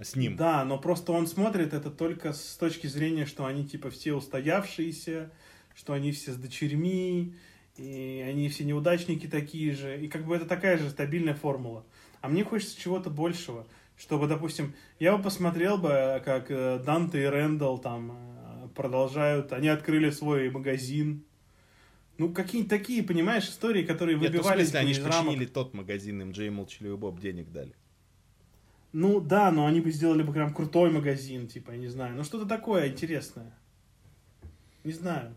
С ним. Да, но просто он смотрит это только с точки зрения, что они типа все устоявшиеся, что они все с дочерьми, и они все неудачники такие же, и как бы это такая же стабильная формула. А мне хочется чего-то большего, чтобы, допустим, я бы посмотрел бы, как э, Данте и Рэндалл там э, продолжают, они открыли свой магазин, ну, какие-нибудь такие, понимаешь, истории, которые Нет, выбивались ну, в смысле, они починили тот магазин, им Джей Молчаливый Боб денег дали. Ну, да, но они бы сделали бы прям крутой магазин, типа, я не знаю. Ну, что-то такое интересное. Не знаю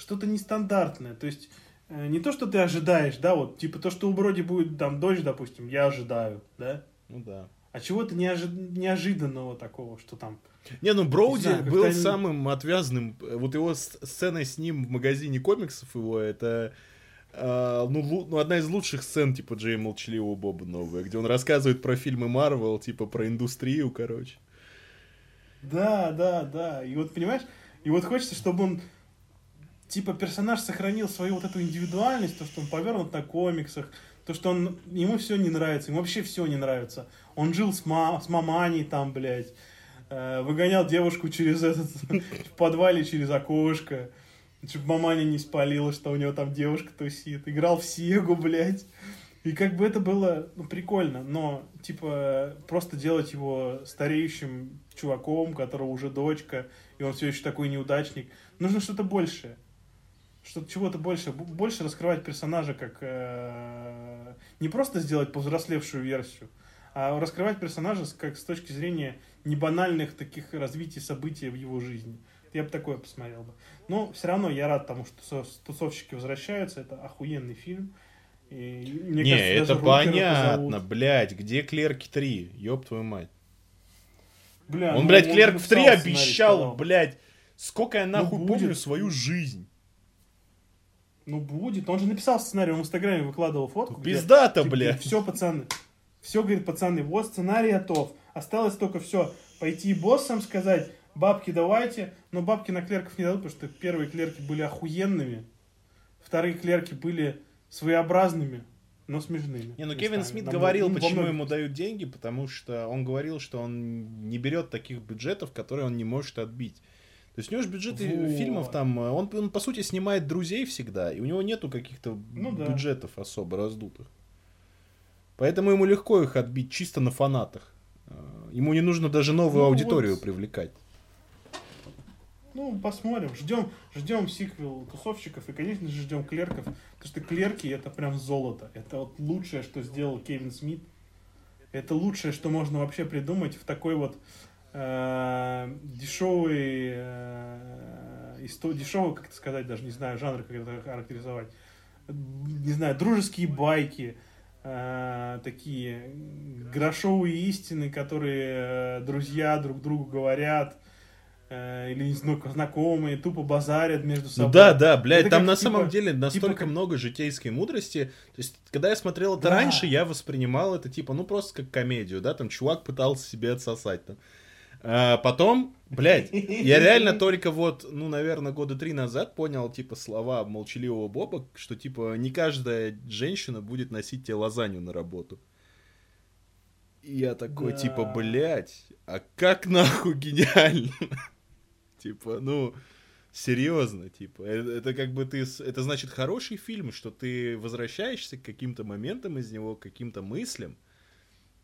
что-то нестандартное. То есть э, не то, что ты ожидаешь, да, вот, типа то, что у Броди будет там дождь, допустим, я ожидаю, да? Ну да. А чего-то неожи... неожиданного такого, что там... Не, ну Броуди не знаю, был они... самым отвязным. Вот его сцена с ним в магазине комиксов его, это... Uh, ну, ну, одна из лучших сцен, типа, Джей Молчаливого Боба новая, где он рассказывает про фильмы Марвел, типа, про индустрию, короче. Да, да, да. И вот, понимаешь, и вот хочется, чтобы он типа персонаж сохранил свою вот эту индивидуальность, то, что он повернут на комиксах, то, что он, ему все не нравится, ему вообще все не нравится. Он жил с, ма, с маманей там, блядь, э, выгонял девушку через этот, [LAUGHS] в подвале через окошко, чтобы маманя не спалила, что у него там девушка тусит. Играл в Сегу, блядь. И как бы это было ну, прикольно, но, типа, просто делать его стареющим чуваком, которого уже дочка, и он все еще такой неудачник, нужно что-то большее что-то чего-то больше, больше раскрывать персонажа как э, не просто сделать повзрослевшую версию, а раскрывать персонажа как с точки зрения не банальных таких развитий событий в его жизни. Я бы такое посмотрел бы. Но все равно я рад тому, что тусовщики возвращаются. Это охуенный фильм. И, мне не, кажется, это понятно, блядь, где Клерки 3? Ёб твою мать. Бля, он, ну, блядь, Клерк в 3 обещал, блядь, сколько я нахуй ну, помню свою жизнь. Ну, будет. Он же написал сценарий, он в Инстаграме выкладывал фотку. Пизда-то, типа, бля. Все, пацаны. Все, говорит, пацаны, вот сценарий готов. Осталось только все. Пойти боссам сказать, бабки давайте. Но бабки на клерков не дадут, потому что первые клерки были охуенными. Вторые клерки были своеобразными. но смешными. Не, ну Кевин местами. Смит Во говорил, во почему ему дают деньги, потому что он говорил, что он не берет таких бюджетов, которые он не может отбить. То есть у него же бюджеты Вот. фильмов там, э, он, он, по сути снимает друзей всегда, и у него нету каких-то Ну да. бюджетов особо раздутых. Поэтому ему легко их отбить чисто на фанатах. Э, Ему не нужно даже новую Ну аудиторию вот. привлекать. Ну, посмотрим. Ждем, ждем сиквел тусовщиков и, конечно же, ждем клерков. Потому что клерки это прям золото. Это вот лучшее, что сделал Кевин Смит. Это лучшее, что можно вообще придумать в такой вот э, дешевый, э, исто- дешевый, как это сказать, даже не знаю, жанр, как это характеризовать. Не знаю, дружеские байки, э, такие грошовые истины, которые э, друзья друг другу говорят, э, или зна- знакомые, тупо базарят между собой. Ну да, да, блядь, Это там на типа- самом деле настолько как- много житейской мудрости. То есть, когда я смотрел это Да. раньше, я воспринимал это типа, ну просто как комедию, да, там чувак пытался себе отсосать там. А потом, блядь, я реально только вот, ну, наверное, года три назад понял, типа, слова молчаливого Боба, что, типа, не каждая женщина будет носить тебе лазанью на работу. И я такой, Да. типа, блядь, а как нахуй гениально? [LAUGHS] Типа, ну, серьезно, типа, э- это как бы ты, это значит хороший фильм, что ты возвращаешься к каким-то моментам из него, к каким-то мыслям,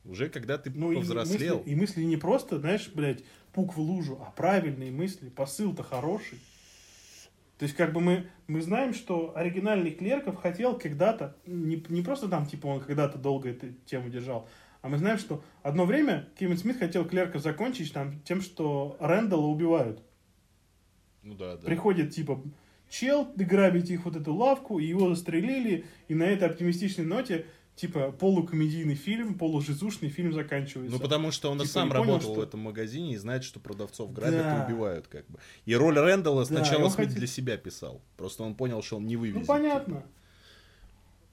уже когда ты Ну, и повзрослел. мысли, и мысли не просто, знаешь, блядь, пук в лужу, а правильные мысли, посыл-то хороший. То есть, как бы мы, мы знаем, что оригинальный Клерков хотел когда-то, не, не просто там, типа, он когда-то долго эту тему держал, а мы знаем, что одно время Кевин Смит хотел Клерков закончить там, тем, что Рэндалла убивают. Ну да, да. Приходит, типа, чел, грабить их вот эту лавку, и его застрелили, и на этой оптимистичной ноте, типа, полукомедийный фильм, полужизушный фильм заканчивается. Ну, потому что он Типа, сам не понял, работал что- в этом магазине и знает, что продавцов грабят Да. и убивают, как бы. И роль Рэндалла Да, сначала Смит хотел- для себя писал. Просто он понял, что он не вывезет. Ну, понятно.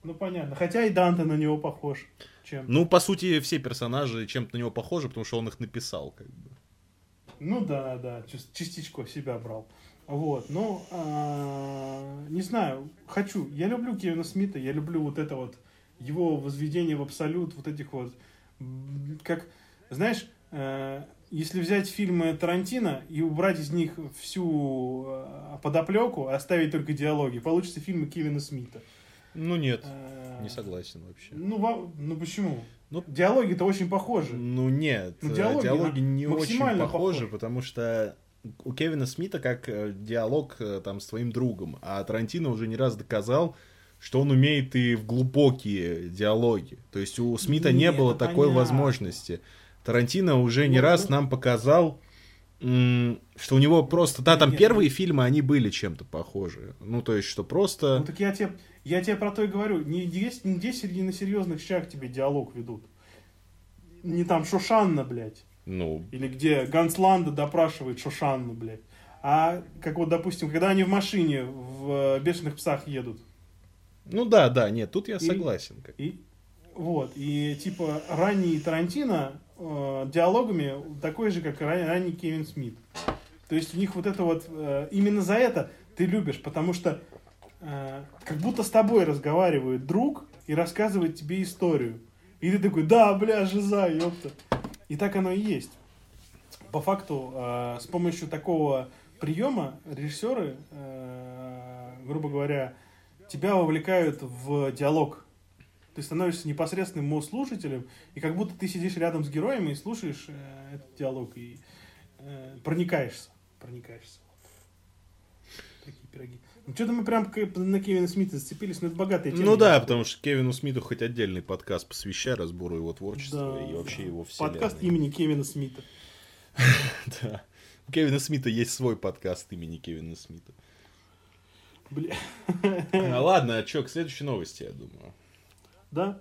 Ну, понятно. Хотя и Данте на него похож. Чем? Ну, по сути, все персонажи чем-то на него похожи, потому что он их написал, как бы. Ну, да, да. Частичку себя брал. Вот. Ну, а, не знаю. Хочу. Я люблю Кевина Смита. Я люблю вот это вот его возведение в абсолют. Вот этих вот... Как, знаешь, э, если взять фильмы Тарантино и убрать из них всю э, подоплеку, оставить только диалоги, получится фильмы Кевина Смита. Ну, нет, Э, не согласен вообще. Ну, во- ну почему? Ну, Диалоги-то очень похожи. Ну нет, Ну, диалоги диалоги, не очень похожи, похожи. потому что у Кевина Смита как диалог там с твоим другом, а Тарантино уже не раз доказал, что он умеет и в глубокие диалоги. То есть у Смита не, Не, было это такой понятно. возможности. Тарантино уже не Ну, раз ну. нам показал, что у него просто... Да, там Нет, первые фильмы, они были чем-то похожи. Ну, то есть, что просто... Ну так я тебе, я тебе про то и говорю. Не здесь, не здесь на серьезных щах тебе диалог ведут. Не там Шошанна, блядь. Ну, Или где Гансланда допрашивает Шошанну, блядь. А как вот, допустим, когда они в машине в э, бешеных псах едут. Ну да, да, нет, тут я И- согласен. как- И вот, и типа ранний Тарантино э, диалогами такой же, как и ран- ранний Кевин Смит. То есть у них вот это вот, э, именно за это ты любишь, потому что э, как будто с тобой разговаривает друг и рассказывает тебе историю. И ты такой, да, бля, жиза, ёпта. И так оно и есть. По факту, э, с помощью такого приема режиссеры, э, грубо говоря, тебя вовлекают в диалог. Ты становишься непосредственным слушателем, и как будто ты сидишь рядом с героями и слушаешь э, этот диалог, и э, проникаешься. Проникаешься. Такие пироги. Ну, что-то мы прям на Кевина Смита зацепились, но это богатая тема. Ну да, потому что Кевину Смиту хоть отдельный подкаст посвящай разбору его творчества Да, и вообще да. его вселенной. Подкаст имени Кевина Смита. [LAUGHS] Да. У Кевина Смита есть свой подкаст имени Кевина Смита. Бля. А, ладно, а что, к следующей новости, я думаю. Да?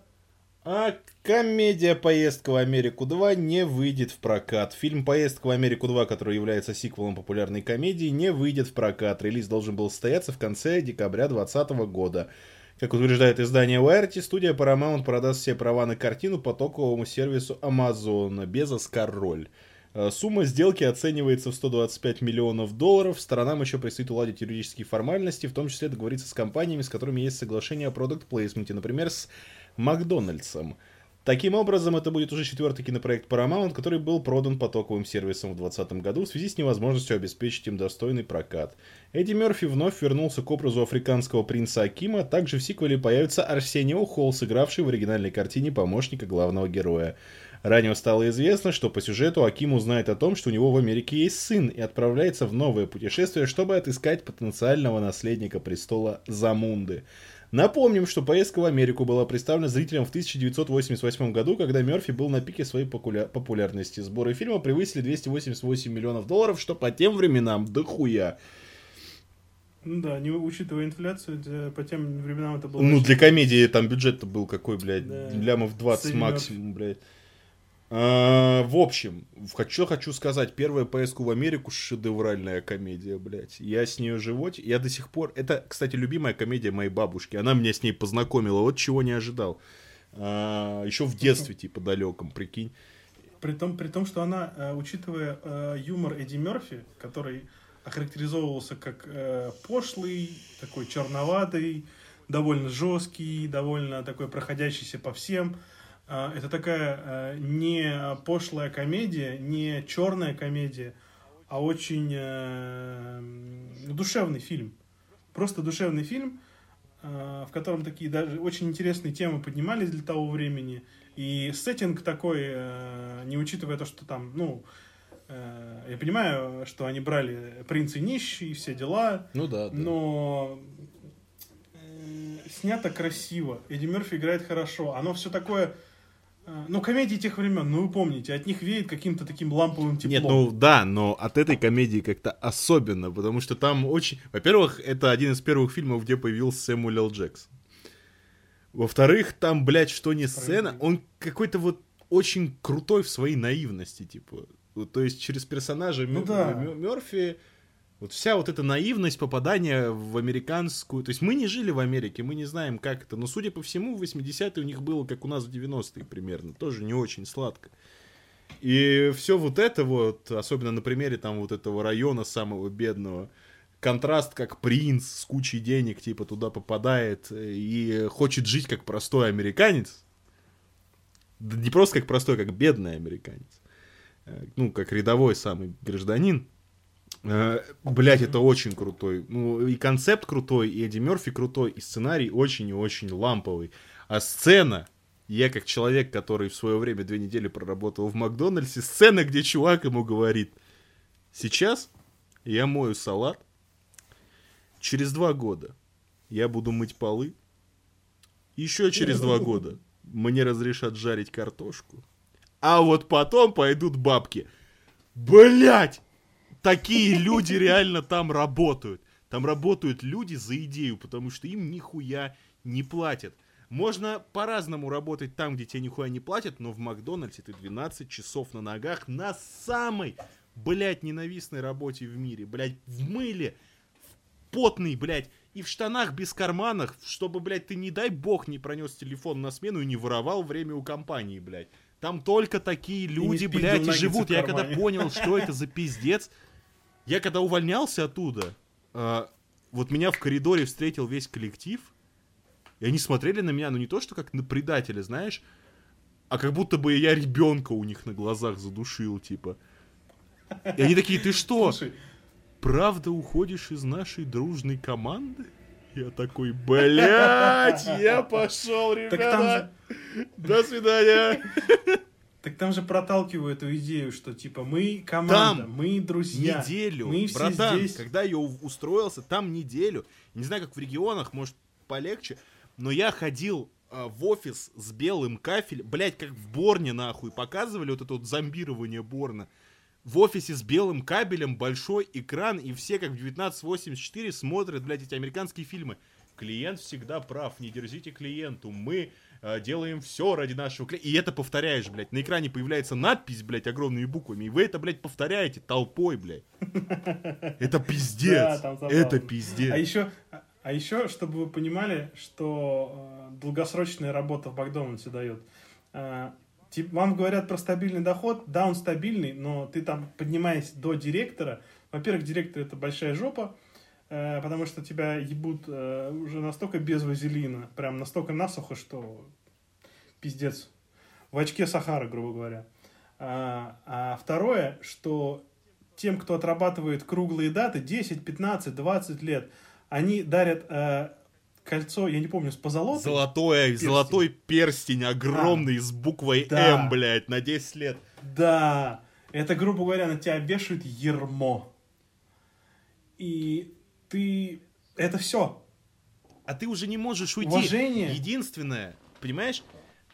А комедия «Поездка в Америку 2» не выйдет в прокат. Фильм «Поездка в Америку 2», который является сиквелом популярной комедии, не выйдет в прокат. Релиз должен был состояться в конце декабря 2020 года. Как утверждает издание Variety, студия Paramount продаст все права на картину потоковому сервису Amazon без Оскар-роль. Э, Сумма сделки оценивается в 125 миллионов долларов. Сторонам еще предстоит уладить юридические формальности, в том числе договориться с компаниями, с которыми есть соглашение о продукт плейсменте, например, с Макдональдсом. Таким образом, это будет уже четвертый кинопроект Paramount, который был продан потоковым сервисом в 2020 году в связи с невозможностью обеспечить им достойный прокат. Эдди Мерфи вновь вернулся к образу африканского принца Акима, также в сиквеле появится Арсенио Холл, сыгравший в оригинальной картине помощника главного героя. Ранее стало известно, что по сюжету Аким узнает о том, что у него в Америке есть сын, и отправляется в новое путешествие, чтобы отыскать потенциального наследника престола Замунды. Напомним, что поездка в Америку была представлена зрителям в 1988 году, когда Мерфи был на пике своей популя- популярности. Сборы фильма превысили 288 миллионов долларов, что по тем временам дохуя. Ну да, не учитывая инфляцию, для- по тем временам это было... Ну, очень- для комедии там бюджет-то был какой, блядь, Да. лямов 20 Сэдди максимум, блядь. А, в общем, что хочу сказать, первая поездку в Америку шедевральная комедия, блядь. Я с нее живот, я до сих пор... Это, кстати, любимая комедия моей бабушки. Она меня с ней познакомила, вот чего не ожидал. А, еще в детстве, типа, далеком, прикинь. При том, при том, что она, э, учитывая э, юмор Эдди Мерфи, который охарактеризовывался как э, пошлый, такой черноватый, довольно жесткий, довольно такой проходящийся по всем, это такая э, не пошлая комедия, не черная комедия, а очень э, душевный фильм. Просто душевный фильм, э, в котором такие даже очень интересные темы поднимались для того времени. И сеттинг такой, э, не учитывая то, что там, ну, э, я понимаю, что они брали принцы нищие, все дела, Ну да, да. но э, снято красиво. Эдди Мерфи играет хорошо. Оно все такое... Ну, комедии тех времен, ну вы помните, от них веет каким-то таким ламповым теплом. Нет, ну да, но от этой комедии как-то особенно, потому что там очень... Во-первых, это один из первых фильмов, где появился Сэмюэл Л. Джексон. Во-вторых, там, блядь, что не сцена, он какой-то вот очень крутой в своей наивности, типа. То есть через персонажа Ну Мё- да. Мёрфи, вот вся вот эта наивность попадания в американскую... То есть мы не жили в Америке, мы не знаем, как это. Но, судя по всему, в 80-е у них было, как у нас в 90-е примерно. Тоже не очень сладко. И все вот это вот, особенно на примере там вот этого района самого бедного, контраст, как принц с кучей денег, типа, туда попадает и хочет жить как простой американец. Да не просто как простой, как бедный американец. Э, Ну, как рядовой самый гражданин. Блять, это очень крутой. Ну, и концепт крутой, и Эдди Мерфи крутой, и сценарий очень и очень ламповый. А сцена, я как человек, который в свое время две недели проработал в Макдональдсе, сцена, где чувак ему говорит, сейчас я мою салат, через два года я буду мыть полы, еще через два года мне разрешат жарить картошку, а вот потом пойдут бабки. Блять! Такие люди реально там работают. Там работают люди за идею, потому что им нихуя не платят. Можно по-разному работать там, где тебе нихуя не платят, но в Макдональдсе ты 12 часов на ногах на самой, блядь, ненавистной работе в мире. Блядь, в мыле, в потный, блядь, и в штанах без карманов, чтобы, блядь, ты не дай бог не пронес телефон на смену и не воровал время у компании, блядь. Там только такие люди, спиздил блядь, и живут. Я когда понял, что это [LAUGHS] за пиздец, я когда увольнялся оттуда, а, вот меня в коридоре встретил весь коллектив, и они смотрели на меня, ну не то, что как на предателя, знаешь, а как будто бы я ребенка у них на глазах задушил, типа. И они такие, ты что, Слушай, правда уходишь из нашей дружной команды? Я такой, блядь, я пошел, ребята. же, До свидания. Так там же проталкиваю эту идею, что типа мы команда, Там мы друзья. неделю, мы все братан, здесь. когда я устроился, там неделю. Не знаю, как в регионах, может, полегче, но я ходил а, в офис с белым кафелем, блять, как в Борне, нахуй, показывали вот это вот зомбирование Борна. В офисе с белым кабелем, большой экран, и все, как в 1984, смотрят, блядь, эти американские фильмы. Клиент всегда прав, не дерзите клиенту, мы делаем все ради нашего клиента. И это повторяешь, блядь. На экране появляется надпись, блядь, огромными буквами, и вы это, блядь, повторяете толпой, блядь. [LAUGHS] Это пиздец. Это А пиздец. еще, а еще, чтобы вы понимали, что э, долгосрочная работа в Макдональдсе дает. Э, тип- вам говорят про стабильный доход, да, он стабильный, но ты там, поднимаясь до директора, во-первых, директор это большая жопа, э, потому что тебя ебут э, уже настолько без вазелина, прям настолько насухо, что пиздец. В очке Сахара, грубо говоря. А, а второе, что тем, кто отрабатывает круглые даты, 10, 15, 20 лет, они дарят э, кольцо, я не помню, с позолотой. Золотое, Перстень. золотой перстень огромный с буквой Да. М, блядь, на 10 лет. Да, это, грубо говоря, на тебя вешают ермо. И ты... Это все. А ты уже не можешь уйти. Уважение. Единственное, понимаешь?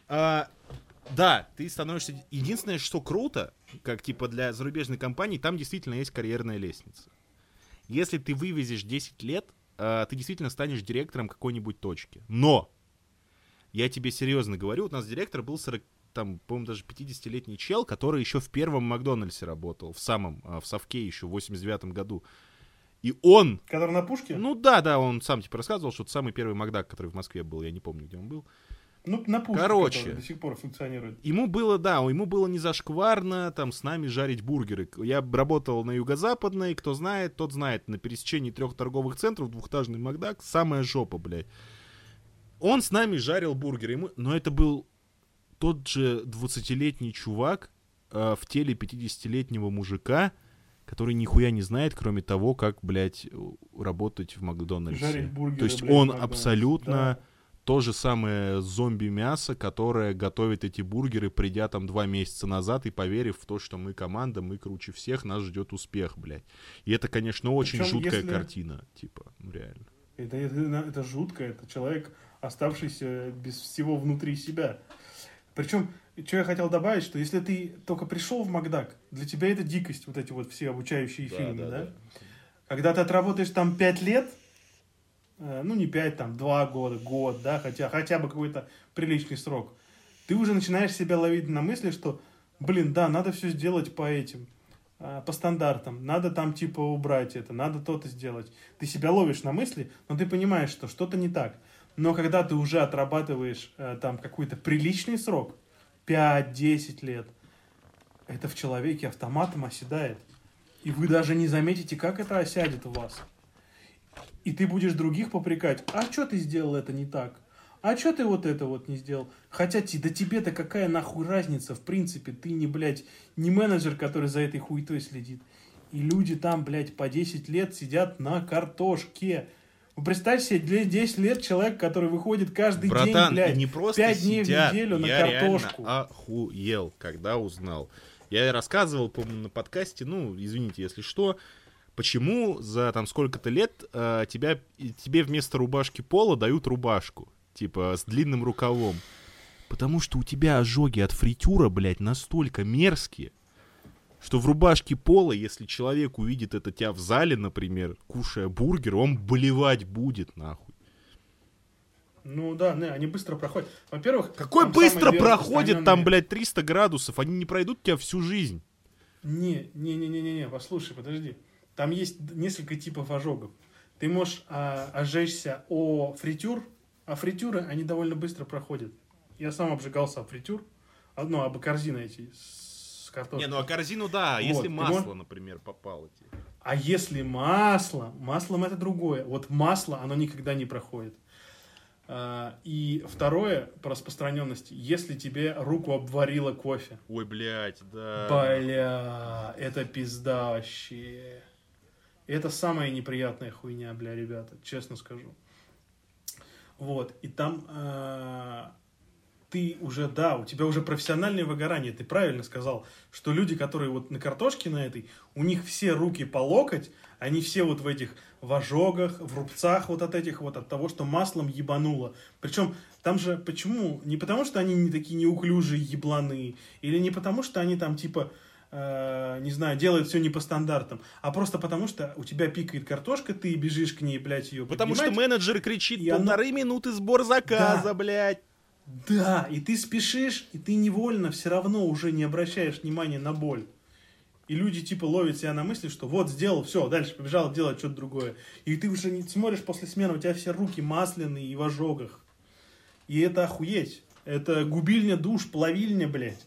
а, да, ты становишься... Единственное, что круто, как типа для зарубежной компании, там действительно есть карьерная лестница. Если ты вывезешь 10 лет, а, ты действительно станешь директором какой-нибудь точки. Но! Я тебе серьезно говорю, у нас директор был 40, там, по-моему, даже 50-летний чел, который еще в первом Макдональдсе работал, в самом, а, в Совке еще в 89 году. И он Который на пушке? ну да, да, он сам типа рассказывал, что это самый первый Макдак, который в Москве был, я не помню, где он был. Ну, на пушке, Короче. до сих пор функционирует. Ему было, да, ему было не зашкварно там с нами жарить бургеры. Я работал на юго-западной, кто знает, тот знает, на пересечении трех торговых центров двухэтажный Макдак, самая жопа, блядь. Он с нами жарил бургеры, ему... но это был тот же 20-летний чувак э, в теле 50-летнего мужика, который нихуя не знает, кроме того, как, блядь, работать в Макдональдсе. Жарить бургеры, То есть блядь, он в Макдональдсе. абсолютно Да. то же самое зомби-мясо, которое готовит эти бургеры, придя там два месяца назад и поверив в то, что мы команда, мы круче всех, нас ждет успех, блядь. И это, конечно, очень Причем, жуткая если- картина, типа, реально. Это, это, это жутко, это человек, оставшийся без всего внутри себя. Причем, что я хотел добавить, что если ты только пришел в Макдак, для тебя это дикость, вот эти вот все обучающие фильмы, да? Когда ты отработаешь там 5 лет, э, ну не 5, там 2 года, год, да, хотя, хотя бы какой-то приличный срок, ты уже начинаешь себя ловить на мысли, что, блин, да, надо все сделать по этим, э, по стандартам, надо там типа убрать это, надо то-то сделать. Ты себя ловишь на мысли, но ты понимаешь, что что-то не так. Но когда ты уже отрабатываешь э, там какой-то приличный срок, 5-10 лет, это в человеке автоматом оседает. И вы даже не заметите, как это осядет в вас. И ты будешь других попрекать. А что ты сделал это не так? А что ты вот это вот не сделал? Хотя да тебе-то какая нахуй разница, в принципе, ты не, блядь, не менеджер, который за этой хуетой следит. И люди там, блядь, по 10 лет сидят на картошке. Вы представьте себе, для 10 лет человек, который выходит каждый день, Братан, блядь, и не просто 5 дней сидят, в неделю на я картошку. реально охуел, когда узнал. Я рассказывал, помню, на подкасте, ну, извините, если что, почему за там сколько-то лет э, тебя, тебе вместо рубашки пола дают рубашку, типа, с длинным рукавом. Потому что у тебя ожоги от фритюра, блядь, настолько мерзкие, что в рубашке пола, если человек увидит это тебя в зале, например, кушая бургер, он болевать будет, нахуй. Ну да, не, они быстро проходят. Во-первых, Какой быстро проходит там, блядь, 300 градусов? Они не пройдут тебя всю жизнь. Не, не, не, не, не, не, послушай, подожди. Там есть несколько типов ожогов. Ты можешь а, ожечься о фритюр, а фритюры, они довольно быстро проходят. Я сам обжигался об фритюр, а, ну, об корзины эти с картошкой. Не, ну а корзину, да, Вот, если масло, можешь- например, попало тебе. А если масло, маслом это другое. Вот масло, оно никогда не проходит. А, И второе по распространенности, если тебе руку обварило кофе. Ой, блядь, да. Бля, это пизда вообще. Это самая неприятная хуйня, бля, ребята, честно скажу. Вот, и там э, ты уже, да, у тебя уже профессиональное выгорание, ты правильно сказал, что люди, которые вот на картошке на этой, у них все руки по локоть, они все вот в этих, в ожогах, в рубцах вот от этих вот, от того, что маслом ебануло. Причем там же, почему? Не потому, что они не такие неуклюжие ебланы, или не потому, что они там типа, э, не знаю, делают все не по стандартам, а просто потому, что у тебя пикает картошка, ты бежишь к ней, блядь, ее Потому что менеджер кричит полторы минуты сбор заказа, Да. блядь. Да, и ты спешишь, и ты невольно все равно уже не обращаешь внимания на боль. И люди типа ловят себя на мысли, что вот сделал, все, дальше побежал делать что-то другое. И ты уже не смотришь после смены, у тебя все руки масляные и в ожогах. И это охуеть. Это губильня душ, плавильня, блядь,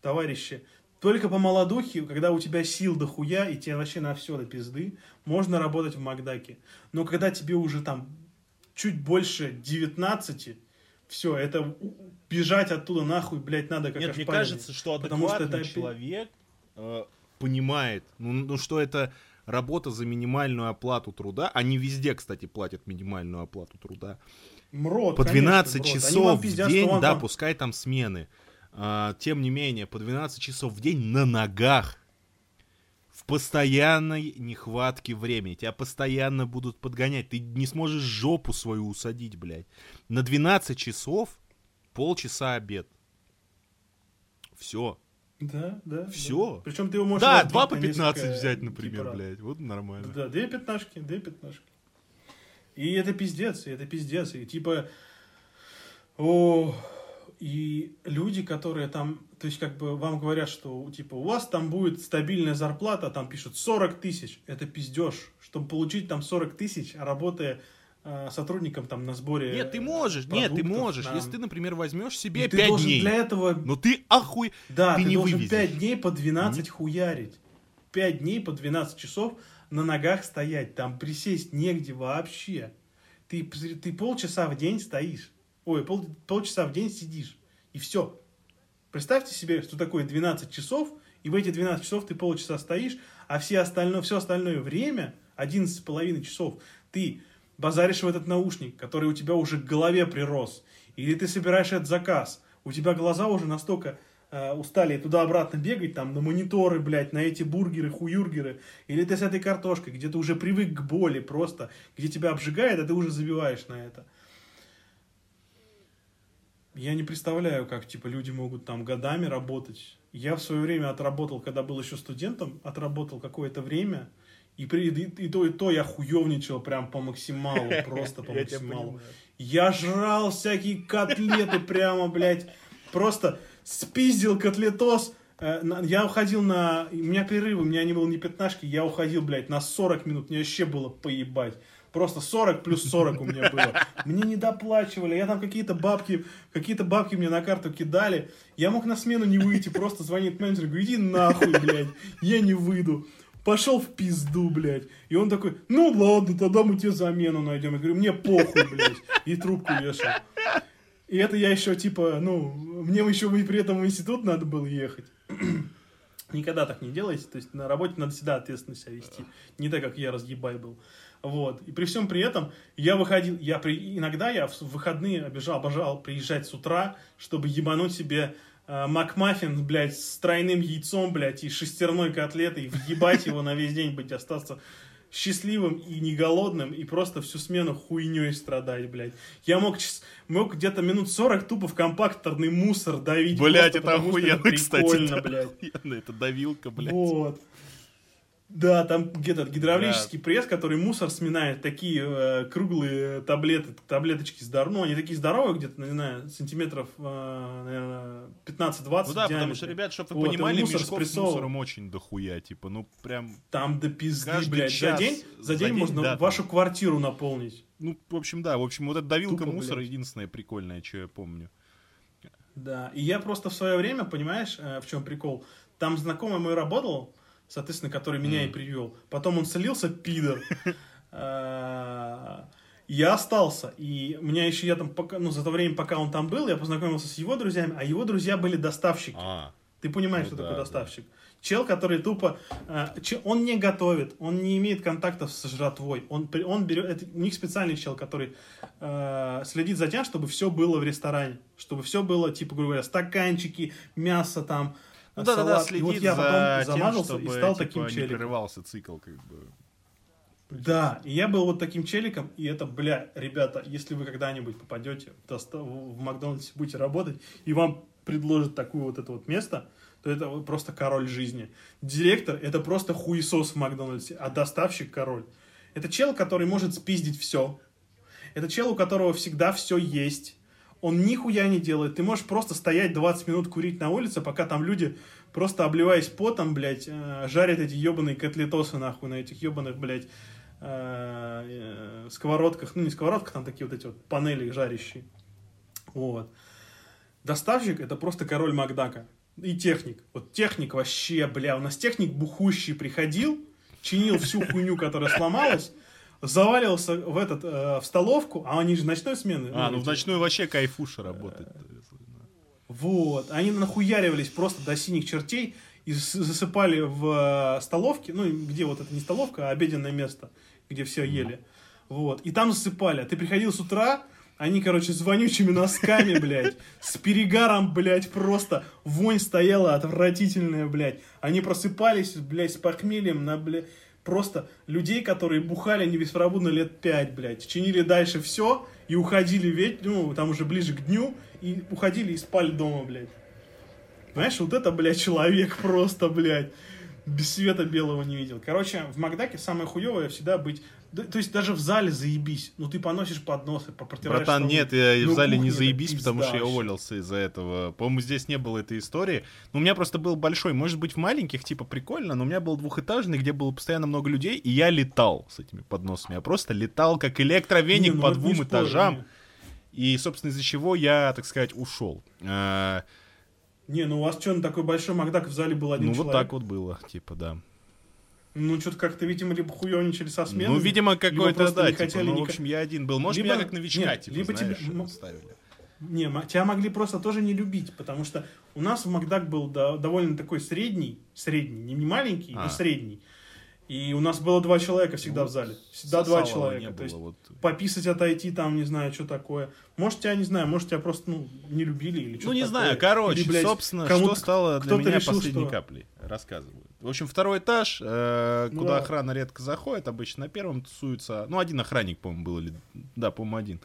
товарищи. Только по молодухе, когда у тебя сил дохуя, и тебе вообще на все до пизды, можно работать в Макдаке. Но когда тебе уже там чуть больше 19, все, это бежать оттуда нахуй, блядь, надо как Нет, мне кажется, что Потому что адекватный это человек э, понимает, ну, ну, что это работа за минимальную оплату труда. Они везде, кстати, платят минимальную оплату труда. Мрот, По конечно, 12 мрот. Они вам часов в пиздят, день, да, там- пускай там смены. А, тем не менее, по 12 часов в день на ногах. В постоянной нехватке времени. Тебя постоянно будут подгонять. Ты не сможешь жопу свою усадить, блядь. На 12 часов полчаса обед. Все. Да, да. Всё. Причем ты его можешь... Да, разбить 2 по на 15 несколько, взять, типа, например, раз. блядь. Вот нормально. Да, две пятнашки, две пятнашки. И это пиздец, и это пиздец. И типа... О, и люди, которые там, то есть как бы вам говорят, что типа у вас там будет стабильная зарплата, там пишут 40 тысяч, это пиздеж. Чтобы получить там 40 тысяч, работая э, сотрудником там на сборе Нет, ты можешь, нет, ты можешь. на- Если ты, например, возьмешь себе И ты 5 должен дней. для этого Но ты охуй... да, ты ты, не должен вывезешь. 5 дней по 12 хуярить. 5 дней по 12 часов на ногах стоять. Там присесть негде вообще. Ты, ты полчаса в день стоишь. Ой, пол, полчаса в день сидишь. И все. Представьте себе, что такое 12 часов, и в эти 12 часов ты полчаса стоишь, а все остальное, все остальное время, 11,5 часов, ты базаришь в этот наушник, который у тебя уже к голове прирос, или ты собираешь этот заказ, у тебя глаза уже настолько э, устали туда-обратно бегать, там, на мониторы, блядь, на эти бургеры, хуюргеры, или ты с этой картошкой, где ты уже привык к боли просто, где тебя обжигает, а ты уже забиваешь на это. Я не представляю, как, типа, люди могут там годами работать. Я в свое время отработал, когда был еще студентом, отработал какое-то время, и, при, и, и то, и то я хуевничал прям по максималу, [LAUGHS] просто по максималу. Я жрал всякие котлеты прямо, блядь, просто спиздил котлетос. Э, Я уходил на... У меня перерывы, у меня не было ни пятнашки, я уходил, блядь, на 40 минут, мне вообще было поебать. Просто 40 плюс 40 у меня было. Мне не доплачивали, я там какие-то бабки, какие-то бабки мне на карту кидали. Я мог на смену не выйти, просто звонит менеджер, говорит, иди нахуй, блядь, я не выйду. Пошел в пизду, блядь. И он такой, ну ладно, тогда мы тебе замену найдем. Я говорю, мне похуй, блядь. И трубку вешал. И это я еще, типа, ну, мне еще при этом в институт надо было ехать. Никогда так не делайте. То есть на работе надо всегда ответственно себя вести. Не так, как я разъебай был. Вот. И при всем при этом я выходил, я при, иногда я в выходные обижал, обожал приезжать с утра, чтобы ебануть себе э, Макмаффин, блядь, с тройным яйцом, блядь, и шестерной котлетой, въебать его на весь день, быть, остаться счастливым и не голодным, и просто всю смену хуйней страдать, блядь. Я мог, мог где-то минут 40 тупо в компакторный мусор давить. Блять, просто это охуенно, кстати. прикольно, да, блядь. Это давилка, блядь. Вот. Да, там где-то гидравлический пресс, который мусор сминает, такие э, круглые таблеты, таблеточки здоровые, ну, они такие здоровые, где-то, не знаю, сантиметров, э, наверное, 15-20 Ну да, потому что, ребят, чтобы Вот, вы и понимали, мусор мешков с мусором очень дохуя, типа, ну прям, Там до пизды, блядь, час, за день, за день день, можно да, там. вашу квартиру наполнить. ну, в общем, да, в общем, вот эта давилка Тупо, мусора блядь. единственное прикольное, что я помню. Да, и я просто в свое время, понимаешь, э, в чем прикол? Там знакомый мой работал, соответственно, который меня и привел. Потом он слился, пидор. Э, [LAUGHS] Я остался, и у меня еще, я там, пока, ну, за то время, пока он там был, я познакомился с его друзьями, а его друзья были доставщики. А, Ты понимаешь, Ну что да, такое да. доставщик? Чел, который тупо... э, че- он не готовит, он не имеет контактов с жратвой. Он, он берет... Это, у них специальный чел, который э, следит за тем, чтобы все было в ресторане. Чтобы все было, типа, грубо говоря, стаканчики, мясо там, ну да-да-да. И вот следит я за потом тем, чтобы, и стал типа, таким не челиком. прерывался цикл, как бы. Да, и я был вот таким челиком, и это, бля, ребята, если вы когда-нибудь попадете в, Макдональдсе, будете работать, и вам предложат такое вот это вот место, то это просто король жизни. Директор — это просто хуесос в Макдональдсе, а доставщик — король. Это чел, который может спиздить все. Это чел, у которого всегда все есть. Он нихуя не делает. Ты можешь просто стоять 20 минут курить на улице, пока там люди, просто обливаясь потом, блядь, э, жарят эти ебаные котлетосы, нахуй, на этих ебаных, блядь, э, э, сковородках. Ну, не сковородках, там такие вот эти вот панели жарящие. Вот. Доставщик это просто король Макдака. И техник. Вот техник вообще, бля, у нас техник бухущий приходил, чинил всю хуйню, которая сломалась, заваливался в этот, э, в столовку, а они же ночной смены. А, ну в ночной вообще кайфуша работает. Вот, они нахуяривались просто до синих чертей и засыпали в э, столовке, ну, где вот это не столовка, а обеденное место, где все ели. Вот, и там засыпали. А ты приходил с утра, они, короче, с вонючими носками, блядь, с перегаром, блядь, просто вонь стояла отвратительная, блядь. Они просыпались, блядь, с похмельем на, блядь, просто людей, которые бухали не беспробудно лет пять, блядь, чинили дальше все и уходили ведь, ну, там уже ближе к дню, и уходили и спали дома, блядь. Знаешь, вот это, блядь, человек просто, блядь, без света белого не видел. Короче, в Макдаке самое хуевое всегда быть... да, то есть даже в зале заебись. Ну, ты поносишь подносы, протираешь Братан, столы. нет, я Ну, в зале кухня не заебись, потому что я уволился из-за этого. По-моему, здесь не было этой истории. Но у меня просто был большой, может быть, в маленьких, типа, прикольно, но у меня был двухэтажный, где было постоянно много людей, и я летал с этими подносами. Я просто летал, как электровеник Не, ну по двум этажам. И, собственно, из-за чего я, так сказать, ушел. А, Не, ну у вас что, на такой большой Макдак в зале был один ну, человек? вот так вот было, типа, да. Ну, что-то как-то, видимо, либо хуёвничали со сменой. ну, видимо, какой-то, да, не типа, хотели ну, в общем, я один был. Может, Либо- меня как новичка, нет, типа, либо тебе- знаешь, м- ставили. Не, м- тебя могли просто тоже не любить, потому что у нас в Макдак был да- довольно такой средний, средний, не маленький, А. но средний. И у нас было два человека всегда Вот в зале. Всегда два человека. То было, есть вот. пописать, отойти, там, не знаю, что такое. Может, тебя, не знаю, может, тебя просто, ну, не любили или что Ну, не знаю, короче, собственно, кому-то- что стало для меня решил, последней что- каплей? Рассказываю. В общем, второй этаж, э, Ну куда да. охрана редко заходит, обычно на первом тусуется. Ну, один охранник, по-моему, был, или... Да, по-моему, один.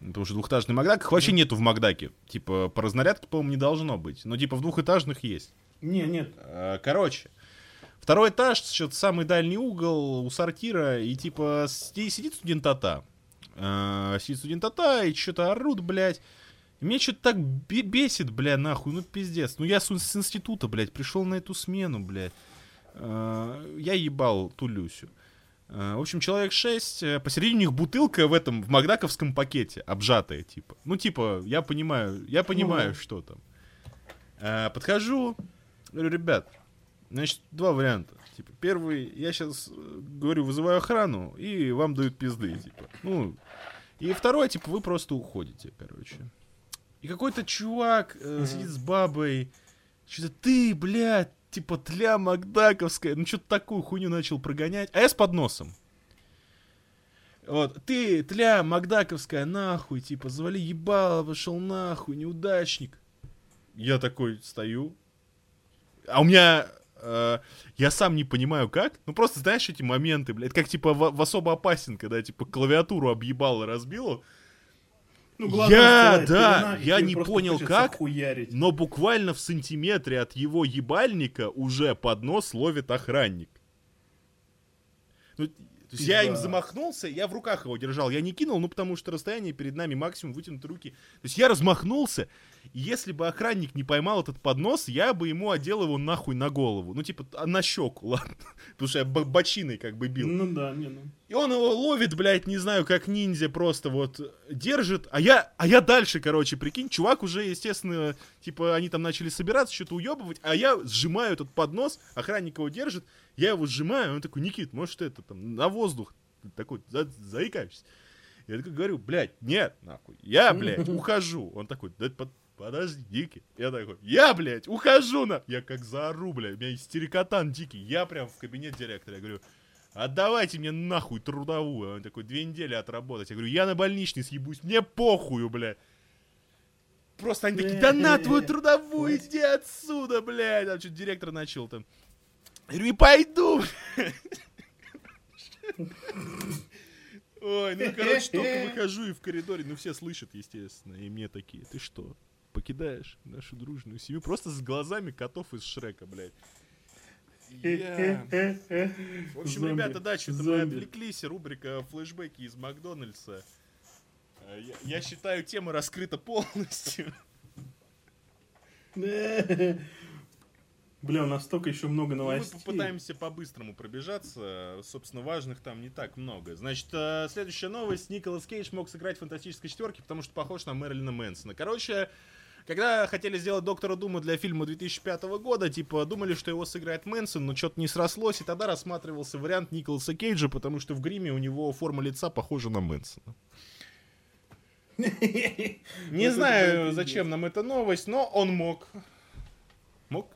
Потому что двухэтажный Макдак, их вообще нету в Макдаке. Типа, по разнарядке, по-моему, не должно быть. Но, типа, в двухэтажных есть. Не, нет. Э, Короче, второй этаж, что-то самый дальний угол у сортира, и типа си- сидит студентата. Э, Сидит студентата, и что-то орут, блядь. И Мне что-то так бе- бесит, бля, нахуй, ну пиздец. Ну я с, с института, блядь, пришел на эту смену, блядь. Э, Я ебал ту Люсю. Э, В общем, человек 6, посередине у них бутылка в этом, в макдаковском пакете, обжатая, типа. Ну, типа, я понимаю, я понимаю, что там. Э, Подхожу, говорю, ребят, значит, два варианта. Типа, первый, я сейчас говорю, вызываю охрану, и вам дают пизды, типа. Ну, и второй, типа, вы просто уходите, короче. И какой-то чувак э, сидит с бабой, что-то ты, блядь, типа тля Макдаковская, ну что-то такую хуйню начал прогонять, а я с подносом. Вот, ты, тля Макдаковская, нахуй, типа, завали ебало, пошел нахуй, неудачник. Я такой стою, а у меня, э, я сам не понимаю как, ну просто знаешь эти моменты, блядь, как типа в, в особо опасен, когда типа клавиатуру объебало, разбило, Ну, Я, застилает да, я не понял, как, хуярить. но буквально в сантиметре от его ебальника уже поднос ловит охранник. Ну, то есть я им замахнулся, я в руках его держал, я не кинул, ну потому что расстояние перед нами максимум вытянуты руки. То есть я размахнулся, и если бы охранник не поймал этот поднос, я бы ему одел его нахуй на голову. Ну типа а, на щеку, [LAUGHS] ладно. Потому что я бочиной как бы бил. Ну да, не, ну. И он его ловит, блядь, не знаю, как ниндзя просто вот держит. А я, а я дальше, короче, прикинь, чувак уже, естественно, типа, они там начали собираться, что-то уебывать, а я сжимаю этот поднос, охранник его держит, я его сжимаю, он такой, Никит, может это там на воздух, такой, за, заикаешься. Я такой говорю, блядь, нет, нахуй, я, блядь, [LAUGHS] ухожу. Он такой, да под- подожди, дикий. Я такой, я, блядь, ухожу на... Я как заору, блядь, у меня истерикотан дикий. Я прям в кабинет директора, я говорю, отдавайте мне нахуй трудовую. Он такой, две недели отработать. Я говорю, я на больничный съебусь, мне похую, блядь. Просто они такие, да на твою трудовую, иди отсюда, блядь. Там что-то директор начал там. Не пойду. Ой, ну, короче, только выхожу и в коридоре, ну, все слышат, естественно, и мне такие, ты что, покидаешь нашу дружную семью? Просто с глазами котов из Шрека, блядь. Я- В общем, Зомби. ребята, да, что-то мы отвлеклись, рубрика флешбеки из Макдональдса. Э, Я, я считаю, тема раскрыта полностью. [LAUGHS] Бля, у нас столько еще много Ну, Мы новостей. попытаемся по-быстрому пробежаться. Собственно, важных там не так много. Значит, э, следующая новость. Николас Кейдж мог сыграть в фантастической четверке, потому что похож на Мэрилина Мэнсона. Короче, Когда хотели сделать Доктора Дума для фильма 2005 года, типа, думали, что его сыграет Мэнсон, но что-то не срослось, и тогда рассматривался вариант Николаса Кейджа, потому что в гриме у него форма лица похожа на Мэнсона. [LAUGHS] Не знаю, зачем нам эта новость, но он мог. Мог?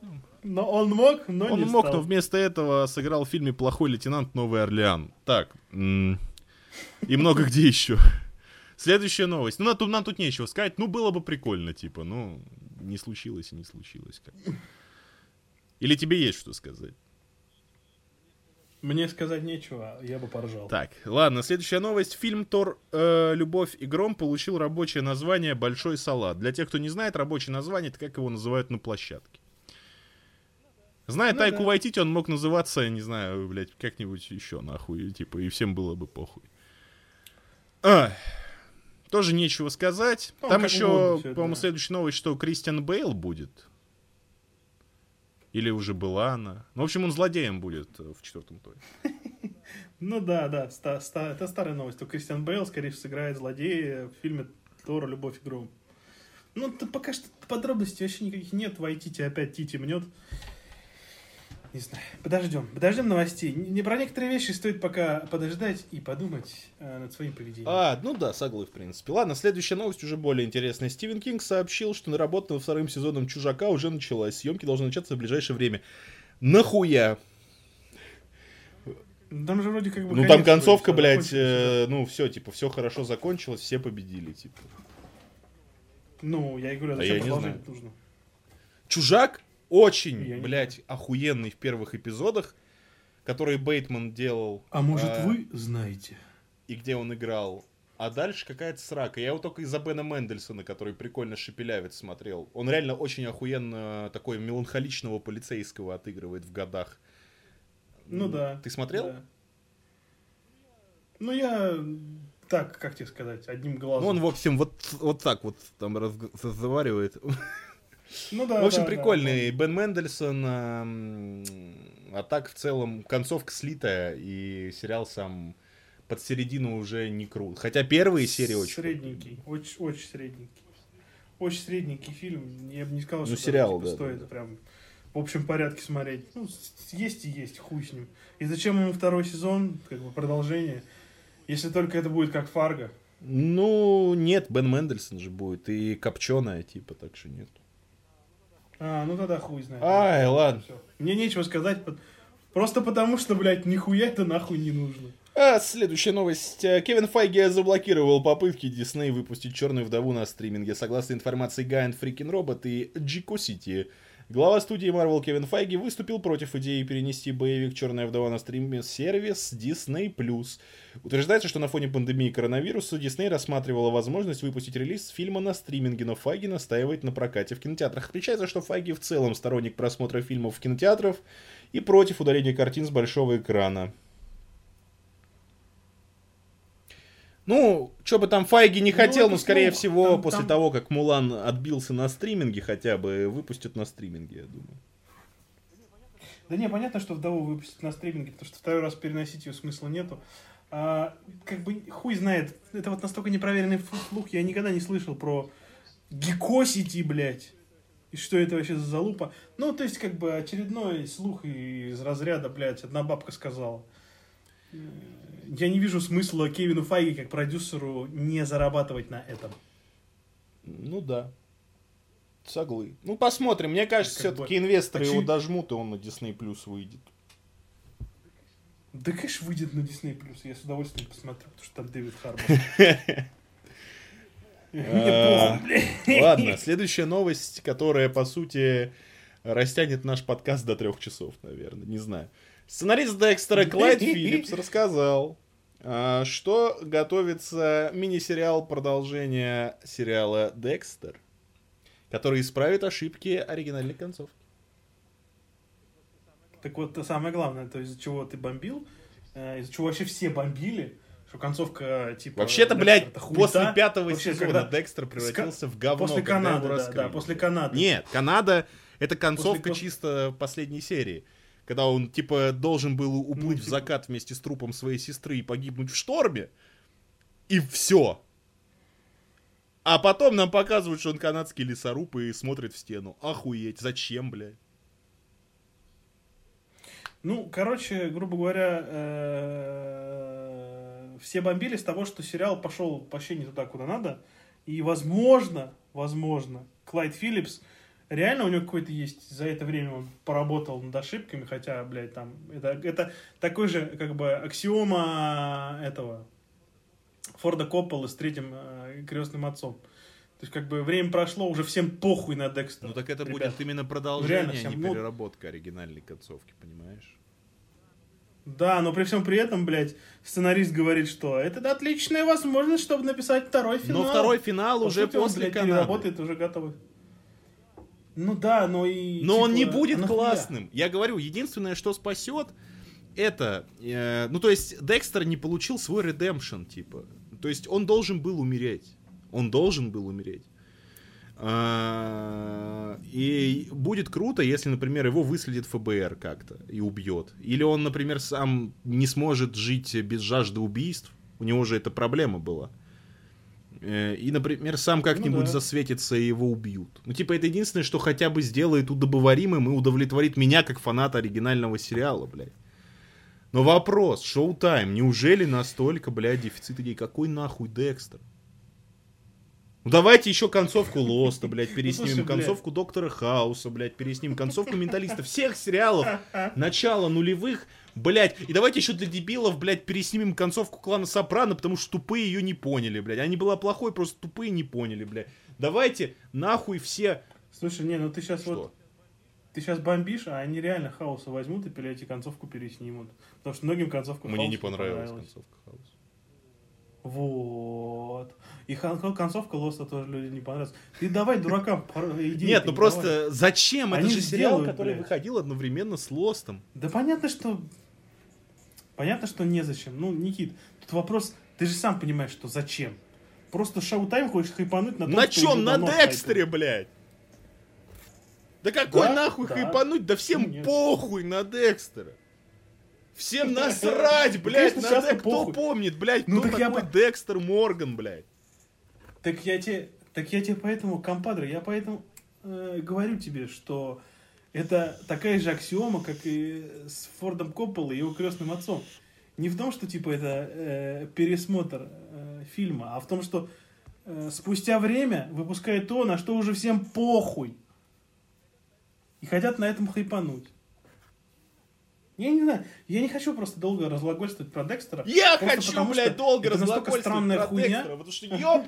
Но он мог, но он не мог, стал. но вместо этого сыграл в фильме «Плохой лейтенант. Новый Орлеан». Так, и много где еще. Следующая новость. Ну, нам тут, нам тут нечего сказать. Ну, было бы прикольно, типа. Ну, не случилось и не случилось. Как. Или тебе есть что сказать? Мне сказать нечего, я бы поржал. Так, ладно, следующая новость. Фильм «Тор. Э, Любовь и гром» получил рабочее название «Большой салат». Для тех, кто не знает, рабочее название — это как его называют на площадке. Зная ну, Тайку да. Вайтити, он мог называться, не знаю, блядь, как-нибудь еще, нахуй, типа, и всем было бы похуй. А, тоже нечего сказать. Ну, Там еще, по-моему, да. следующая новость, что Кристиан Бейл будет. Или уже была она. Ну, в общем, он злодеем будет в четвертом томе. [LAUGHS] Ну да, да, это старая новость. То Кристиан Бейл, скорее всего, сыграет злодея в фильме Тора «Любовь и гром». Ну, пока что подробностей вообще никаких нет. Войдите, опять Тити мнет. Не знаю. Подождем. Подождем новостей. Не про некоторые вещи стоит пока подождать и подумать э, над своим поведением. А, ну да, согласен, в принципе. Ладно, следующая новость уже более интересная. Стивен Кинг сообщил, что наработка над вторым сезоном Чужака уже началась. Съемки должны начаться в ближайшее время. Нахуя? Там же вроде как бы... Ну там концовка, блядь, э, ну все, типа, все хорошо закончилось, все победили, типа. Ну, я и говорю, а зачем а знаю. нужно? Чужак? Очень, я блядь, охуенный в первых эпизодах, который Бейтман делал. А может а... вы знаете? И где он играл. А дальше какая-то срака. Я его только из-за Бена Мендельсона, который прикольно шепелявит, смотрел. Он реально очень охуенно такой меланхоличного полицейского отыгрывает в годах. Ну да. Ты смотрел? Да. Ну я так, как тебе сказать, одним глазом. Ну он, в общем, вот, вот так вот там разговаривает. Ну да. В общем, да, прикольный. Да, Бен Мендельсон. А так, в целом, концовка слитая, и сериал сам под середину уже не крут. Хотя первые серии очень... Средненький, очень, очень средненький. Очень средненький фильм. Я бы не сказал, ну, что сериал, типа, да, стоит да. прям в общем порядке смотреть. Ну, есть и есть, хуй с ним. И зачем ему второй сезон, как бы продолжение, если только это будет как Фарго? Ну, нет, Бен Мендельсон же будет, и Копченая, типа, так что нет. А, ну тогда хуй знает. Ай, ладно. Все. Мне нечего сказать, просто потому что, блядь, нихуя это нахуй не нужно. А, следующая новость. Э, Кевин Файги заблокировал попытки Дисней выпустить «Черную вдову» на стриминге. Согласно информации Гайан Фрикин Робот и Джико Сити, глава студии Marvel Кевин Файги выступил против идеи перенести боевик «Черная вдова» на стриминг-сервис Disney+. Утверждается, что на фоне пандемии коронавируса Дисней рассматривала возможность выпустить релиз фильма на стриминге, но Файги настаивает на прокате в кинотеатрах. Отмечается, что Файги в целом сторонник просмотра фильмов в кинотеатрах и против удаления картин с большого экрана. Ну, что бы там Файги не ну, хотел, ну, но, скорее слух. всего, там, после там... того, как Мулан отбился на стриминге, хотя бы выпустят на стриминге, я думаю. Да не, понятно, что вдову выпустят на стриминге, потому что второй раз переносить ее смысла нету. А, как бы хуй знает, это вот настолько непроверенный слух, я никогда не слышал про Гикосити, блядь. И что это вообще за залупа? Ну, то есть, как бы очередной слух из разряда, блядь, одна бабка сказала я не вижу смысла Кевину Файги как продюсеру не зарабатывать на этом. Ну да. Соглы. Ну посмотрим. Мне кажется, все-таки инвесторы его дожмут, и он на Disney Plus выйдет. Да, конечно, выйдет на Disney Plus. Я с удовольствием посмотрю, потому что там Дэвид Харбор. [LAUGHS] А, ладно, следующая новость, которая, по сути, растянет наш подкаст до трех часов, наверное. Не знаю. Сценарист Декстера Клайд [LAUGHS] Филлипс рассказал, а, что готовится мини-сериал продолжения сериала Декстер, который исправит ошибки оригинальной концовки. Так вот, самое главное, то из-за чего ты бомбил, э, из-за чего вообще все бомбили, что концовка типа... Вообще-то, блядь, после пятого Вообще, сезона когда... Декстер превратился в говно. После Канады, да, да, после Канады. Нет, Канада — это концовка после... чисто последней серии когда он, типа, должен был уплыть в закат вместе с трупом своей сестры и погибнуть в шторме. И все. А потом нам показывают, что он канадский лесоруб и смотрит в стену. Охуеть, зачем, блядь? Ну, короче, грубо говоря, э, все бомбили с того, что сериал пошел вообще не туда, куда надо. И, возможно, возможно, Клайд Филлипс, реально у него какой-то есть, за это время он поработал над ошибками, хотя, блядь, там, это, это такой же, как бы, аксиома этого, Форда Коппола с третьим э, крестным отцом. То есть, как бы, время прошло, уже всем похуй на Декстера. Ну так это ребят. будет именно Ну, продолжение, реально а всем, не ну- переработка оригинальной концовки, понимаешь? Да, но при всем при этом, блядь, сценарист говорит, что это отличная возможность, чтобы написать второй финал. Но второй финал По уже сути, он, после блядь, Канады. переработает уже готовый. Ну да, но и... Но он не типа, будет нахуя? классным. Я говорю, единственное, что спасет, это... э, ну, то есть, Декстер не получил свой редемпшн, типа. То есть, он должен был умереть. Он должен был умереть. А, И будет круто, если, например, его выследит ФБР как-то и убьет. Или он, например, сам не сможет жить без жажды убийств. У него же эта проблема была. Э, И, например, сам как-нибудь Ну да. засветится и его убьют. Ну, типа, это единственное, что хотя бы сделает удобоваримым и удовлетворит меня как фаната оригинального сериала, блядь. Но вопрос, шоу-тайм, неужели настолько, блядь, дефицит идей? Какой нахуй Декстер? Ну давайте еще концовку Лоста, блядь, переснимем, слушай, блядь. концовку Доктора Хауса, блядь, переснимем, концовку Менталиста, всех сериалов начала нулевых, блядь, и давайте еще для дебилов, блядь, переснимем концовку Клана Сопрано, потому что тупые ее не поняли, блядь, она не была плохой, просто тупые не поняли, блядь. Давайте нахуй все... Слушай, не, ну ты сейчас Что? вот... Ты сейчас бомбишь, а они реально хаоса возьмут и, блядь, и концовку переснимут. Потому что многим концовка Мне Хаоса не понравилась концовка Хауса. Вот. И концовка Лоста тоже людям не понравилась. Ты давай дуракам идеи Нет, ну просто давай. зачем? Это Они же сериал, сделают, который блядь. выходил одновременно с Лостом. Да понятно, что... Понятно, что незачем. Ну, Никит, тут вопрос... Ты же сам понимаешь, что зачем. Просто шоу-тайм хочешь хайпануть на том, На чем? На Декстере, блядь! Да какой Да, нахуй да. хайпануть? Да всем нет. похуй на Декстера. Всем [LAUGHS] насрать, Ну, блядь, конечно, на Дек- Кто помнит, блядь, Ну, кто так я такой по- Декстер Морган, блядь? Так я тебе, так я тебе поэтому, компадре, я поэтому э, говорю тебе, что это такая же аксиома, как и с Фордом Копполой и его крестным отцом. Не в том, что типа это э, пересмотр э, фильма, а в том, что э, спустя время выпускают то, на что уже всем похуй. И хотят на этом хайпануть. Я не знаю, я не хочу просто долго разглагольствовать про Декстера. Я хочу, потому блядь, долго это странная про хуйня. Декстера, потому что, ёб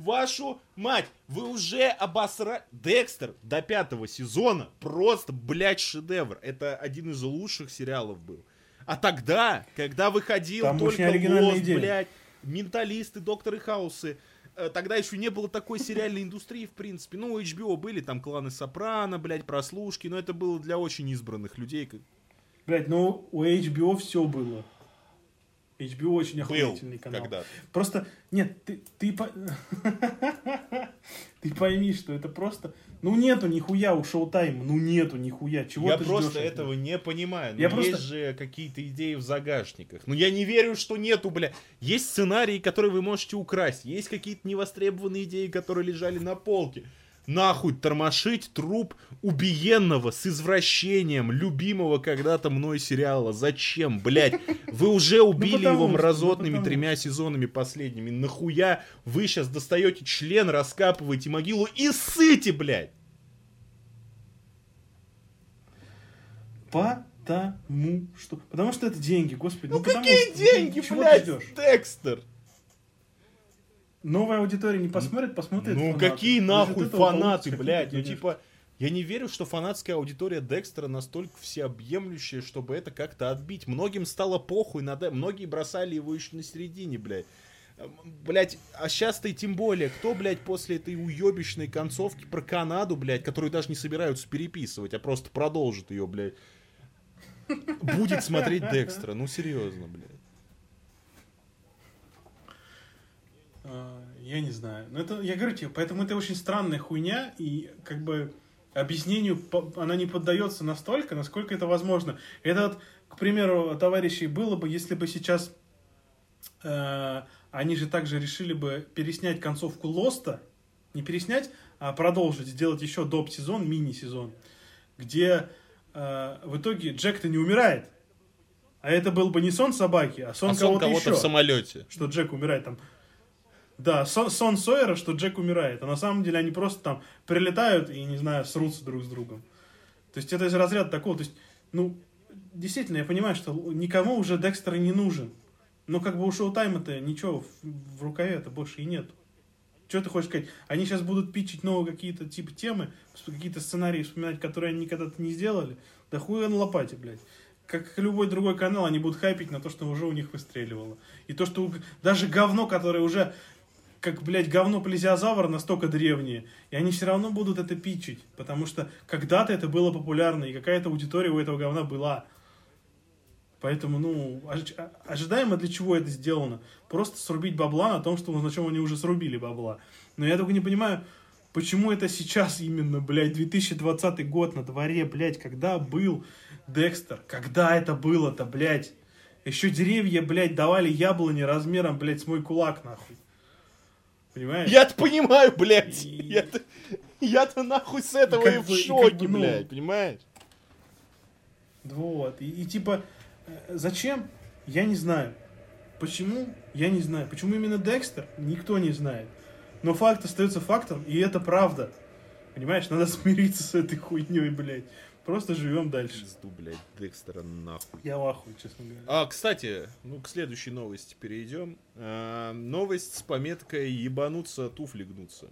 вашу мать, вы уже обосрали... Декстер до пятого сезона просто, блядь, шедевр. Это один из лучших сериалов был. А тогда, когда выходил Там только идея. блядь, менталисты, докторы Хаусы, э, тогда еще не было такой сериальной индустрии, в принципе. Ну, у HBO были там кланы Сопрано, блядь, прослушки, но это было для очень избранных людей. Блять, ну у HBO все было. HBO очень Был охуительный канал. когда-то. Просто, нет, ты, ты, по- [LAUGHS] ты пойми, что это просто... Ну нету нихуя у шоу-тайма, ну нету нихуя. Чего я ты просто ждешь этого не понимаю. Ну, Я есть просто- же какие-то идеи в загашниках. Ну, я не верю, что нету, бля. Есть сценарии, которые вы можете украсть. Есть какие-то невостребованные идеи, которые лежали на полке. Нахуй тормошить труп убиенного с извращением любимого когда-то мной сериала. Зачем, блядь? Вы уже убили потому его что, ну, мразотными тремя сезонами последними. Нахуя вы сейчас достаете член, раскапываете могилу и ссыте, блядь? Потому что... Потому что это деньги, господи. Ну, потому какие что- деньги, ты блядь? Декстер? Новая аудитория не посмотрит, посмотрит Ну фанаты. какие нахуй фанаты, блядь? Ну типа, я не верю, что фанатская аудитория Декстера настолько всеобъемлющая, чтобы это как-то отбить. Многим стало похуй на Дек- Многие бросали его еще на середине, блядь. Эм, Блять, а сейчас-то и тем более, кто, блядь, после этой уебищной концовки про Канаду, блядь, которую даже не собираются переписывать, а просто продолжит ее, блядь, будет смотреть Декстера. Ну, серьезно, блядь. А, Я не знаю. Но это, я говорю тебе, поэтому это очень странная хуйня, и как бы объяснению она не поддается настолько, насколько это возможно. Это вот, к примеру, товарищей, было бы, если бы сейчас э, они же также решили бы переснять концовку Лоста, Не переснять, а продолжить, сделать еще доп-сезон, мини-сезон, где э, в итоге Джек-то не умирает. А это был бы не сон собаки, а сон, А сон кого-то, кого-то еще. в самолете. Что Джек умирает там. Да, сон, сон Сойера, что Джек умирает. А на самом деле они просто там прилетают и, не знаю, срутся друг с другом. То есть это из разряда такого. То есть, ну, действительно, я понимаю, что никому уже Декстер не нужен. Но как бы у Шоу-Тайма-то ничего в, в рукаве-то больше и нет. Что ты хочешь сказать? Они сейчас будут пичить новые какие-то типа темы, какие-то сценарии вспоминать, которые они никогда-то не сделали. Да хуй на лопате, блядь. Как любой другой канал, они будут хайпить на то, что уже у них выстреливало. И то, что даже говно, которое уже как, блядь, говно плезиозавр настолько древние, и они все равно будут это пичить, потому что когда-то это было популярно, и какая-то аудитория у этого говна была. Поэтому, ну, а- ожидаемо для чего это сделано? Просто срубить бабла на том, что, на чем они уже срубили бабла. Но я только не понимаю, почему это сейчас именно, блядь, 2020 год на дворе, блядь, когда был Декстер? Когда это было-то, блядь? Еще деревья, блядь, давали яблони размером, блядь, с мой кулак, нахуй. Понимаешь? Я-то понимаю, блядь. И- Я-то, я-то нахуй с этого Как и в бы- и как шоке, бы, ну, блядь, понимаешь? Вот. И, и типа, э, зачем? Я не знаю. Почему? Я не знаю. Почему именно Декстер? Никто не знает. Но факт остается фактом, и это правда. Понимаешь, надо [LAUGHS] смириться с этой хуйней, блядь. Просто живем дальше. Пизду, блядь, Декстера нахуй. Я в ахуе, честно говоря. А, кстати, ну к следующей новости перейдем. А, новость с пометкой «Ебануться, туфли гнутся».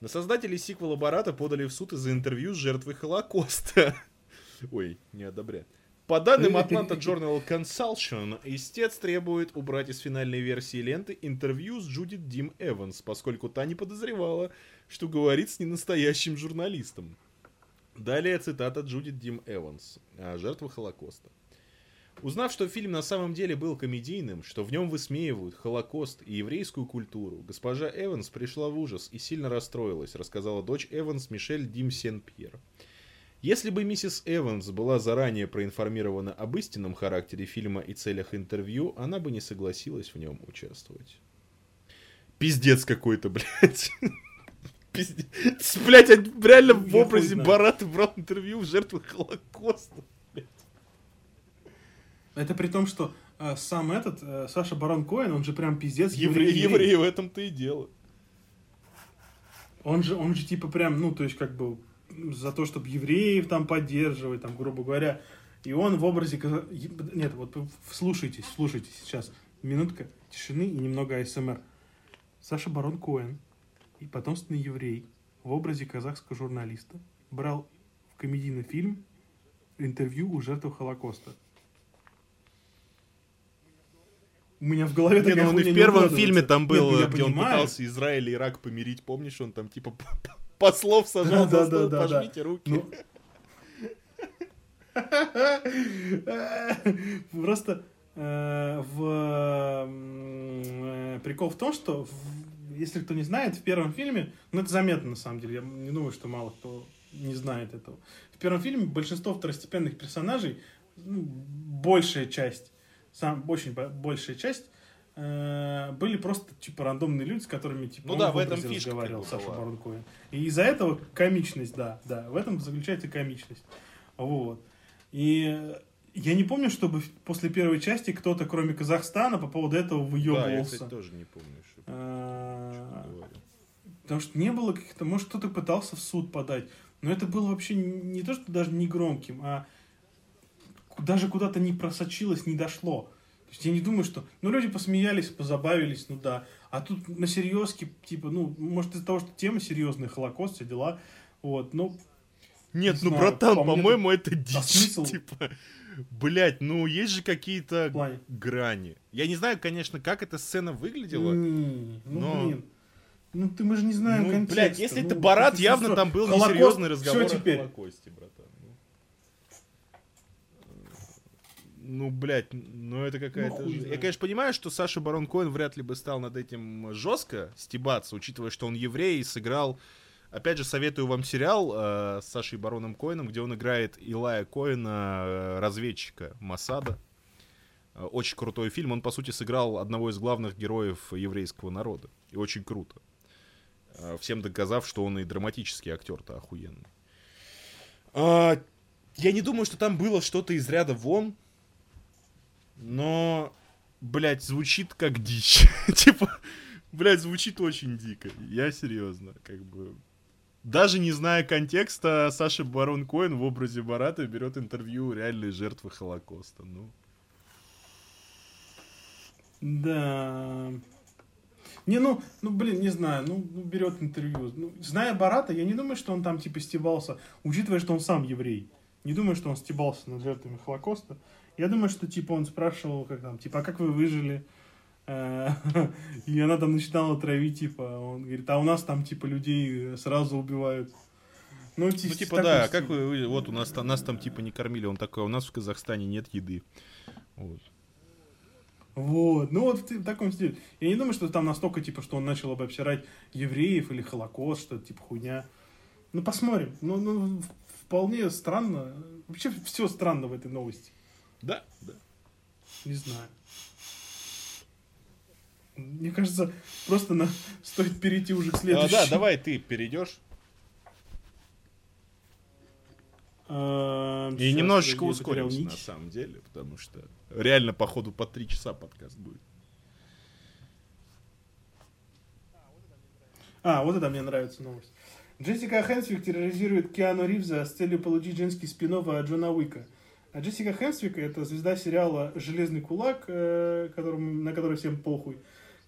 На создателей сиквела Барата подали в суд из-за интервью с жертвой Холокоста. [LAUGHS] Ой, не одобряют. По данным Atlanta Journal Consultation, истец требует убрать из финальной версии ленты интервью с Джудит Дим Эванс, поскольку та не подозревала, что говорит с ненастоящим журналистом. Далее цитата Джудит Дим Эванс, а, жертва Холокоста. Узнав, что фильм на самом деле был комедийным, что в нем высмеивают Холокост и еврейскую культуру, госпожа Эванс пришла в ужас и сильно расстроилась, рассказала дочь Эванс Мишель Дим Сен-Пьер. Если бы миссис Эванс была заранее проинформирована об истинном характере фильма и целях интервью, она бы не согласилась в нем участвовать. Пиздец какой-то, [LAUGHS] блядь. Пиздец. Блядь, реально в образе. Барата брал интервью в жертвах Холокоста. Это при том, что э, сам этот, э, Саша Барон Коэн, он же прям пиздец Еврей, еврей. еврей в этом-то и дело. Он же, он же типа прям, ну, то есть как бы за то, чтобы евреев там поддерживать, там, грубо говоря. И он в образе... Нет, вот слушайте, слушайте сейчас. Минутка тишины и немного АСМР. Саша Барон Коэн и потомственный еврей в образе казахского журналиста брал в комедийный фильм интервью у жертв Холокоста. У меня в голове Не, ну такая он и в первом фильме там Нет, был, ну я где он понимаю. пытался Израиль и Ирак помирить, помнишь, он там типа [LAUGHS] послов сажал Да, за да, стол, да, да. пожмите руки. Ну. [LAUGHS] Просто э, в э, прикол в том, что в- если кто не знает, в первом фильме, ну это заметно на самом деле, я не думаю, что мало кто не знает этого. В первом фильме большинство второстепенных персонажей, ну, большая часть, сам, очень бо- большая часть, э, были просто типа рандомные люди, с которыми типа Ну он да, в этом фишка разговаривал, Саша. Барон Коэн. И из-за этого комичность, да, да, в этом заключается комичность. Вот. И я не помню, чтобы после первой части кто-то, кроме Казахстана, по поводу этого Да, я, выебывался. кстати, тоже не помню, А, говорю. Потому что не было каких-то, может, кто-то пытался в суд подать, но это было вообще не то, что даже не громким, а даже куда-то не просочилось, не дошло. То есть я не думаю, что... Ну, люди посмеялись, позабавились, ну да. А тут на серьезке, типа, ну, может, из-за того, что тема серьезная, Холокост, все дела. Вот, ну, Нет, Не ну, знаю, братан, по по-моему, это дичь. смысл? Типа, блять, ну, есть же какие-то грани. Я не знаю, конечно, как эта сцена выглядела. Не, ну, но- блин. Ну, ты, мы же не знаем Ну, контекста. блядь, если Ну, это Барат, ты явно что, там был Холокост, несерьезный разговор теперь. о Холокосте, братан. Ну. Ну, блядь, ну это какая-то... жизнь. Я, конечно, понимаю, что Саша Барон Коэн вряд ли бы стал над этим жестко стебаться, учитывая, что он еврей и сыграл... Опять же, советую вам сериал э, с Сашей Бароном Коэном, где он играет Илая Коэна, э, разведчика Масада. Э, Очень крутой фильм. Он, по сути, сыграл одного из главных героев еврейского народа. И очень круто. э, всем доказав, что он и драматический актер-то охуенный. А, я не думаю, что там было что-то из ряда вон, но, блядь, звучит как дичь. [LAUGHS] типа, блядь, звучит очень дико. Я серьезно, как бы... Даже не зная контекста, Саша Барон Коэн в образе Барата берет интервью реальной жертвы Холокоста. Ну, Да. Не, ну, ну, блин, не знаю, ну, ну, берет интервью. Ну, зная Барата, я не думаю, что он там, типа, стебался, учитывая, что он сам еврей. Не думаю, что он стебался над жертвами Холокоста. Я думаю, что, типа, он спрашивал, как там, типа, а как вы выжили? Э, [LAUGHS] И она там начинала травить, типа, он говорит, а у нас там, типа, людей сразу убивают. Ну, ну типа, таком да, как вы, вот у нас, там- нас там типа не кормили, он такой, «А у нас в Казахстане нет еды. Вот. Вот, ну вот в таком стиле. Я не думаю, что там настолько, типа, что он начал бы обсирать евреев или Холокост, что-то типа хуйня. Ну, посмотрим. Ну, ну, вполне странно. Вообще все странно в этой новости. Да, да. Не знаю. Мне кажется, просто на... стоит перейти уже к А, следующему. да, давай ты перейдешь. Эм, И немножечко ускоримся, на самом деле, потому что реально, походу, по три часа подкаст будет. А, вот это мне нравится новость. Джессика Хэнсвик терроризирует Киану Ривза с целью получить женский спин от Джона Уика. А Джессика Хэнсвик это звезда сериала «Железный кулак», э, которому- на который всем похуй,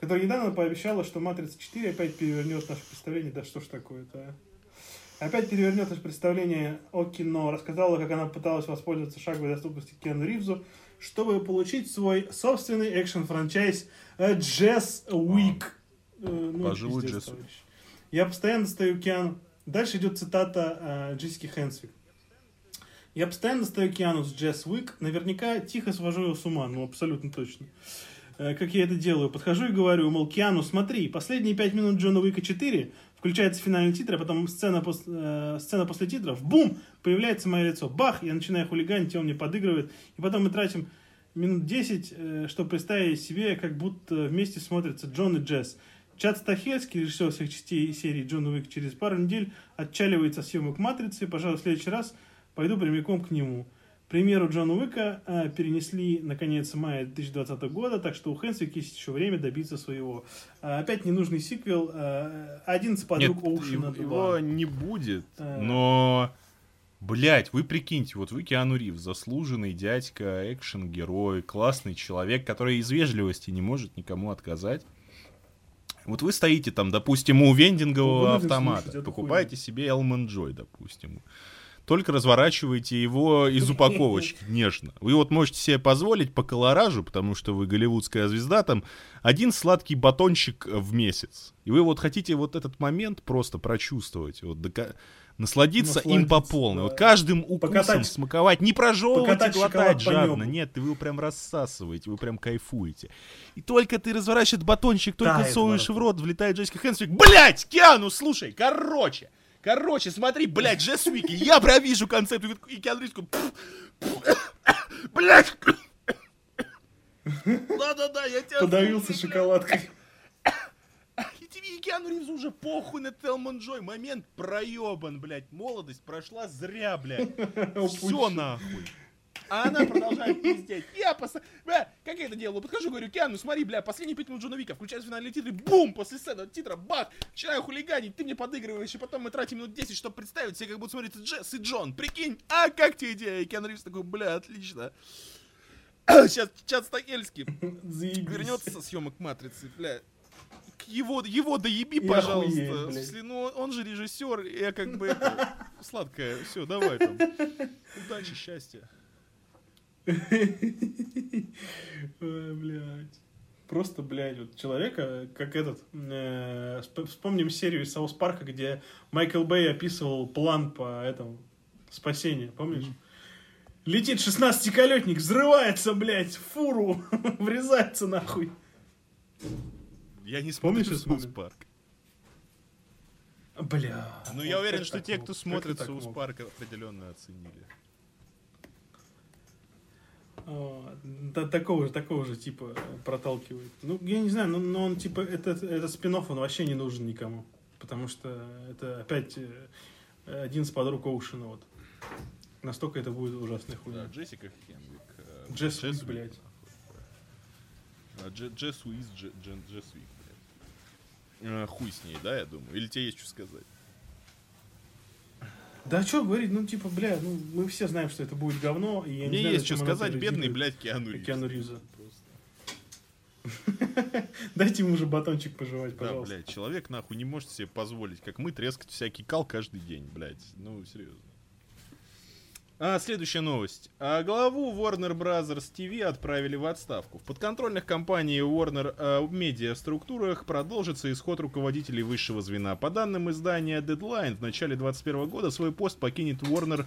которая недавно пообещала, что «Матрица 4» опять перевернет наше представление. Да что ж такое-то, а? Опять перевернет наше представление о кино. Рассказала, как она пыталась воспользоваться шаговой доступностью Киану Ривзу, чтобы получить свой собственный экшен-франчайз э, Jazz Week. Э, ну, Week. товарищ. Я постоянно достаю Киану. Дальше идет цитата э, Джессики Хэнсвик. Я постоянно достаю Киану с Джесс Уик, наверняка тихо свожу его с ума, ну абсолютно точно. Э, Как я это делаю? Подхожу и говорю, мол, Киану, смотри, последние пять минут Джона Уика 4, включается финальный титр, а потом сцена, пос- э, сцена после титров, бум, появляется мое лицо, бах, я начинаю хулиганить, он мне подыгрывает, и потом мы тратим минут 10, э, чтобы представить себе, как будто вместе смотрятся Джон и Джесс. Чад Стахельский, режиссер всех частей серии Джон Уик, через пару недель отчаливается от съемок «Матрицы». Пожалуй, в следующий раз пойду прямиком к нему. К примеру Джона Уика э, перенесли на конец мая 2020 года, так что у Хэнсвик есть еще время добиться своего. Э, опять ненужный сиквел. Э, 11 подруг Нет, Оушена его, 2. его не будет, Э. но... Блять, вы прикиньте, вот вы Киану Ривз, заслуженный дядька, экшен-герой, классный человек, который из вежливости не может никому отказать. Вот вы стоите там, допустим, у вендингового Вынужден автомата, слушать покупаете себе Элмон Джой, допустим. Только разворачиваете его из упаковочки [LAUGHS] нежно. Вы вот можете себе позволить по колоражу, потому что вы голливудская звезда, там один сладкий батончик в месяц. И вы вот хотите вот этот момент просто прочувствовать, вот дока- насладиться, им по Насладиться, полной. да. Вот каждым укусом Покатать- смаковать, не прожевывать и глотать жадно. Нет, вы его прям рассасываете, вы прям кайфуете. И только ты разворачиваешь батончик, только Тает совываешь во в рот, влетает Джессика Хэнсвик. Блять, Киану, слушай, короче. Короче, смотри, блядь, Джесс Уики, я провижу концепт. И Киану Ривз Блять! Да-да-да, я тебя Подавился блядь. шоколадкой. И тебе и Киану Ривзу уже похуй на Телман Джой. Момент проебан, блядь. Молодость прошла зря, блядь. [LAUGHS] Все нахуй. А она продолжает пиздеть. Я поста... Бля, как я это делаю? Подхожу, говорю, Киану, смотри, бля, последние пять минут Джона Вика, включается финальный титр, и бум, после сцены титра, бах, начинаю хулиганить, ты мне подыгрываешь, и потом мы тратим минут 10, чтобы представить себе, как будут смотрится Джесс и Джон. Прикинь, а как тебе идея? И Киану Ривз такой, бля, отлично. [COUGHS] Сейчас Чад Стахельский Заебись. вернется со съемок Матрицы, бля. Его, его доеби, И пожалуйста. смысле, ну, он же режиссер, я как бы сладкое. Все, давай там. Удачи, счастья. Ой, блядь. Просто, блядь, вот человека, как этот, э, сп- вспомним серию из Саус Парка, где Майкл Бэй описывал план по этому спасению, помнишь? Летит 16-колесник, взрывается, блядь, в фуру, [LAUGHS] врезается нахуй. Я не этот Саус момент? Парк. Бля. Ну, я уверен, что те, кто смотрит мог? Парк, определенно оценили. Да, такого же, такого же типа проталкивает. Ну, я не знаю, но, но он типа, это, это спин-офф, он вообще не нужен никому. Потому что это опять э, один из подруг Оушена. Вот. Настолько это будет ужасная Да, хуйня. Джессика Хенвик. э, Джесс Уик, блядь. А, Дже- Джесс Уиз, Дже- Дже- Джесс Уик, блядь. А, Хуй с ней, да, я думаю? Или тебе есть что сказать? Да что говорить, ну типа, бля, ну мы все знаем, что это будет говно. И я не Мне знаю, есть что сказать, бедный, блядь, Киану Ривз. Киану Ривза. [LAUGHS] Дайте ему уже батончик пожевать, Да, пожалуйста. блядь, человек нахуй не может себе позволить, как мы, трескать всякий кал каждый день, блядь. Ну, серьезно. А, следующая новость. А, главу Warner Bros. TV отправили в отставку. В подконтрольных компании Warner Media структурах продолжится исход руководителей высшего звена. По данным издания Deadline, в начале 2021 года свой пост покинет Warner...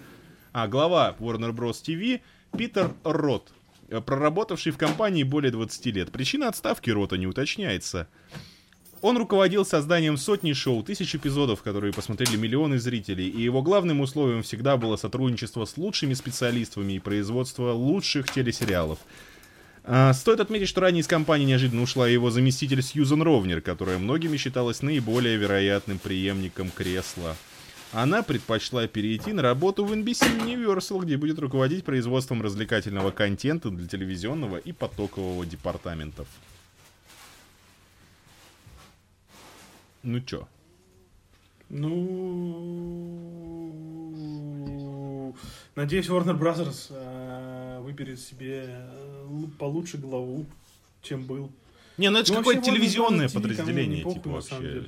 А, глава Warner Bros. TV Питер Рот, э, проработавший в компании более 20 лет. Причина отставки Рота не уточняется. Он руководил созданием сотни шоу, тысяч эпизодов, которые посмотрели миллионы зрителей, и его главным условием всегда было сотрудничество с лучшими специалистами и производство лучших телесериалов. А, Стоит отметить, что ранее из компании неожиданно ушла его заместитель Сьюзан Ровнер, которая многими считалась наиболее вероятным преемником кресла. Она предпочла перейти на работу в NBC Universal, где будет руководить производством развлекательного контента для телевизионного и потокового департаментов. Ну чё? Ну, надеюсь, Warner Brothers э, выберет себе э, получше главу, чем был. Не, ну это же Ну, какое-то вообще, Warner телевизионное подразделение, похуй, типа, вообще.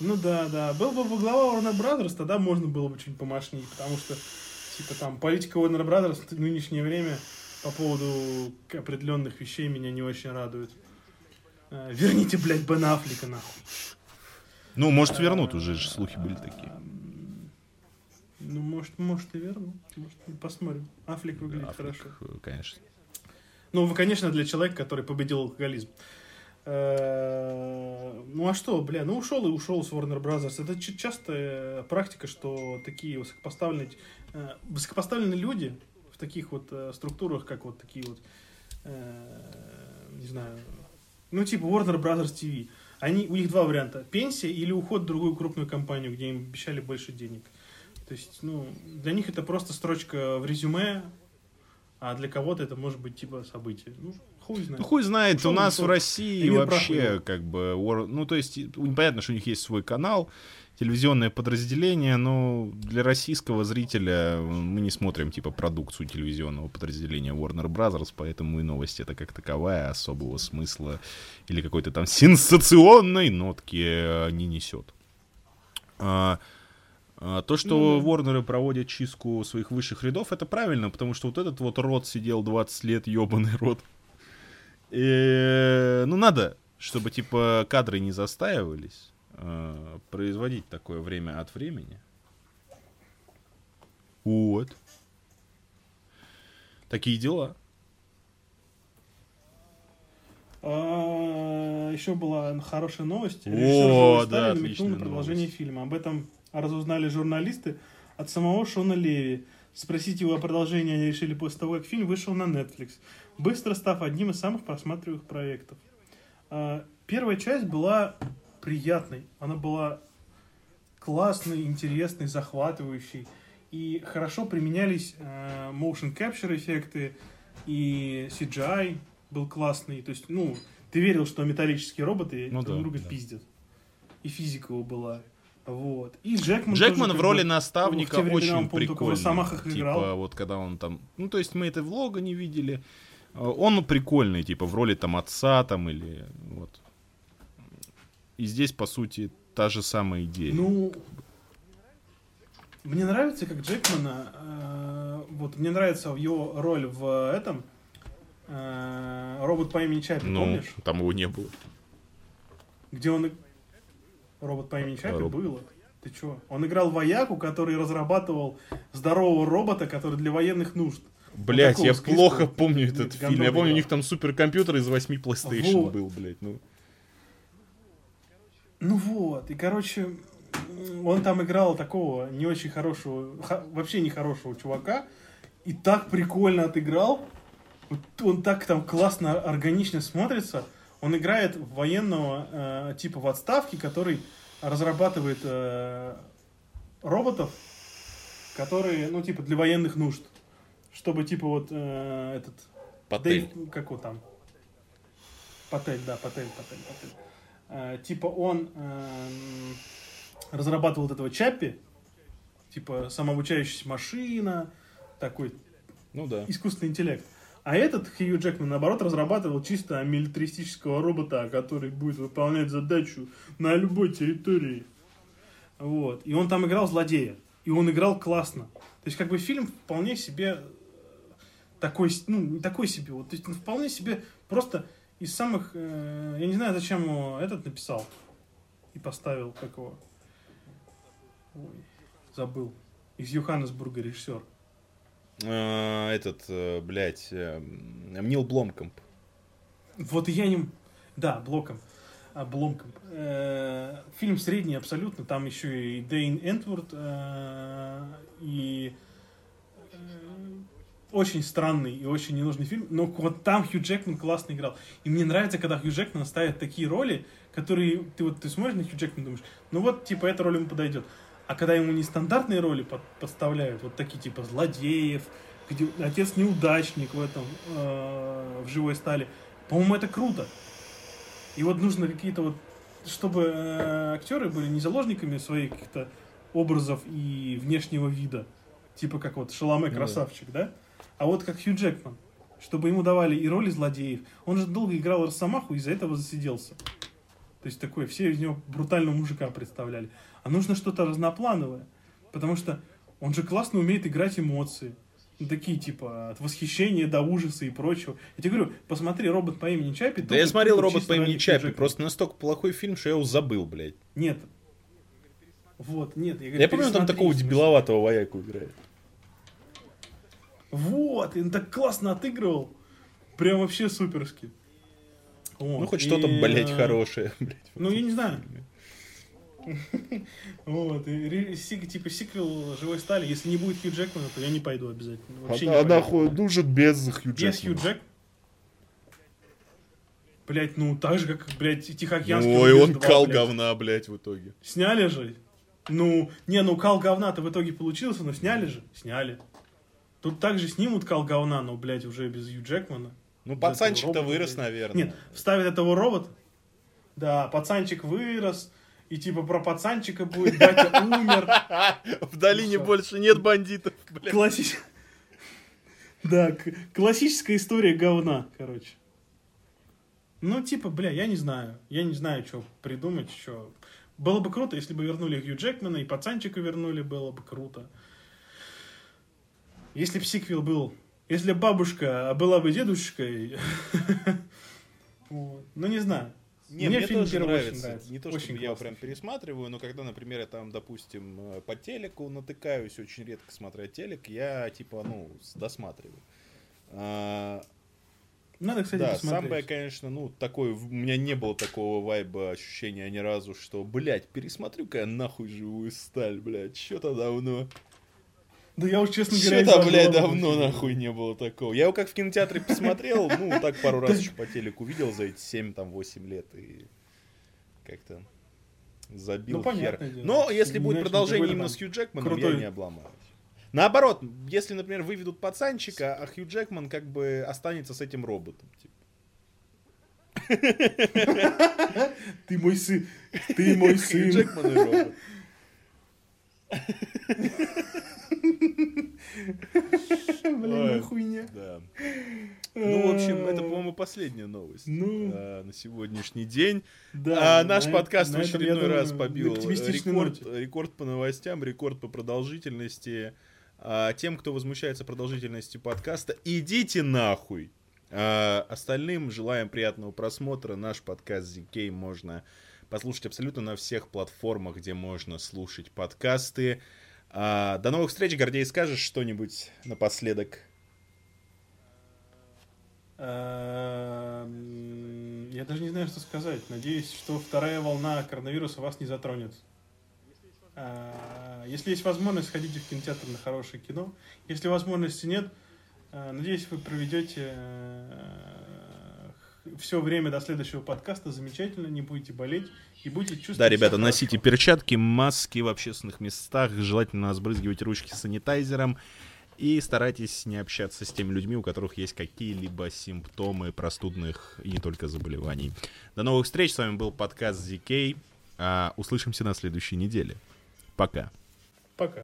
Ну да, да. Был бы глава Warner Brothers, тогда можно было бы чуть помощнее, потому что, типа, там, политика Warner Brothers в нынешнее время по поводу определенных вещей меня не очень радует. Э, Верните, блядь, Бен Аффлека, нахуй. Ну, может, вернут, уже же слухи были такие. Ну, может, может и верну. Может, посмотрим. Аффлек выглядит Аффлек, хорошо. э, Конечно. Ну, вы, конечно, для человека, который победил алкоголизм. Э, Ну а что, бля, ну ушел и ушел с Warner Brothers. Это частая практика, что такие высокопоставленные, высокопоставленные люди в таких вот структурах, как вот такие вот, не знаю, ну типа Warner Brothers TV, они, у них два варианта. Пенсия или уход в другую крупную компанию, где им обещали больше денег. То есть, ну, для них это просто строчка в резюме, а для кого-то это может быть типа событие. Ну, хуй знает. Ну, хуй знает, Ушел, у нас в России вообще, проходил. как бы, ну, то есть, понятно, что у них есть свой канал, телевизионное подразделение, но для российского зрителя мы не смотрим, типа, продукцию телевизионного подразделения Warner Brothers, поэтому и новость это как таковая особого смысла или какой-то там [LAUGHS] сенсационной нотки э, не несет. А, а, То, что да. Ворнеры проводят чистку своих высших рядов, это правильно, потому что вот этот вот рот сидел 20 лет, ебаный рот. И, ну, надо, чтобы, типа, кадры не застаивались, э, производить такое время от времени. Вот. Такие дела. А, Еще была хорошая новость. О, Режиссер Джоэл да, Сталин намекнул на продолжение новость. фильма. Об этом разузнали журналисты от самого Шона Леви. Спросить его о продолжении они решили после того, как фильм вышел на Netflix, быстро став одним из самых просматриваемых проектов. А, Первая часть была приятной. Она была классной, интересной, захватывающей. И хорошо применялись э, motion capture эффекты, и CGI был классный. То есть, ну, ты верил, что металлические роботы Ну друг да, друга да. пиздят. И физика его была. Вот. И Джекман Джекман тоже в роли наставника в времена очень он, в прикольный. «Росомахах» Типа, играл. вот когда он там... Ну, то есть мы это влога не видели. А, Он прикольный, типа, в роли там отца там или вот. И здесь, по сути, та же самая идея. Ну, мне нравится, как Джекмана, э, вот мне нравится его роль в этом э, робот по имени Чапи, Ну, помнишь? там его не было. Где он... Робот по имени Чапи Роб- было. Ты чё? Он играл вояку, который разрабатывал здорового робота, который для военных нужд. Блять, я плохо помню этот фильм. Я помню, у них там суперкомпьютер из 8 PlayStation Вот. был, блядь. Ну. Ну вот, и короче, он там играл такого не очень хорошего, вообще не хорошего чувака, и так прикольно отыграл. Он так там классно, органично смотрится. Он играет военного, э, типа в отставке, который разрабатывает э, роботов, которые, ну, типа, для военных нужд. Чтобы, типа, вот э, этот... Патель. Дэйв, как его там? Патель, да, Патель, Патель, Патель. Э, типа он эм, разрабатывал вот этого Чаппи, типа самообучающаяся машина, такой Ну да. искусственный интеллект. А этот Хью Джекман, наоборот, разрабатывал чисто милитаристического робота, который будет выполнять задачу на любой территории. Вот. И он там играл злодея. И он играл классно. То есть, как бы фильм вполне себе такой, ну, не такой себе, вот, то есть, он вполне себе просто из самых, э, я не знаю, зачем этот написал и поставил, как его, Ой, забыл, из Йоханнесбурга режиссер. Э, Этот, э, блядь, э, Нил Бломкомп. Вот я не... Да, Блоком. А, Бломком. Э, Фильм средний абсолютно. Там еще и Дейн Энтворд. И очень странный и очень ненужный фильм. Но вот там Хью Джекман классно играл. И мне нравится, когда Хью Джекман ставит такие роли, которые... Ты вот ты смотришь на Хью Джекмана и думаешь, ну вот, типа, эта роль ему подойдет. А когда ему нестандартные роли под- подставляют, вот такие, типа, злодеев, где отец неудачник в этом, э, в живой стали, по-моему, это круто. И вот нужно какие-то вот, чтобы э, актеры были не заложниками своих каких-то образов и внешнего вида, типа как вот Шаломе Ну да. красавчик, да? А вот как Хью Джекман, чтобы ему давали и роли злодеев. Он же долго играл Росомаху, из-за этого засиделся. То есть такое, все из него брутального мужика представляли. А нужно что-то разноплановое, потому что он же классно умеет играть эмоции. Ну, такие, типа, от восхищения до ужаса и прочего. Я тебе говорю, посмотри, робот по имени Чапи. Да я смотрел «Робот по имени Чаппи», просто настолько плохой фильм, что я его забыл, блядь. Нет. Вот, нет. говорю, Я помню, там такого дебиловатого вояку играет. Вот, и он так классно отыгрывал. Прям вообще суперски. Вот, Ну, хоть и, что-то, блядь, э, хорошее, [LAUGHS] блядь. Ну, я не знаю. [LAUGHS] Вот, и типа сиквел Живой Стали, если не будет Хью Джекмана, то я не пойду обязательно. Вообще не А пойду. нахуй нужен без Хью Без Хью Джекмана. Джек. Блять, ну так же, как, блядь, Тихоокеанский Ой, он 2, кал блядь. говна, блядь, в итоге. Сняли же. Ну, не, ну кал говна-то в итоге получился, но сняли же. Сняли. Тут также снимут кал говна, но, блядь, уже без Ю Джекмана. Ну, пацанчик-то вырос, наверное. Нет, вставят этого робота. Да, пацанчик вырос. И типа про пацанчика будет, батя умер. [LAUGHS] В долине больше нет бандитов, блядь. Классич... Да, классическая история говна, короче. Ну, типа, бля, я не знаю. Я не знаю, что придумать, что... Было бы круто, если бы вернули Хью Джекмана и пацанчика вернули, было бы круто. Если бы сиквел был... Если бабушка была бы дедушкой... [LAUGHS] Ну, не знаю. Не, Мне мне, фильм тоже нравится. нравится. Не то, Очень чтобы я его классный прям пересматриваю, но когда, например, я там, допустим, э, по телеку натыкаюсь, очень редко смотря телек, я, типа, ну, досматриваю. А, Надо, кстати, да, посмотреть. самбо, конечно, ну, такой, у меня не было такого вайба, ощущения ни разу, что, блядь, пересмотрю-ка я нахуй живую сталь, блядь, что-то давно. Да я уж, честно говоря, Что-то, блядь, давно нахуй не было такого. Я его как в кинотеатре посмотрел, ну, так пару раз еще по телеку видел за эти 7-8 лет и как-то забил Ну, хер. дело. Но если будет иначе продолжение именно с Хью Джекманом, я не обломаюсь. Наоборот, если, например, выведут пацанчика, а Хью Джекман как бы останется с этим роботом. типа. [LAUGHS] Ты мой сын. Ты [LAUGHS] мой Хью сын. Джекман и робот. [LAUGHS] [LAUGHS] Блин, ну хуйня. Да. Ну, в общем, это, по-моему, последняя новость Ну. а, на сегодняшний день. Да, А наш на подкаст в очередной раз побил рекорд по новостям, рекорд по продолжительности. А, тем, кто возмущается продолжительностью подкаста, идите нахуй. А, остальным желаем приятного просмотра. Наш подкаст ZK можно послушать абсолютно на всех платформах, где можно слушать подкасты. А, до новых встреч, Гордей, скажешь что-нибудь напоследок? Эм, Я даже не знаю, что сказать. Надеюсь, что вторая волна коронавируса вас не затронет. А, Если есть возможность, сходите в кинотеатр на хорошее кино. Если возможности нет, э, надеюсь, вы проведете э, все время до следующего подкаста замечательно, не будете болеть и будете чувствовать Да, ребята, себя носите хорошо. перчатки, маски в общественных местах, желательно разбрызгивать ручки санитайзером и старайтесь не общаться с теми людьми, у которых есть какие-либо симптомы простудных и не только заболеваний. До новых встреч, с вами был подкаст ZK. А, услышимся на следующей неделе. Пока. Пока.